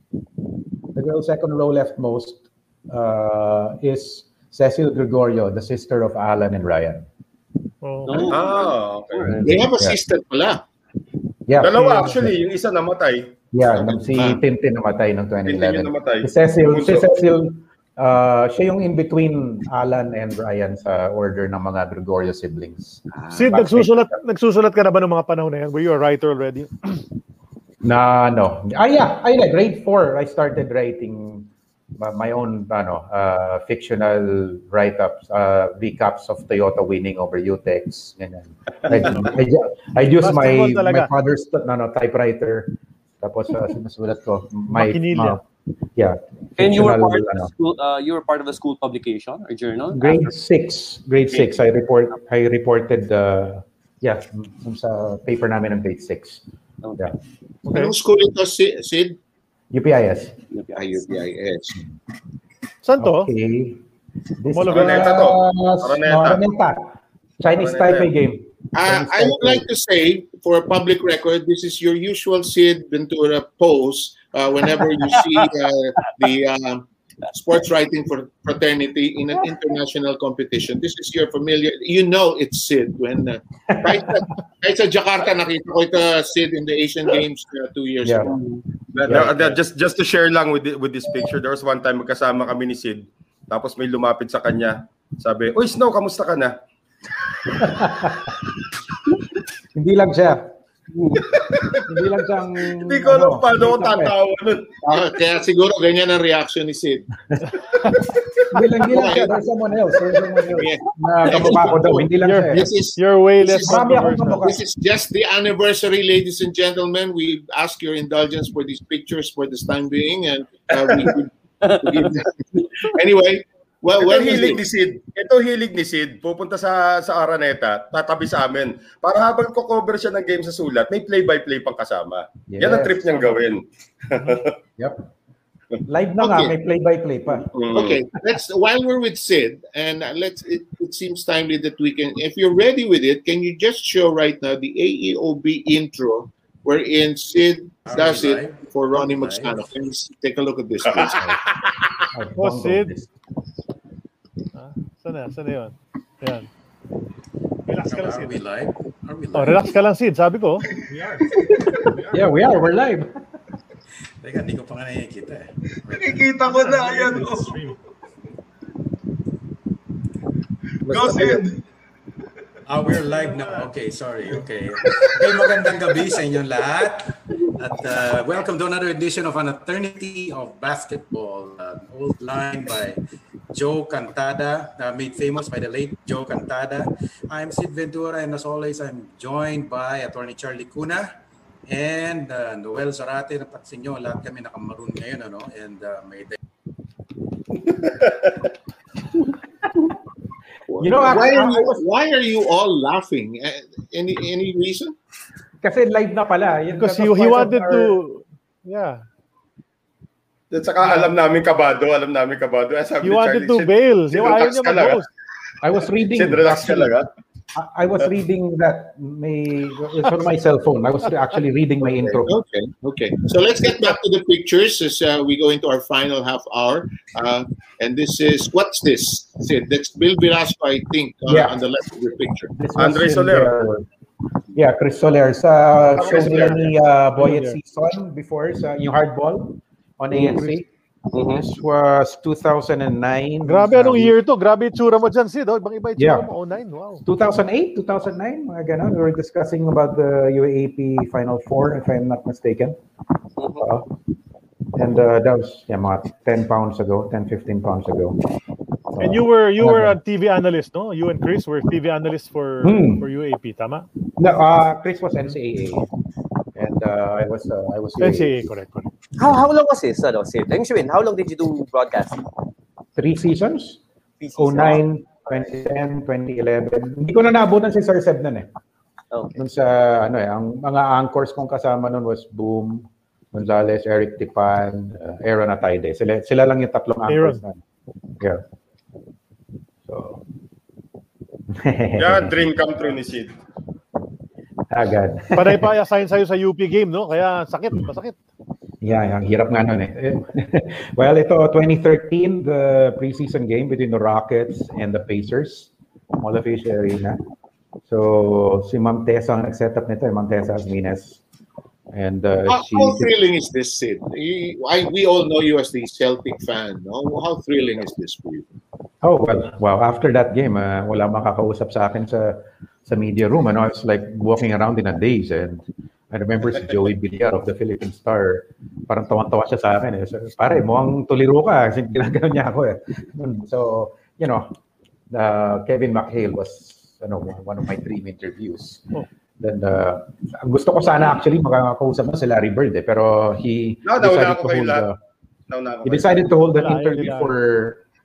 the girl second row leftmost uh, is Cecil Gregorio, the sister of Alan and Ryan. oh. Ah, okay. They have a Yeah. sister pala. Yeah. Dalawa actually, yung isa namatay. Yeah, si Ah. Tintin namatay noong Tintin 2011. yung namatay. Si Cecil, si. Cecil, uh, siya yung in between Alan and Ryan sa order ng mga Gregorio siblings. Sid, nagsusulat, nagsusulat ka na ba ng mga panahon na yan? Were you a writer already? Na no. Ah yeah, ay na grade 4 I started writing my own ano uh, fictional write-ups, uh, recaps of Toyota winning over Utex ganyan. I, I, I use my my father's no, no, typewriter tapos uh, sinusulat ko my Makinilya. ma- yeah. And you were part of ano, the school. Uh, you were part of the school publication or journal. grade 6 grade 6 I report I reported uh, yeah dun sa paper namin ng grade 6 yeah Okay. Anong school ito, Si- Sid? UPIS IUPIS. Saan to? Okay. This Mall of was Araneta to. Araneta. Araneta. Chinese Taipei game. Uh, I would like to say, for a public record, this is your usual Sid Ventura pose uh, whenever you see uh, the uh, sports writing for fraternity in an international competition. This is your familiar. You know it's Sid when uh, kahit, sa, kahit sa Jakarta nakita ko ito Sid in the Asian Games uh, two years Yeah. ago. That- that- that- just just to share lang with thi- with this picture, there was one time magkasama kami ni Sid. Tapos may lumapit sa kanya. Sabi, Uy, Snow, kamusta ka na? Hindi lang siya. Hindi lang siyang Hindi ko alam paano ko tatawa nun. Ah, kaya siguro ganyan ang reaction ni Sid. Hindi lang, hindi lang siya. There's someone else. There's someone else. Yeah. Na kamukha ko daw. Hindi lang siya. This is you're way This less is- Marami akong controversial. kamukha. This is just the anniversary, ladies and gentlemen. We ask your indulgence for these pictures for this time being, and uh, we, we- anyway. Well, Ito when hilig ni Sid. Ito hilig ni Sid. Pupunta sa sa Araneta, tatabi sa amin. Para habang ko-cover siya ng game sa sulat, may play-by-play pang kasama. Yan ang Yes. trip niyang gawin. Yep. Live na nga. Okay. May play-by-play pa. Mm. Okay, let's while we're with Sid, and let's. It, it seems timely that we can. If you're ready with it, can you just show right now the AEOB intro, wherein Sid does it for Ronnie Magsano? Can you s- take a look at this, please? Oh. Sid. Ah, Saan na? Saan na yun? Yan. Relax ka lang, Are Sid. we live? Are we Oh, live? relax ka lang, Sid. Sabi ko. We are. Yeah, we are. We're live. Teka, hindi ko pa nga nakikita eh. Nakikita ko na, ayan. oh. Go, Sid. Ah, we're live now. Okay, sorry. Okay. Okay, magandang gabi sa inyong lahat. At uh, welcome to another edition of An Eternity of Basketball, an old line by Joe Cantada, uh, made famous by the late Joe Cantada. I'm Sid Ventura, and as always, I'm joined by Attorney Charlie Cuna and uh, Noel Zarate. Napansin nyo, lahat kami nakamaroon ngayon, ano? And uh, may You know, why actually, are you, why are you all laughing? Uh, Any any reason? Kasi live na pala. Because he, he wanted our- to... Yeah. At saka alam namin kabado, alam namin kabado. Ay, sabi He wanted Charlie, to bail. Sid, Di ayaw niya ka lang, mag-host? I was reading. Sid, relax ka lang. I, I was reading that may it's on my cell phone. I was actually reading my intro. Okay, okay. So let's get back to the pictures as uh, we go into our final half hour. Uh, and this is what's this? Sid, that's Bill Velasco, I think, uh, Yeah. on the left of your picture. This was Andre in Soler. Yeah, Chris Soler. Sa show Chris nila ni uh, Boy at Yeah. Season before sa yung hardball on ANC. This was 2009. Grabe, anong year to? Grabe itsura mo dyan, Sid. Oh, ibang iba itsura Yeah. mo. 09, wow. 2008, 2009, mga ganon. We were discussing about the UAAP Final Four, if I'm not mistaken. Uh, and uh, that was yeah, mga 10 pounds ago, 10, 15 pounds ago. And you were you were a TV analyst, no? You and Chris were TV analysts for Hmm. for UAP, tama? No, uh, Chris was NCAA. And uh, I was uh, I was NCAA, correct, correct. How how long was this? Ano, Sid? Yung Shwin, how long did you do broadcasting? Three seasons? Three seasons. 09, 2010, 2011. Hindi ko na naabutan si Sir Seb nun eh. Okay. Dun sa, ano eh, ang mga anchors kong kasama nun was Boom, Gonzalez, Eric Tipan, uh, Aaron Atayde. Sila, sila lang yung tatlong anchors Aaron. nun. Yeah. So, Yan, dream come true ni Sid. agad. Panay pa assign sa'yo sa UP game, no? Kaya sakit, masakit. Yeah, ang hirap nga nun eh. well, ito, 2013, the preseason game between the Rockets and the Pacers, Molefish Arena. So, si Ma'am Tessa ang nag-set up nito, eh, Ma'am Tessa Asmines. And uh, How, she... how thrilling is this, Sid? I, we all know you as the Celtic fan. No? How thrilling is this for you? Oh, well, wow. After that game, uh, wala makakausap sa akin sa sa media room. Ano, I was like walking around in a daze. And I remember si Joey Villar of the Philippine Star, parang tawan-tawa siya sa akin. Eh. So, pare, mukhang tuliro ka. Kasi ginagano niya ako eh. So, you know, uh, Kevin McHale was ano, one of my dream interviews. Oh. Then, uh, gusto ko sana actually makakausap na si Larry Bird eh. Pero he No, decided to hold the, Nauna ako He decided to hold an interview for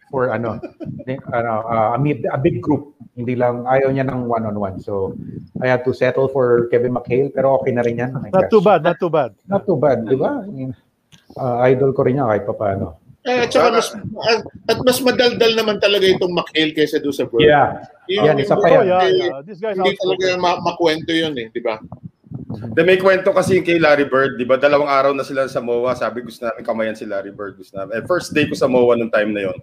for ano, ni- ano uh, a, mid- a big group. Hindi lang ayaw niya ng one-on-one. So I had to settle for Kevin McHale pero okay na rin yan. I Not guess. too bad, not too bad. Not too bad, di ba? I mean, uh, idol ko rin niya kahit papaano. Eh, at saka mas, at mas madaldal naman talaga itong McHale kaysa doon sa Bird. Yeah. Yun, Yan, isa pa Oh, yan. yeah, Hindi, yeah. This guy's hindi talaga ma- makwento yun eh, di ba? De may kwento kasi kay Larry Bird, di ba? Dalawang araw na sila sa MOA. Sabi gusto namin kamayan si Larry Bird. Gusto namin. Eh, first day ko sa MOA nung time na yon.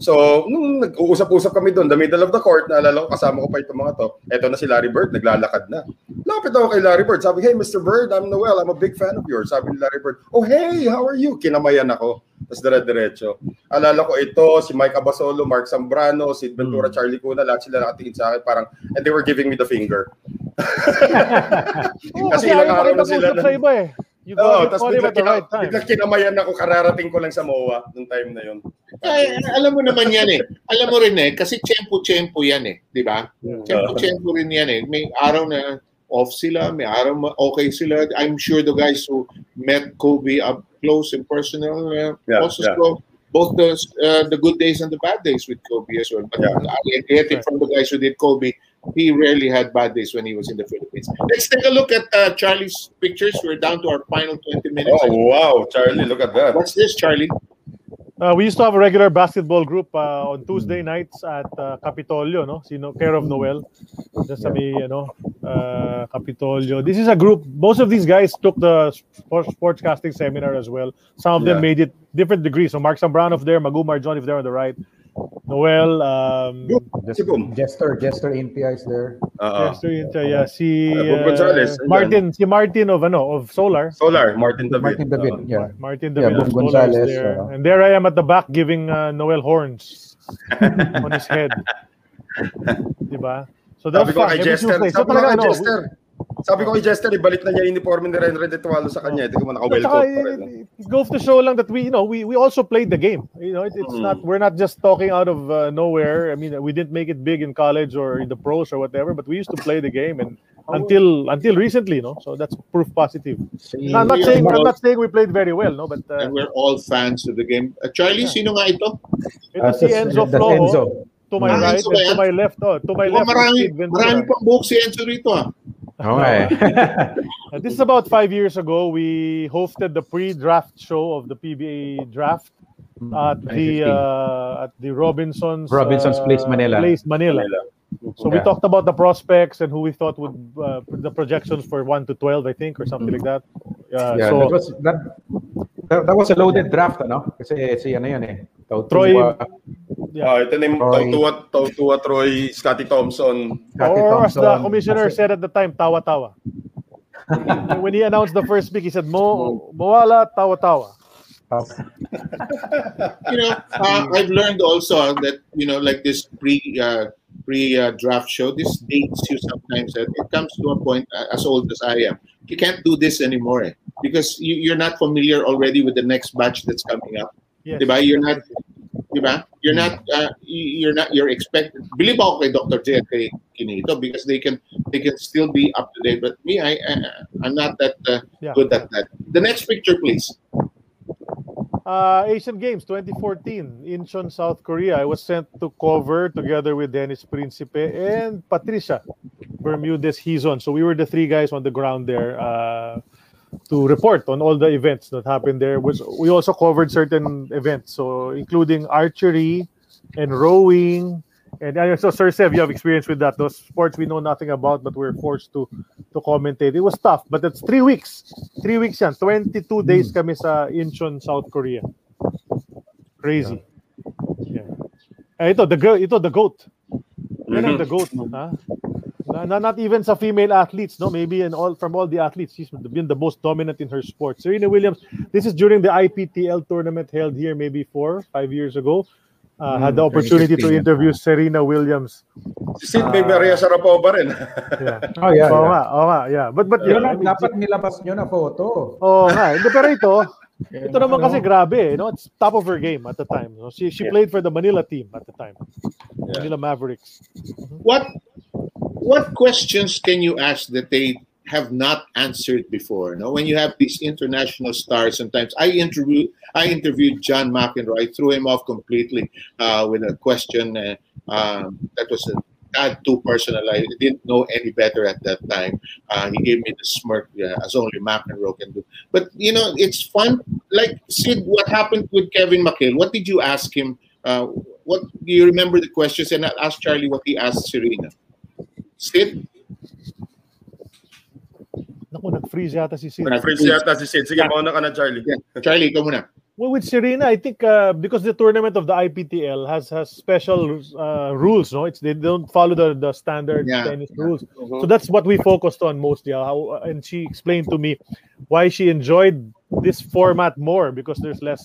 So, nung nag-uusap-usap kami doon, the middle of the court, naalala ko, kasama ko pa itong mga to. Eto na si Larry Bird, naglalakad na. Lapit ako kay Larry Bird. Sabi, hey, Mr. Bird, I'm Noel. I'm a big fan of yours. Sabi ni Larry Bird, oh, hey, how are you? Kinamayan ako. Tapos dire-diretso. Alala ko ito, si Mike Abasolo, Mark Zambrano, Sid Ventura, Charlie Cuna, lahat sila nakatingin sa akin parang, and they were giving me the finger. Kasi kasi ilang araw na sila na- sa iba eh. You got tapos caught him bigla, at the kina, right time. bigla kinamayan ako, kararating ko lang sa MOA nung time na yun. Ay, alam mo naman yan eh. Alam mo rin eh, kasi tiyempo-tiyempo yan eh, di ba? Tiyempo-tiyempo rin yan eh. May araw na off sila, may araw okay sila. I'm sure the guys who met Kobe up close and personal uh, Yeah, also yeah. saw both the uh, the good days and the bad days with Kobe as well. But Yeah. I get it from the guys who did Kobe. He rarely had bad days when he was in the Philippines. Let's take a look at uh, Charlie's pictures. We're down to our final 20 minutes. Oh, wow, Charlie, look at that. What's this, Charlie? Uh, we used to have a regular basketball group uh, on Tuesday nights at uh, Capitolio, no? Sino, care of Noel. Just sa may, you know, uh, Capitolio. This is a group. Most of these guys took the sports, sportscasting seminar as well. Some of them made it different degrees. So Mark Zambrano there, Magumar John if there on the right. Noel, um, Jester, Jester NPI is there. Uh, Jester Incha, yeah, si Uh, Bob uh, Gonzalez. Martin, si Martin of ano, of Solar. Solar, Martin David. Martin David, Uh, yeah. Martin Yeah, David of Solar is Gonzalez, there. uh, and there I am at the back giving uh, Noel horns on his head. Diba? So that's Sabi ko kay Every Jester, sabi ko talaga, kay ano, Jester, sabi ko kay Jester, ibalik na niya yung uniforme ni Ren Ren de Tualo sa kanya. Hindi ko rin. it, goes to show lang that we, you know, we, we also played the game. You know, it, it's Mm. not we're not just talking out of uh, nowhere. I mean, we didn't make it big in college or in the pros or whatever, but we used to play the game and until until recently, no. So that's proof positive. Si- No, I'm not saying are I'm all- not saying we played very well, no, but uh, And we're all fans of the game. Uh, Charlie, sino nga ito? ito Uh, si Enzo Flojo. Enzo. To my Ah, right Enzo and ba to my left, oh, to my Oh, left. marami, marami pang buhok si Enzo rito ah. Okay. Uh, this is about five years ago. We hosted the pre-draft show of the PBA draft at the uh, at the Robinsons Robinson's uh, Place, Manila. Place Manila. So we talked about the prospects and who we thought would uh, the projections for one to twelve, I think, or something like that. Uh, yeah, so that was that, that, that was a loaded draft, ano? Kasi si ano yun eh. Tautua, Troy- Ah, ito na yung Troy. Tautua, Tautua, Troy, Scotty Thompson. Scotty or as the commissioner said at the time, tawa-tawa. when he announced the first pick, he said, Mo, Moala, tawa-tawa. you know, uh, I've learned also that you know, like this pre uh, pre uh, draft show, this dates you sometimes. That it comes to a point, uh, as old as I am, you can't do this anymore eh, because you, you're not familiar already with the next batch that's coming up. Yes. Diba? You're not, diba? You're not, uh, you're not, you're expected. Believe ako kay Dr. J at kay Kinito because they can, they can still be up to date. But me, I, I I'm not that uh, Yeah. good at that. The next picture, please. Uh, Asian Games 2014, Incheon, South Korea. I was sent to cover together with Dennis Principe and Patricia Bermudez Hizon. So we were the three guys on the ground there uh, to report on all the events that happened there. Was we also covered certain events, so including archery and rowing. And uh, so, Sir Sev, you have experience with that. Those sports we know nothing about, but we're forced to to commentate. It was tough, but it's three weeks. Three weeks yan. 22 days kami sa Incheon, South Korea. Crazy. Yeah. Eh, ito, the, girl, ito, the goat. Yan ang the goat. Ha? Na- not even sa female athletes, no? Maybe in all from all the athletes, she's been the most dominant in her sport. Serena Williams, this is during the IPTL tournament held here maybe four, five years ago. Uh, had the Mm, opportunity to 2015, interview Serena Williams. Si Sid may Maria Sharapova rin. Yeah. Oh, yeah, Oo yeah. nga, oo nga, yeah. But, but, Yun yeah, I mean, dapat nilabas nyo na photo. Oo nga. Hindi, pero ito, ito naman ano? kasi grabe, eh, no? It's top of her game at the time. No? She she Yeah. played for the Manila team at the time. Manila Mavericks. What what questions can you ask that they have not answered before? You know, when you have these international stars, sometimes I interview I interviewed John McEnroe. I threw him off completely uh, with a question uh, um, that was a tad too personal. I didn't know any better at that time. Uh, he gave me the smirk uh, as only McEnroe can do. But you know, it's fun. Like Sid, what happened with Kevin McHale? What did you ask him? Uh, what do you remember the questions? And I'll ask Charlie what he asked Serena. Sid? Naku, nag-freeze yata si Sid. Nag-freeze yata si Sid. Sige, mauna ka na, Charlie. Charlie, ikaw muna. Well, with Serena, I think uh, because the tournament of the IPTL has has special uh, rules, no, it's they don't follow the, the standard Yeah. tennis rules. So that's what we focused on mostly. uh, How, and she explained to me why she enjoyed this format more because there's less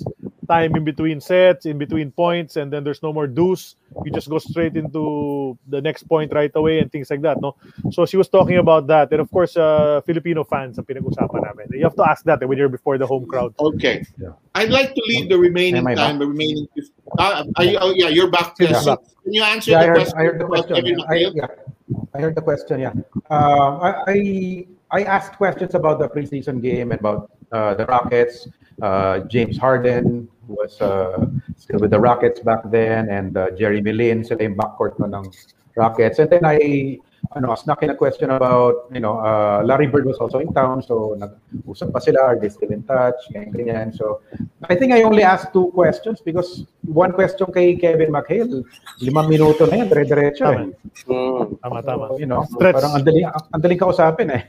time in between sets, in between points, and then there's no more deuce. You just go straight into the next point right away and things like that. No, so she was talking about that, and of course, uh, Filipino fans ang pinag-usapan namin. You have to ask that eh, when you're before the home crowd. Okay. I'd like to leave the remaining Am I time, the remaining. Uh, are you, oh, yeah, you're back. Yeah. Sid, Can you answer Yeah, I the heard, question? I heard the question. Kevin Yeah. I, McHale? yeah. I heard the question. Yeah. Um, I, I I asked questions about the preseason game and about uh, the Rockets. Uh, James Harden was uh, still with the Rockets back then, and uh, Jeremy Lin sila yung backcourt no ng Rockets. And then I ano, snuck in a question about, you know, uh, Larry Bird was also in town, so nag-usap pa sila, are they still in touch, ganyan, ganyan. So, I think I only asked two questions because one question kay Kevin McHale, limang minuto na yan, dire-diretso eh. Tama, tama. So, you know, Stretch. parang ang daling, ang daling kausapin eh.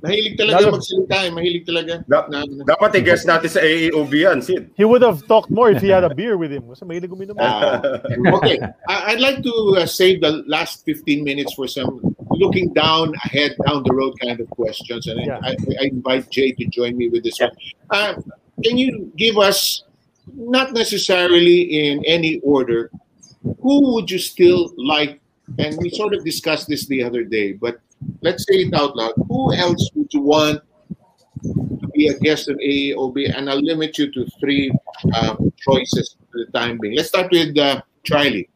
Mahilig talaga magsalita eh. Mahilig talaga. Na, Dapat i-guess natin sa AAOB yan, Sid. He would have talked more if he had a beer with him. Kasi mahilig uminom. Ah, okay. I, I'd like to uh, save the last 15 minutes for some looking down ahead, down the road kind of questions. And I, I, I invite Jay to join me with this one. Uh, can you give us, not necessarily in any order, who would you still like? And we sort of discussed this the other day, but let's say it out loud. Who else would you want to be a guest of AAOB? And I'll limit you to three um, choices for the time being. Let's start with uh, Charlie.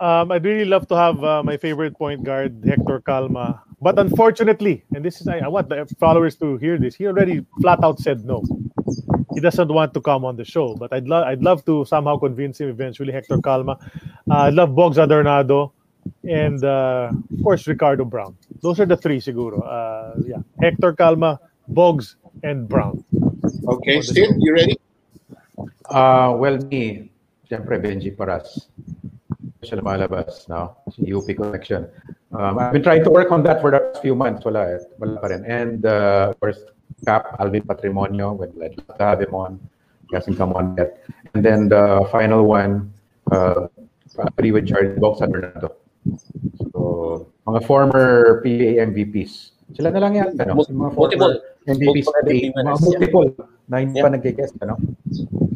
Um, I'd really love to have uh, my favorite point guard, Hector Calma. But unfortunately, and this is I, I want the followers to hear this, he already flat out said no. He doesn't want to come on the show. But I'd love I'd love to somehow convince him eventually, Hector Calma. Uh, I'd love Bogs Adornado and uh, of course Ricardo Brown. Those are the three siguro. Uh, yeah. Hector Calma, Bogs, and Brown. Okay, Sid, you ready? Uh, well, me, siyempre Benji Paras. Siya lumalabas, no? Si UP connection. Um, I've been trying to work on that for the last few months. Wala, eh. wala pa rin. And uh, of course, Cap, Alvin Patrimonio, well, I'd love to have him on. He hasn't come on yet. And then the final one, uh, probably with Charlie Box and Bernardo. So, mga former PBA MVPs. Sila na lang yan. Ano? Mul- Yung mga multiple. former MVPs. Multiple PA, MVP mga winners, multiple. Nine Yeah. pa nagkikest, ano?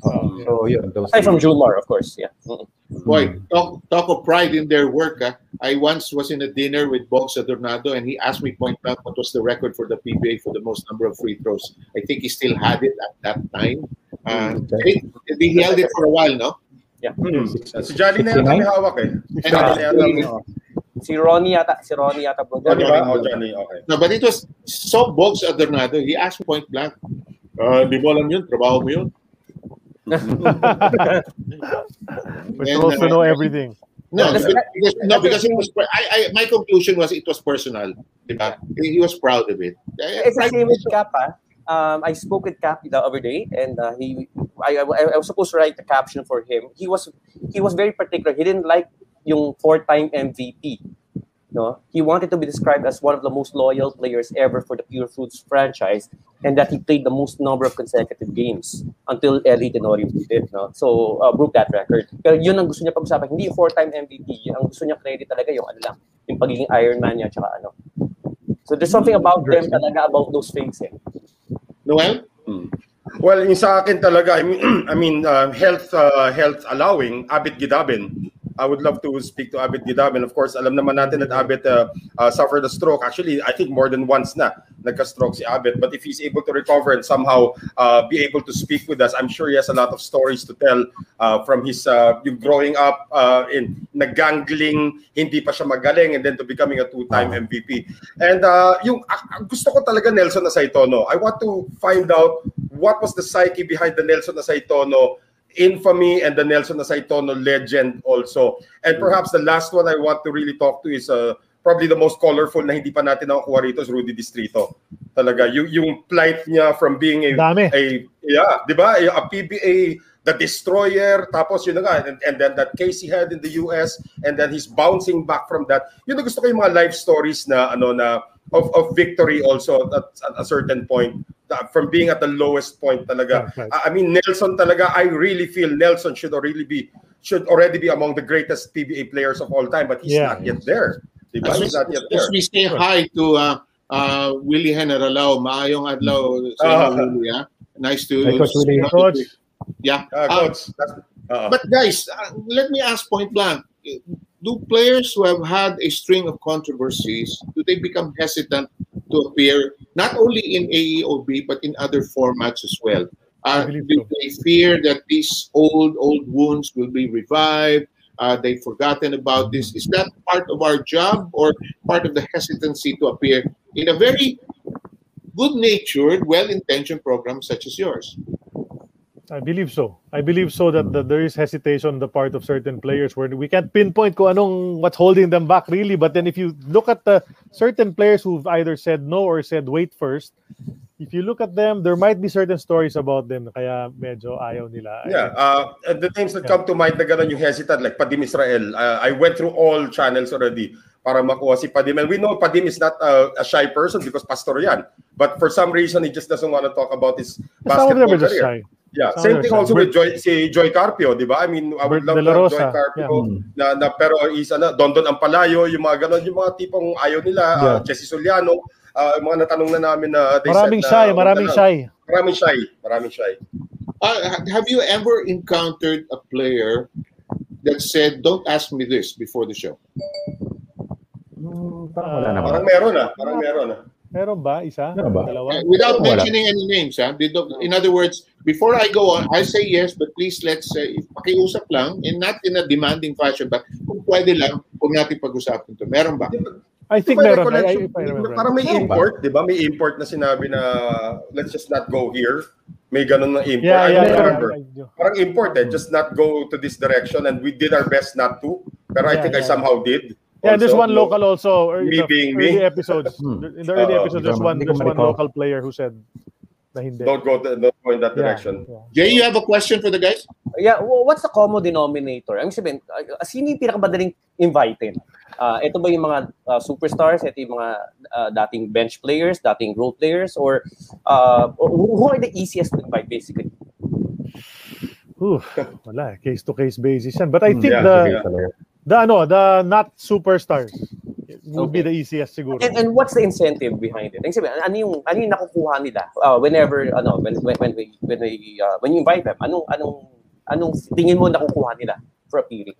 Oh, so yun, those Aside from June Mar, of course. Yeah. Mm. Boy, talk, talk of pride in their work. ah. I once was in a dinner with Box Adornado and he asked me point blank what was the record for the PBA for the most number of free throws. I think he still had it at that time. Uh, he, he held it for a while, no? Yeah. Hmm. Si Johnny na yata may hawak eh. Si Johnny yata may hawak. Si Ronnie yata, si Ronnie yata bro. Oh, di ba? Oh, Johnny, okay. No, but it was so Box Adornado. He asked point blank, uh, di mo alam yun, trabaho mo yun. We're And, supposed to uh, know everything. No, No, because, because, no, because it was. I, I, my conclusion was it was personal. Diba? He was proud of it. It's the same with Cap, ah. Um, I spoke with Cap the other day, and uh, he, I, I, I was supposed to write the caption for him. He was, he was very particular. He didn't like yung four-time MVP. No, he wanted to be described as one of the most loyal players ever for the Pure Foods franchise, and that he played the most number of consecutive games until Ellie Tenorio did it. No, so uh, broke that record. Pero yun ang gusto niya pag-usapan. Hindi four-time MVP. Ang gusto niya credit talaga yung ano lang, yung pagiging Iron Man niya tsaka ano. So there's something about them talaga about those things. Eh. Noel? Well, yung sa akin talaga, I mean, I mean uh, health uh, health allowing, Abit Gidabin. I would love to speak to Abit Gidabin. Of course, alam naman natin that Abit uh, uh, suffered a stroke. Actually, I think more than once na nagka-stroke si Abit. But if he's able to recover and somehow uh, be able to speak with us, I'm sure he has a lot of stories to tell uh, from his uh, yung growing up uh, in nagangling, hindi pa siya magaling, and then to becoming a two-time MVP. And uh, yung ah, gusto ko talaga Nelson Asaitono. I want to find out what was the psyche behind the Nelson Asaitono infamy and the Nelson Asaitono legend also. And perhaps the last one I want to really talk to is uh, probably the most colorful na hindi pa natin nakukuha rito is Rudy Distrito. Talaga, yung, yung plight niya from being a, Dami. a yeah, di ba? A PBA, the destroyer, tapos yun na nga, and, and then that case he had in the US, and then he's bouncing back from that. Yun na gusto ko yung mga life stories na, ano, na, of, of victory also at, at a certain point from being at the lowest point talaga. Right, right. I mean Nelson talaga I really feel Nelson should already be should already be among the greatest PBA players of all time but he's Yeah. not yet there. Diba? As we, He's not yet as there. we say hi to uh, uh, Willie Henaralao. Maayong adlaw sa Ah. inyo, Willie. ah. Nice to Hi, Coach Willie. Coach. Yeah. Uh, coach, uh, But guys, uh, let me ask point blank: Do players who have had a string of controversies do they become hesitant to appear not only in AEOB but in other formats as well? Uh, do they fear that these old old wounds will be revived? Uh, they've forgotten about this. Is that part of our job or part of the hesitancy to appear in a very good-natured, well-intentioned program such as yours? I believe so. I believe so that, that there is hesitation on the part of certain players where we can't pinpoint kung anong what's holding them back really. But then if you look at the certain players who've either said no or said wait first, if you look at them, there might be certain stories about them kaya medyo ayaw nila. Yeah, uh, the names that come to mind na gano'n yung hesitant, like Padim Israel. Uh, I went through all channels already para makuha si Padim. And we know Padim is not uh, a shy person because pastor yan. But for some reason, he just doesn't want to talk about his basketball are just career. shy. Yeah, Some same of thing also shy. with Joy, si Joy Carpio, di ba? I mean, I would Bert love to have Joy Carpio yeah. na, na pero is ano, Dondon Ampalayo, yung mga ganon, yung mga tipong ayaw nila, uh, Yeah. Jesse Soliano, uh, yung mga natanong na namin na they Maraming said shy, na, maraming ano, shy. Maraming shy, maraming shy. Uh, ha- have you ever encountered a player that said, "Don't ask me this before the show"? Hmm, parang wala naman. Parang meron ah, parang meron ah. Meron ba? Isa? Meron ba? Dalawa? Uh, without Wala. mentioning any names, ha? The- In other words, before I go on, I say yes, but please let's say, pakiusap lang, and not in a demanding fashion, but kung pwede lang, huwag natin pag-usapan to. Meron ba? I think May meron. I, I, I remember. parang may import, di ba? May import na sinabi na let's just not go here. May ganun na import. Yeah, I yeah, don't yeah. remember. I do. Parang import eh, just not go to this direction and we did our best not to. Pero I Yeah, think I yeah. somehow did. Yeah, there's Also, one no- local also. In Me the being early me. episodes. Hmm. In the early Oo, episodes, there's one, there's one local player who said na hindi. Don't go, don't go in that Yeah, direction. yeah. Jay, you have a question for the guys? Yeah, wh- what's the common denominator? Ang sabihin, uh, sino yung pinakamadaling invited? Uh, ito ba yung mga uh, superstars? Ito yung mga uh, dating bench players, dating role players? Or uh, who, who are the easiest to invite basically? Ooh, wala. Case to case basis yan. But I think Yeah, the yeah. the ano, the not superstars. Would be the easiest siguro. And, and what's the incentive behind it? Sabihin, ano yung ano yung nakukuha nila uh, whenever ano when when when we when we uh, when you invite them, anong anong anong tingin mo nakukuha nila for appearing?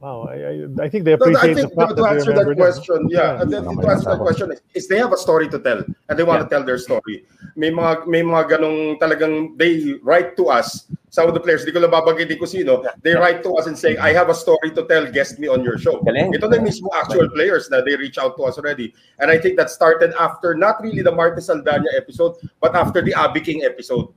Wow, I, I, I think they No, no, I think the fact to, to answer they that question, yeah, and then to answer that question is, is they have a story to tell and they want to tell their story. May mga may mga ganong talagang they write to us. Some of the players, di ko lang babanggitin ko sino, they write to us and say, I have a story to tell, guest me on your show. Ito na yung mismo actual players na they reach out to us already. And I think that started after not really the Martes Saldana episode, but after the Abby King episode.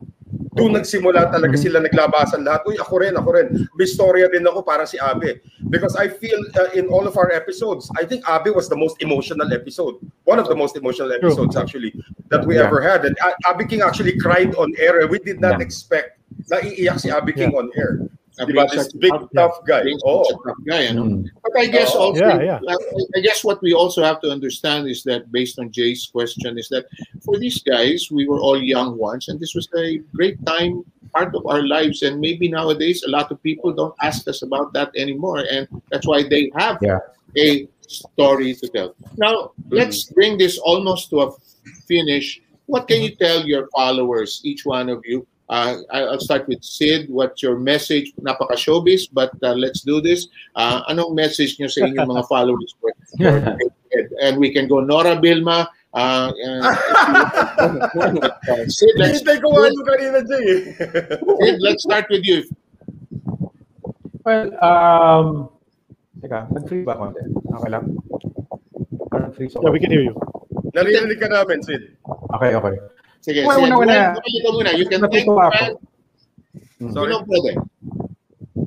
Doon nagsimula talaga sila naglabasan lahat. Uy, ako rin, ako rin. May storya din ako parang si Abe. Because I feel uh, in all of our episodes, I think Abe was the most emotional episode. One of the most emotional episodes actually that we Yeah. ever had. And A- Abe King actually cried on air. We did not expect na iiyak si Abe King on air. Diba? This big tough guy. Oh. tough guy, ano? Oh. Hmm. But I guess Oh, also, yeah, yeah. I, I guess what we also have to understand is that based on Jay's question, is that for these guys, we were all young once, and this was a great time, part of our lives. And maybe nowadays, a lot of people don't ask us about that anymore, and that's why they have a story to tell. Now, mm-hmm. let's bring this almost to a finish. What can you mm-hmm. tell your followers, each one of you? Uh, I- I'll start with Sid. What's your message? Napaka-showbiz, but uh, let's do this. Uh, anong message nyo sa inyong mga followers? For, for and we can go Nora Bilma. Uh, uh, Sid, let's, Hintay ko nga yung kanina, Jay. Sid, let's start with you. Well, um, teka, nag-free ba konti? Okay lang? Parang free so Yeah, we can hear you. Naririnig ka namin, Sid. Okay, okay. Sige, Well, sige. una, una, ikaw muna. You can thank ako. fans. Sorry. Sino pwede?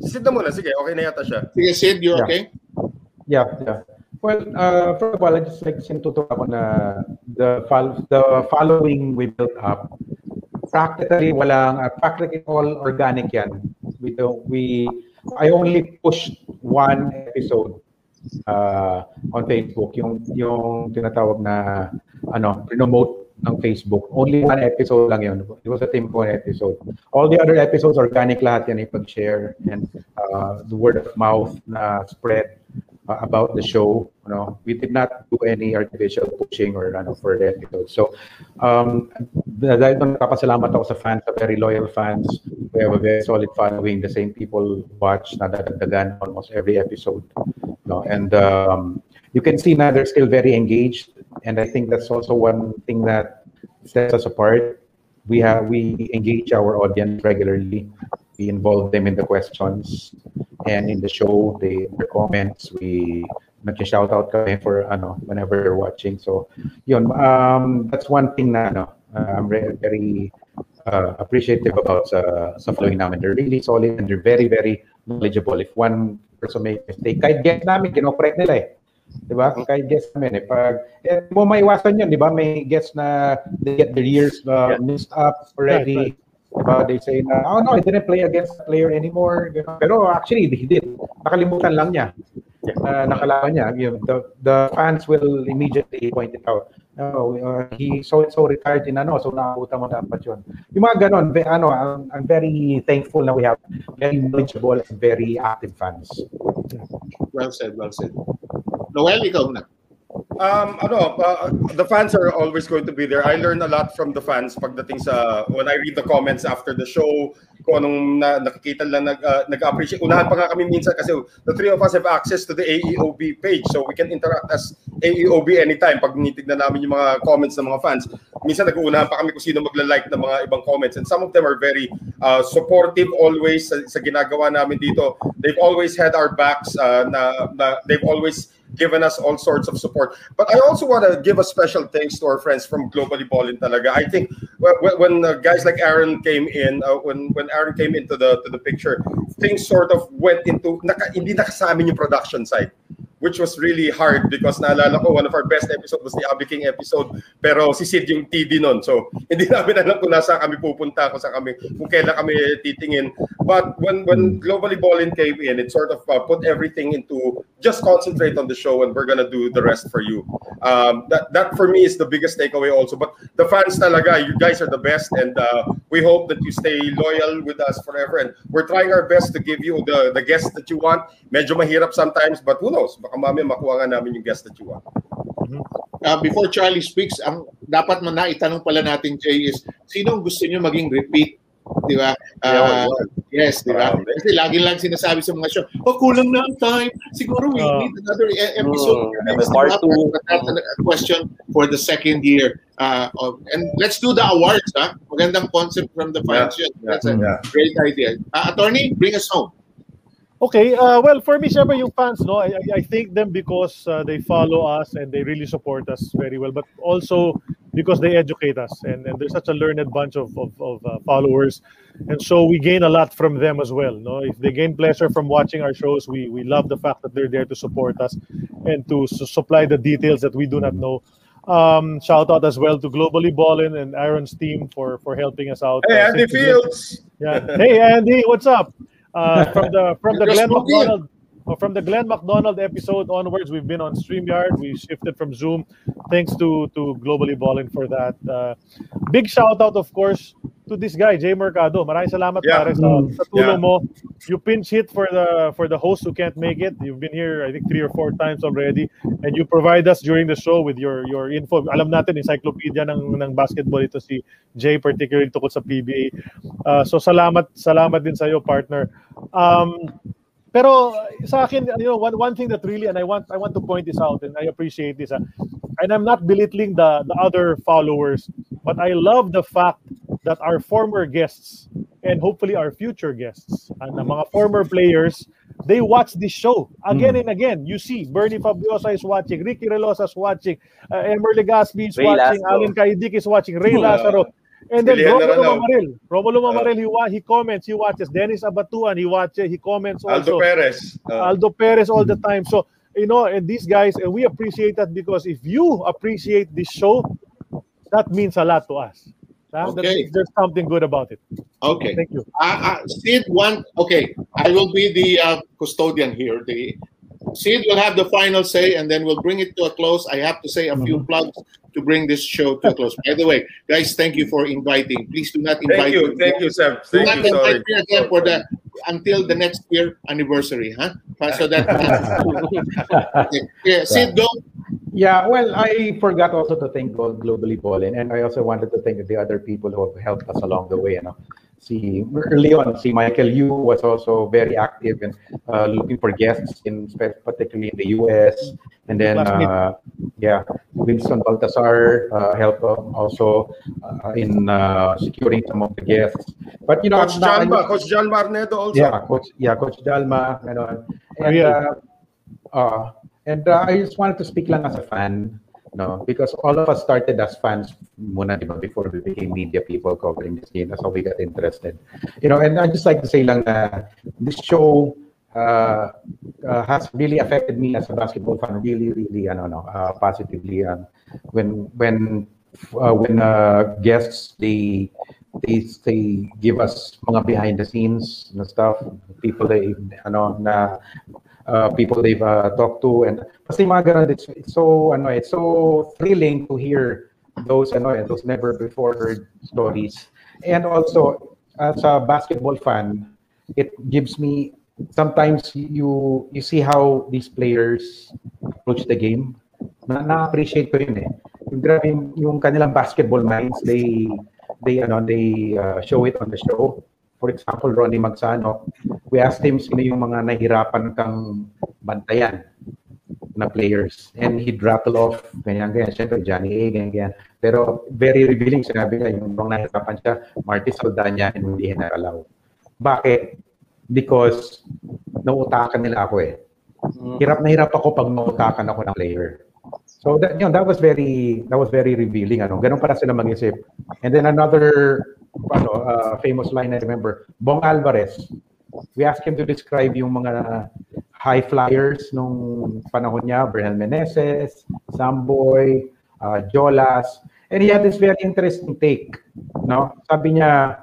Si Sid na muna. Sige, okay na yata siya. Sige, Sid, you Yeah. okay? Yeah, yeah. Well, uh, first of all, I just like sinututo ako na the fol- the following we built up, practically walang, uh, practically all organic yan. We don't, we, I only pushed one episode uh, on Facebook, yung, yung tinatawag na, ano, promote ng Facebook. Only one episode lang yun. It was a one episode. All the other episodes, organic lahat yan, ipag-share and uh, the word of mouth na spread uh, about the show. You know, we did not do any artificial pushing or ano for the episode. So, um, dahil doon nakapasalamat ako sa fans, sa very loyal fans. We have a very solid following. The same people watch, nadadagdagan almost every episode. You know, and um, you can see now they're still very engaged. And I think that's also one thing that sets us apart. We have we engage our audience regularly. We involve them in the questions and in the show, their comments. We nag-shout out for ano whenever they're watching. So, yun. Um, that's one thing na ano, I'm very, very uh, appreciative about sa sa following namin. They're really solid and they're very very knowledgeable. If one person make mistake, kahit guess namin, kinokorek nila eh. Di ba? Kahit guess namin eh. Pag, eh, mo maiwasan yun, di ba? May guess na they get their years uh, mixed up already. Diba? They say na, oh no, I didn't play against the player anymore. Pero actually, he did. Nakalimutan lang niya. Na nakalaban niya. Yung, the, the fans will immediately point it out. No, uh, he so and so retired in ano, so nakakuta mo dapat yun. Yung mga ganon, ve- ano, I'm, I'm very thankful na we have very knowledgeable and very active fans. Well said, well said. Noel, ikaw na. Um, ano, uh, the fans are always going to be there. I learn a lot from the fans pagdating sa when I read the comments after the show, kung anong na, nakikita lang nag uh, nag-appreciate. Unahan pa nga kami minsan kasi the three of us have access to the AEOB page so we can interact as AEOB anytime pag nitignan namin yung mga comments ng mga fans. Minsan nag-uunahan pa kami kung sino magla-like ng mga ibang comments and some of them are very uh, supportive always sa, sa ginagawa namin dito. They've always had our backs uh, na, na they've always given us all sorts of support. But I also want to give a special thanks to our friends from Globally Ballin talaga. I think when, when uh, guys like Aaron came in, uh, when when Aaron came into the to the picture, things sort of went into naka, hindi nakasama yung production side which was really hard because naalala ko one of our best episode was the Abby King episode. Pero si Sid yung TD nun. So hindi namin alam kung nasa kami pupunta kung sa kami kung kailan kami titingin. But when when Globally Ballin came in it sort of uh, put everything into just concentrate on the show and we're gonna do the rest for you. Um, that that for me is the biggest takeaway also. But the fans talaga you guys are the best and uh, we hope that you stay loyal with us forever. And we're trying our best to give you the the guests that you want. Medyo mahirap sometimes but who knows baka mamaya makuha nga namin yung guest that you want. Uh, before Charlie speaks, ang dapat man naitanong pala natin, Jay, is sino ang gusto niyo maging repeat? Di ba? Uh, yes, di ba? Kasi lagi lang sinasabi sa mga show, oh, kulang na ang time. Siguro we Uh, need another e- episode. Mm, Yes, part di ba? two. But That's a question for the second year. Uh, of, and let's do the awards, ha? Magandang concept from the fans. Yeah. That's a yeah. great idea. Uh, attorney, bring us home. Okay, uh, well, for me, syempre yung fans, no, I, I- thank them because uh, they follow us and they really support us very well, but also because they educate us. And, and they're such a learned bunch of, of, of uh, followers. And so we gain a lot from them as well. No? If they gain pleasure from watching our shows, we, we love the fact that they're there to support us and to su- supply the details that we do not know. Um, shout out as well to Globally Ballin and Aaron's team for, for helping us out. Hey, Uh, Andy Fields! yeah. Hey Andy, what's up? Uh, from the from the Glenn. McDonald uh, from the Glenn McDonald episode onwards, we've been on StreamYard. We shifted from Zoom. Thanks to to Globally Balling for that. Uh, big shout out, of course, to this guy, Jay Mercado. Maraming salamat Yeah. pare sa, sa tulong Yeah. mo. You pinch hit for the for the host who can't make it. You've been here, I think, three or four times already, and you provide us during the show with your your info. Alam natin, encyclopedia ng ng basketball ito si Jay, particularly tungkol sa PBA. Uh, so salamat, salamat din sa iyo, partner. Um, pero sa akin, you know, one, one thing that really, and I want I want to point this out, and I appreciate this, ah, and I'm not belittling the, the other followers, but I love the fact that our former guests and hopefully our future guests, and the mga former players, they watch this show again and again. You see, Bernie Fabiosa is watching, Ricky Relosa is watching, uh, Emer Legaspi is Ray watching, Lazaro. Allen Kaidik is watching, Ray Yeah. Lazaro. And then Romulo. Mamaril. Romulo Mamaril, he, wa- he comments, he watches. Dennis Abatuan, he watches, he comments also. Aldo. Perez. Uh, Aldo Perez all the time. So, you know, and these guys, and we appreciate that because if you appreciate this show, that means a lot to us. Huh? Okay. there's something good about it. Okay. Thank you. Uh, uh, Sid, one. Okay, I will be the uh, custodian here. The Sid will have the final say, and then we'll bring it to a close. I have to say a few mhm. plugs to bring this show to a close. By the way, guys, thank you for inviting. Please do not invite. thank you, thank you, Seb. Do Thank not you, sorry. invite me again for the until the next year anniversary, huh? So that. Yeah, Sid, go. Yeah, well, I forgot also to thank Glo- Globally Ballin, and I also wanted to thank the other people who have helped us along the way. You know, see early on, see Michael Yu was also very active and uh, looking for guests in particularly in the U.S. And then, uh, yeah, Winston Baltasar uh, helped also uh, in uh, securing some of the guests. But you know, Coach John, ba? Coach John Marnedo also. yeah, coach. Yeah, coach Dalma. You know, and Real. uh, uh, and uh, I just wanted to speak lang as a fan, no, because all of us started as fans muna, di ba, before we became media people covering this game. That's how we got interested, you know. And I just like to say lang na this show uh, uh, has really affected me as a basketball fan, really, really, ano, no, uh, positively. Um, when when uh, when uh, guests they they they give us mga behind the scenes na stuff people they ano na uh, people they've uh, talked to and kasi mga ganun, it's, it's so ano it's so thrilling to hear those ano eh, those never before heard stories. And also as a basketball fan it gives me sometimes you you see how these players approach the game. Na na-appreciate ko yun eh. Yung grabe yung kanilang basketball minds they they ano they uh, show it on the show. For example Ronnie Magsano we asked him sino yung mga nahirapan kang bantayan na players. And he'd rattle off ganyan ganyan. Syempre Johnny A ganyan ganyan. Pero very revealing sinabi niya yung mga nahirapan siya Marty Saldana and hindi hinaralaw bakit? Because nautakan nila ako eh. Hirap na hirap ako pag nautakan ako ng player. So that you know that was very that was very revealing ano. Ganun para sila mag-isip. And then another ano uh, famous line I remember, Bong Alvarez. We asked him to describe yung mga high flyers nung panahon niya, Bernal Meneses, Samboy, uh, Jolas, and he had this very interesting take, no? Sabi niya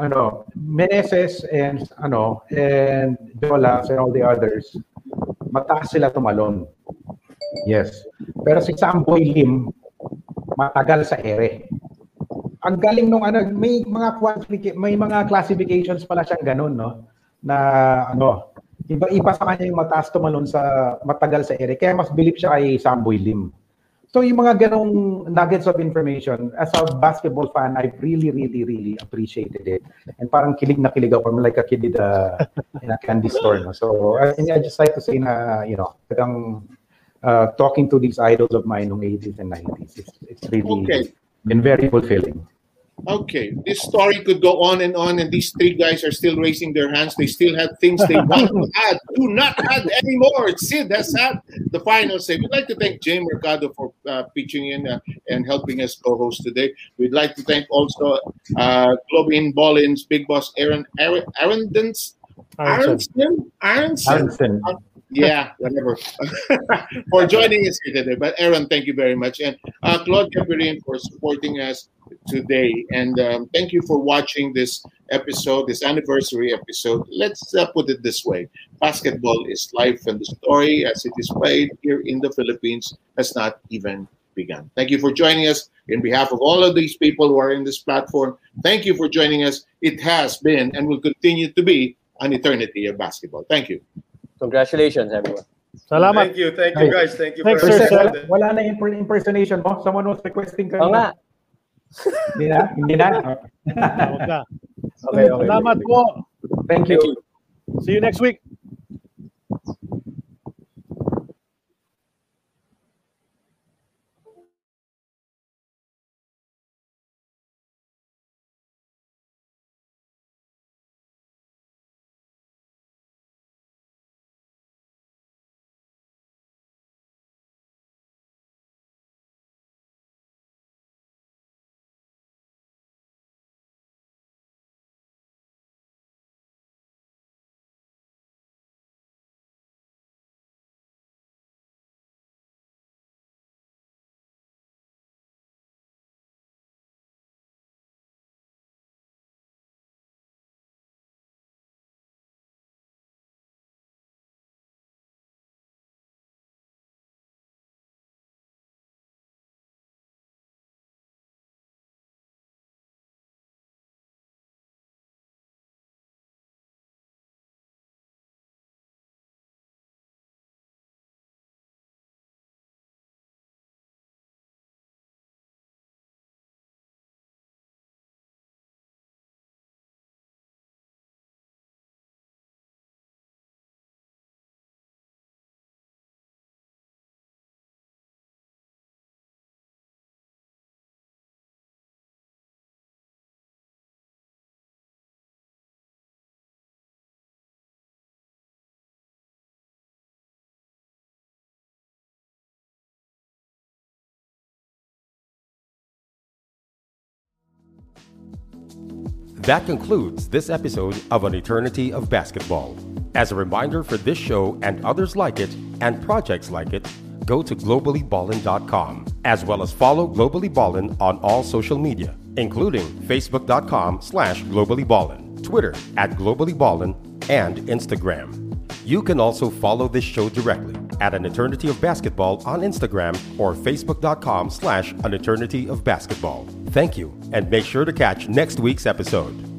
ano, Meneses and ano and Jolas and all the others, mataas sila tumalon. Yes. Pero si Samboy Lim, matagal sa ere. Ang galing nung ano, may mga may mga classifications pala siyang ganun, no? Na ano, Iba, iba sa kanya yung mataas tumalon sa matagal sa ere. Kaya mas bilip siya kay Samboy Lim. So yung mga ganong nuggets of information, as a basketball fan, I really, really, really appreciated it. And parang kilig na kilig ako, like a kid in a, in a candy store. No? So I, I just like to say na, you know, tagang uh, talking to these idols of mine ng 80s and 90s, it's, it's really Okay. been very fulfilling. Okay, this story could go on and on, and these three guys are still raising their hands. They still have things they want to add. Do not add anymore. Sid has had the final say. We'd like to thank Jay Mercado for uh, pitching in uh, and helping us co-host today. We'd like to thank also uh, Globin Bollin's big boss Aaron Aaron Arendens Aronson Aronson. Aronson. Yeah, whatever. for joining us here today. But Aaron, thank you very much, and uh, Claude Gabriel for supporting us today. And um, thank you for watching this episode, this anniversary episode. Let's uh, put it this way: basketball is life, and the story as it is played here in the Philippines has not even begun. Thank you for joining us. In behalf of all of these people who are in this platform, thank you for joining us. It has been and will continue to be an eternity of basketball. Thank you. Congratulations, everyone. Salamat. Thank you, thank you guys. Thank you Thanks, for sir. Wala, wala na imper- impersonation mo? Someone was requesting Oo nga. Hindi na? Hindi na? Okay, okay. Salamat po. Thank you. See you next week. That concludes this episode of An Eternity of Basketball. As a reminder for this show and others like it and projects like it, go to globallyballin.com as well as follow Globally Ballin on all social media, including facebook.com slash globallyballin, Twitter at globallyballin, and Instagram. You can also follow this show directly at An Eternity of Basketball on Instagram or facebook.com slash An Eternity of Basketball. Thank you, and make sure to catch next week's episode.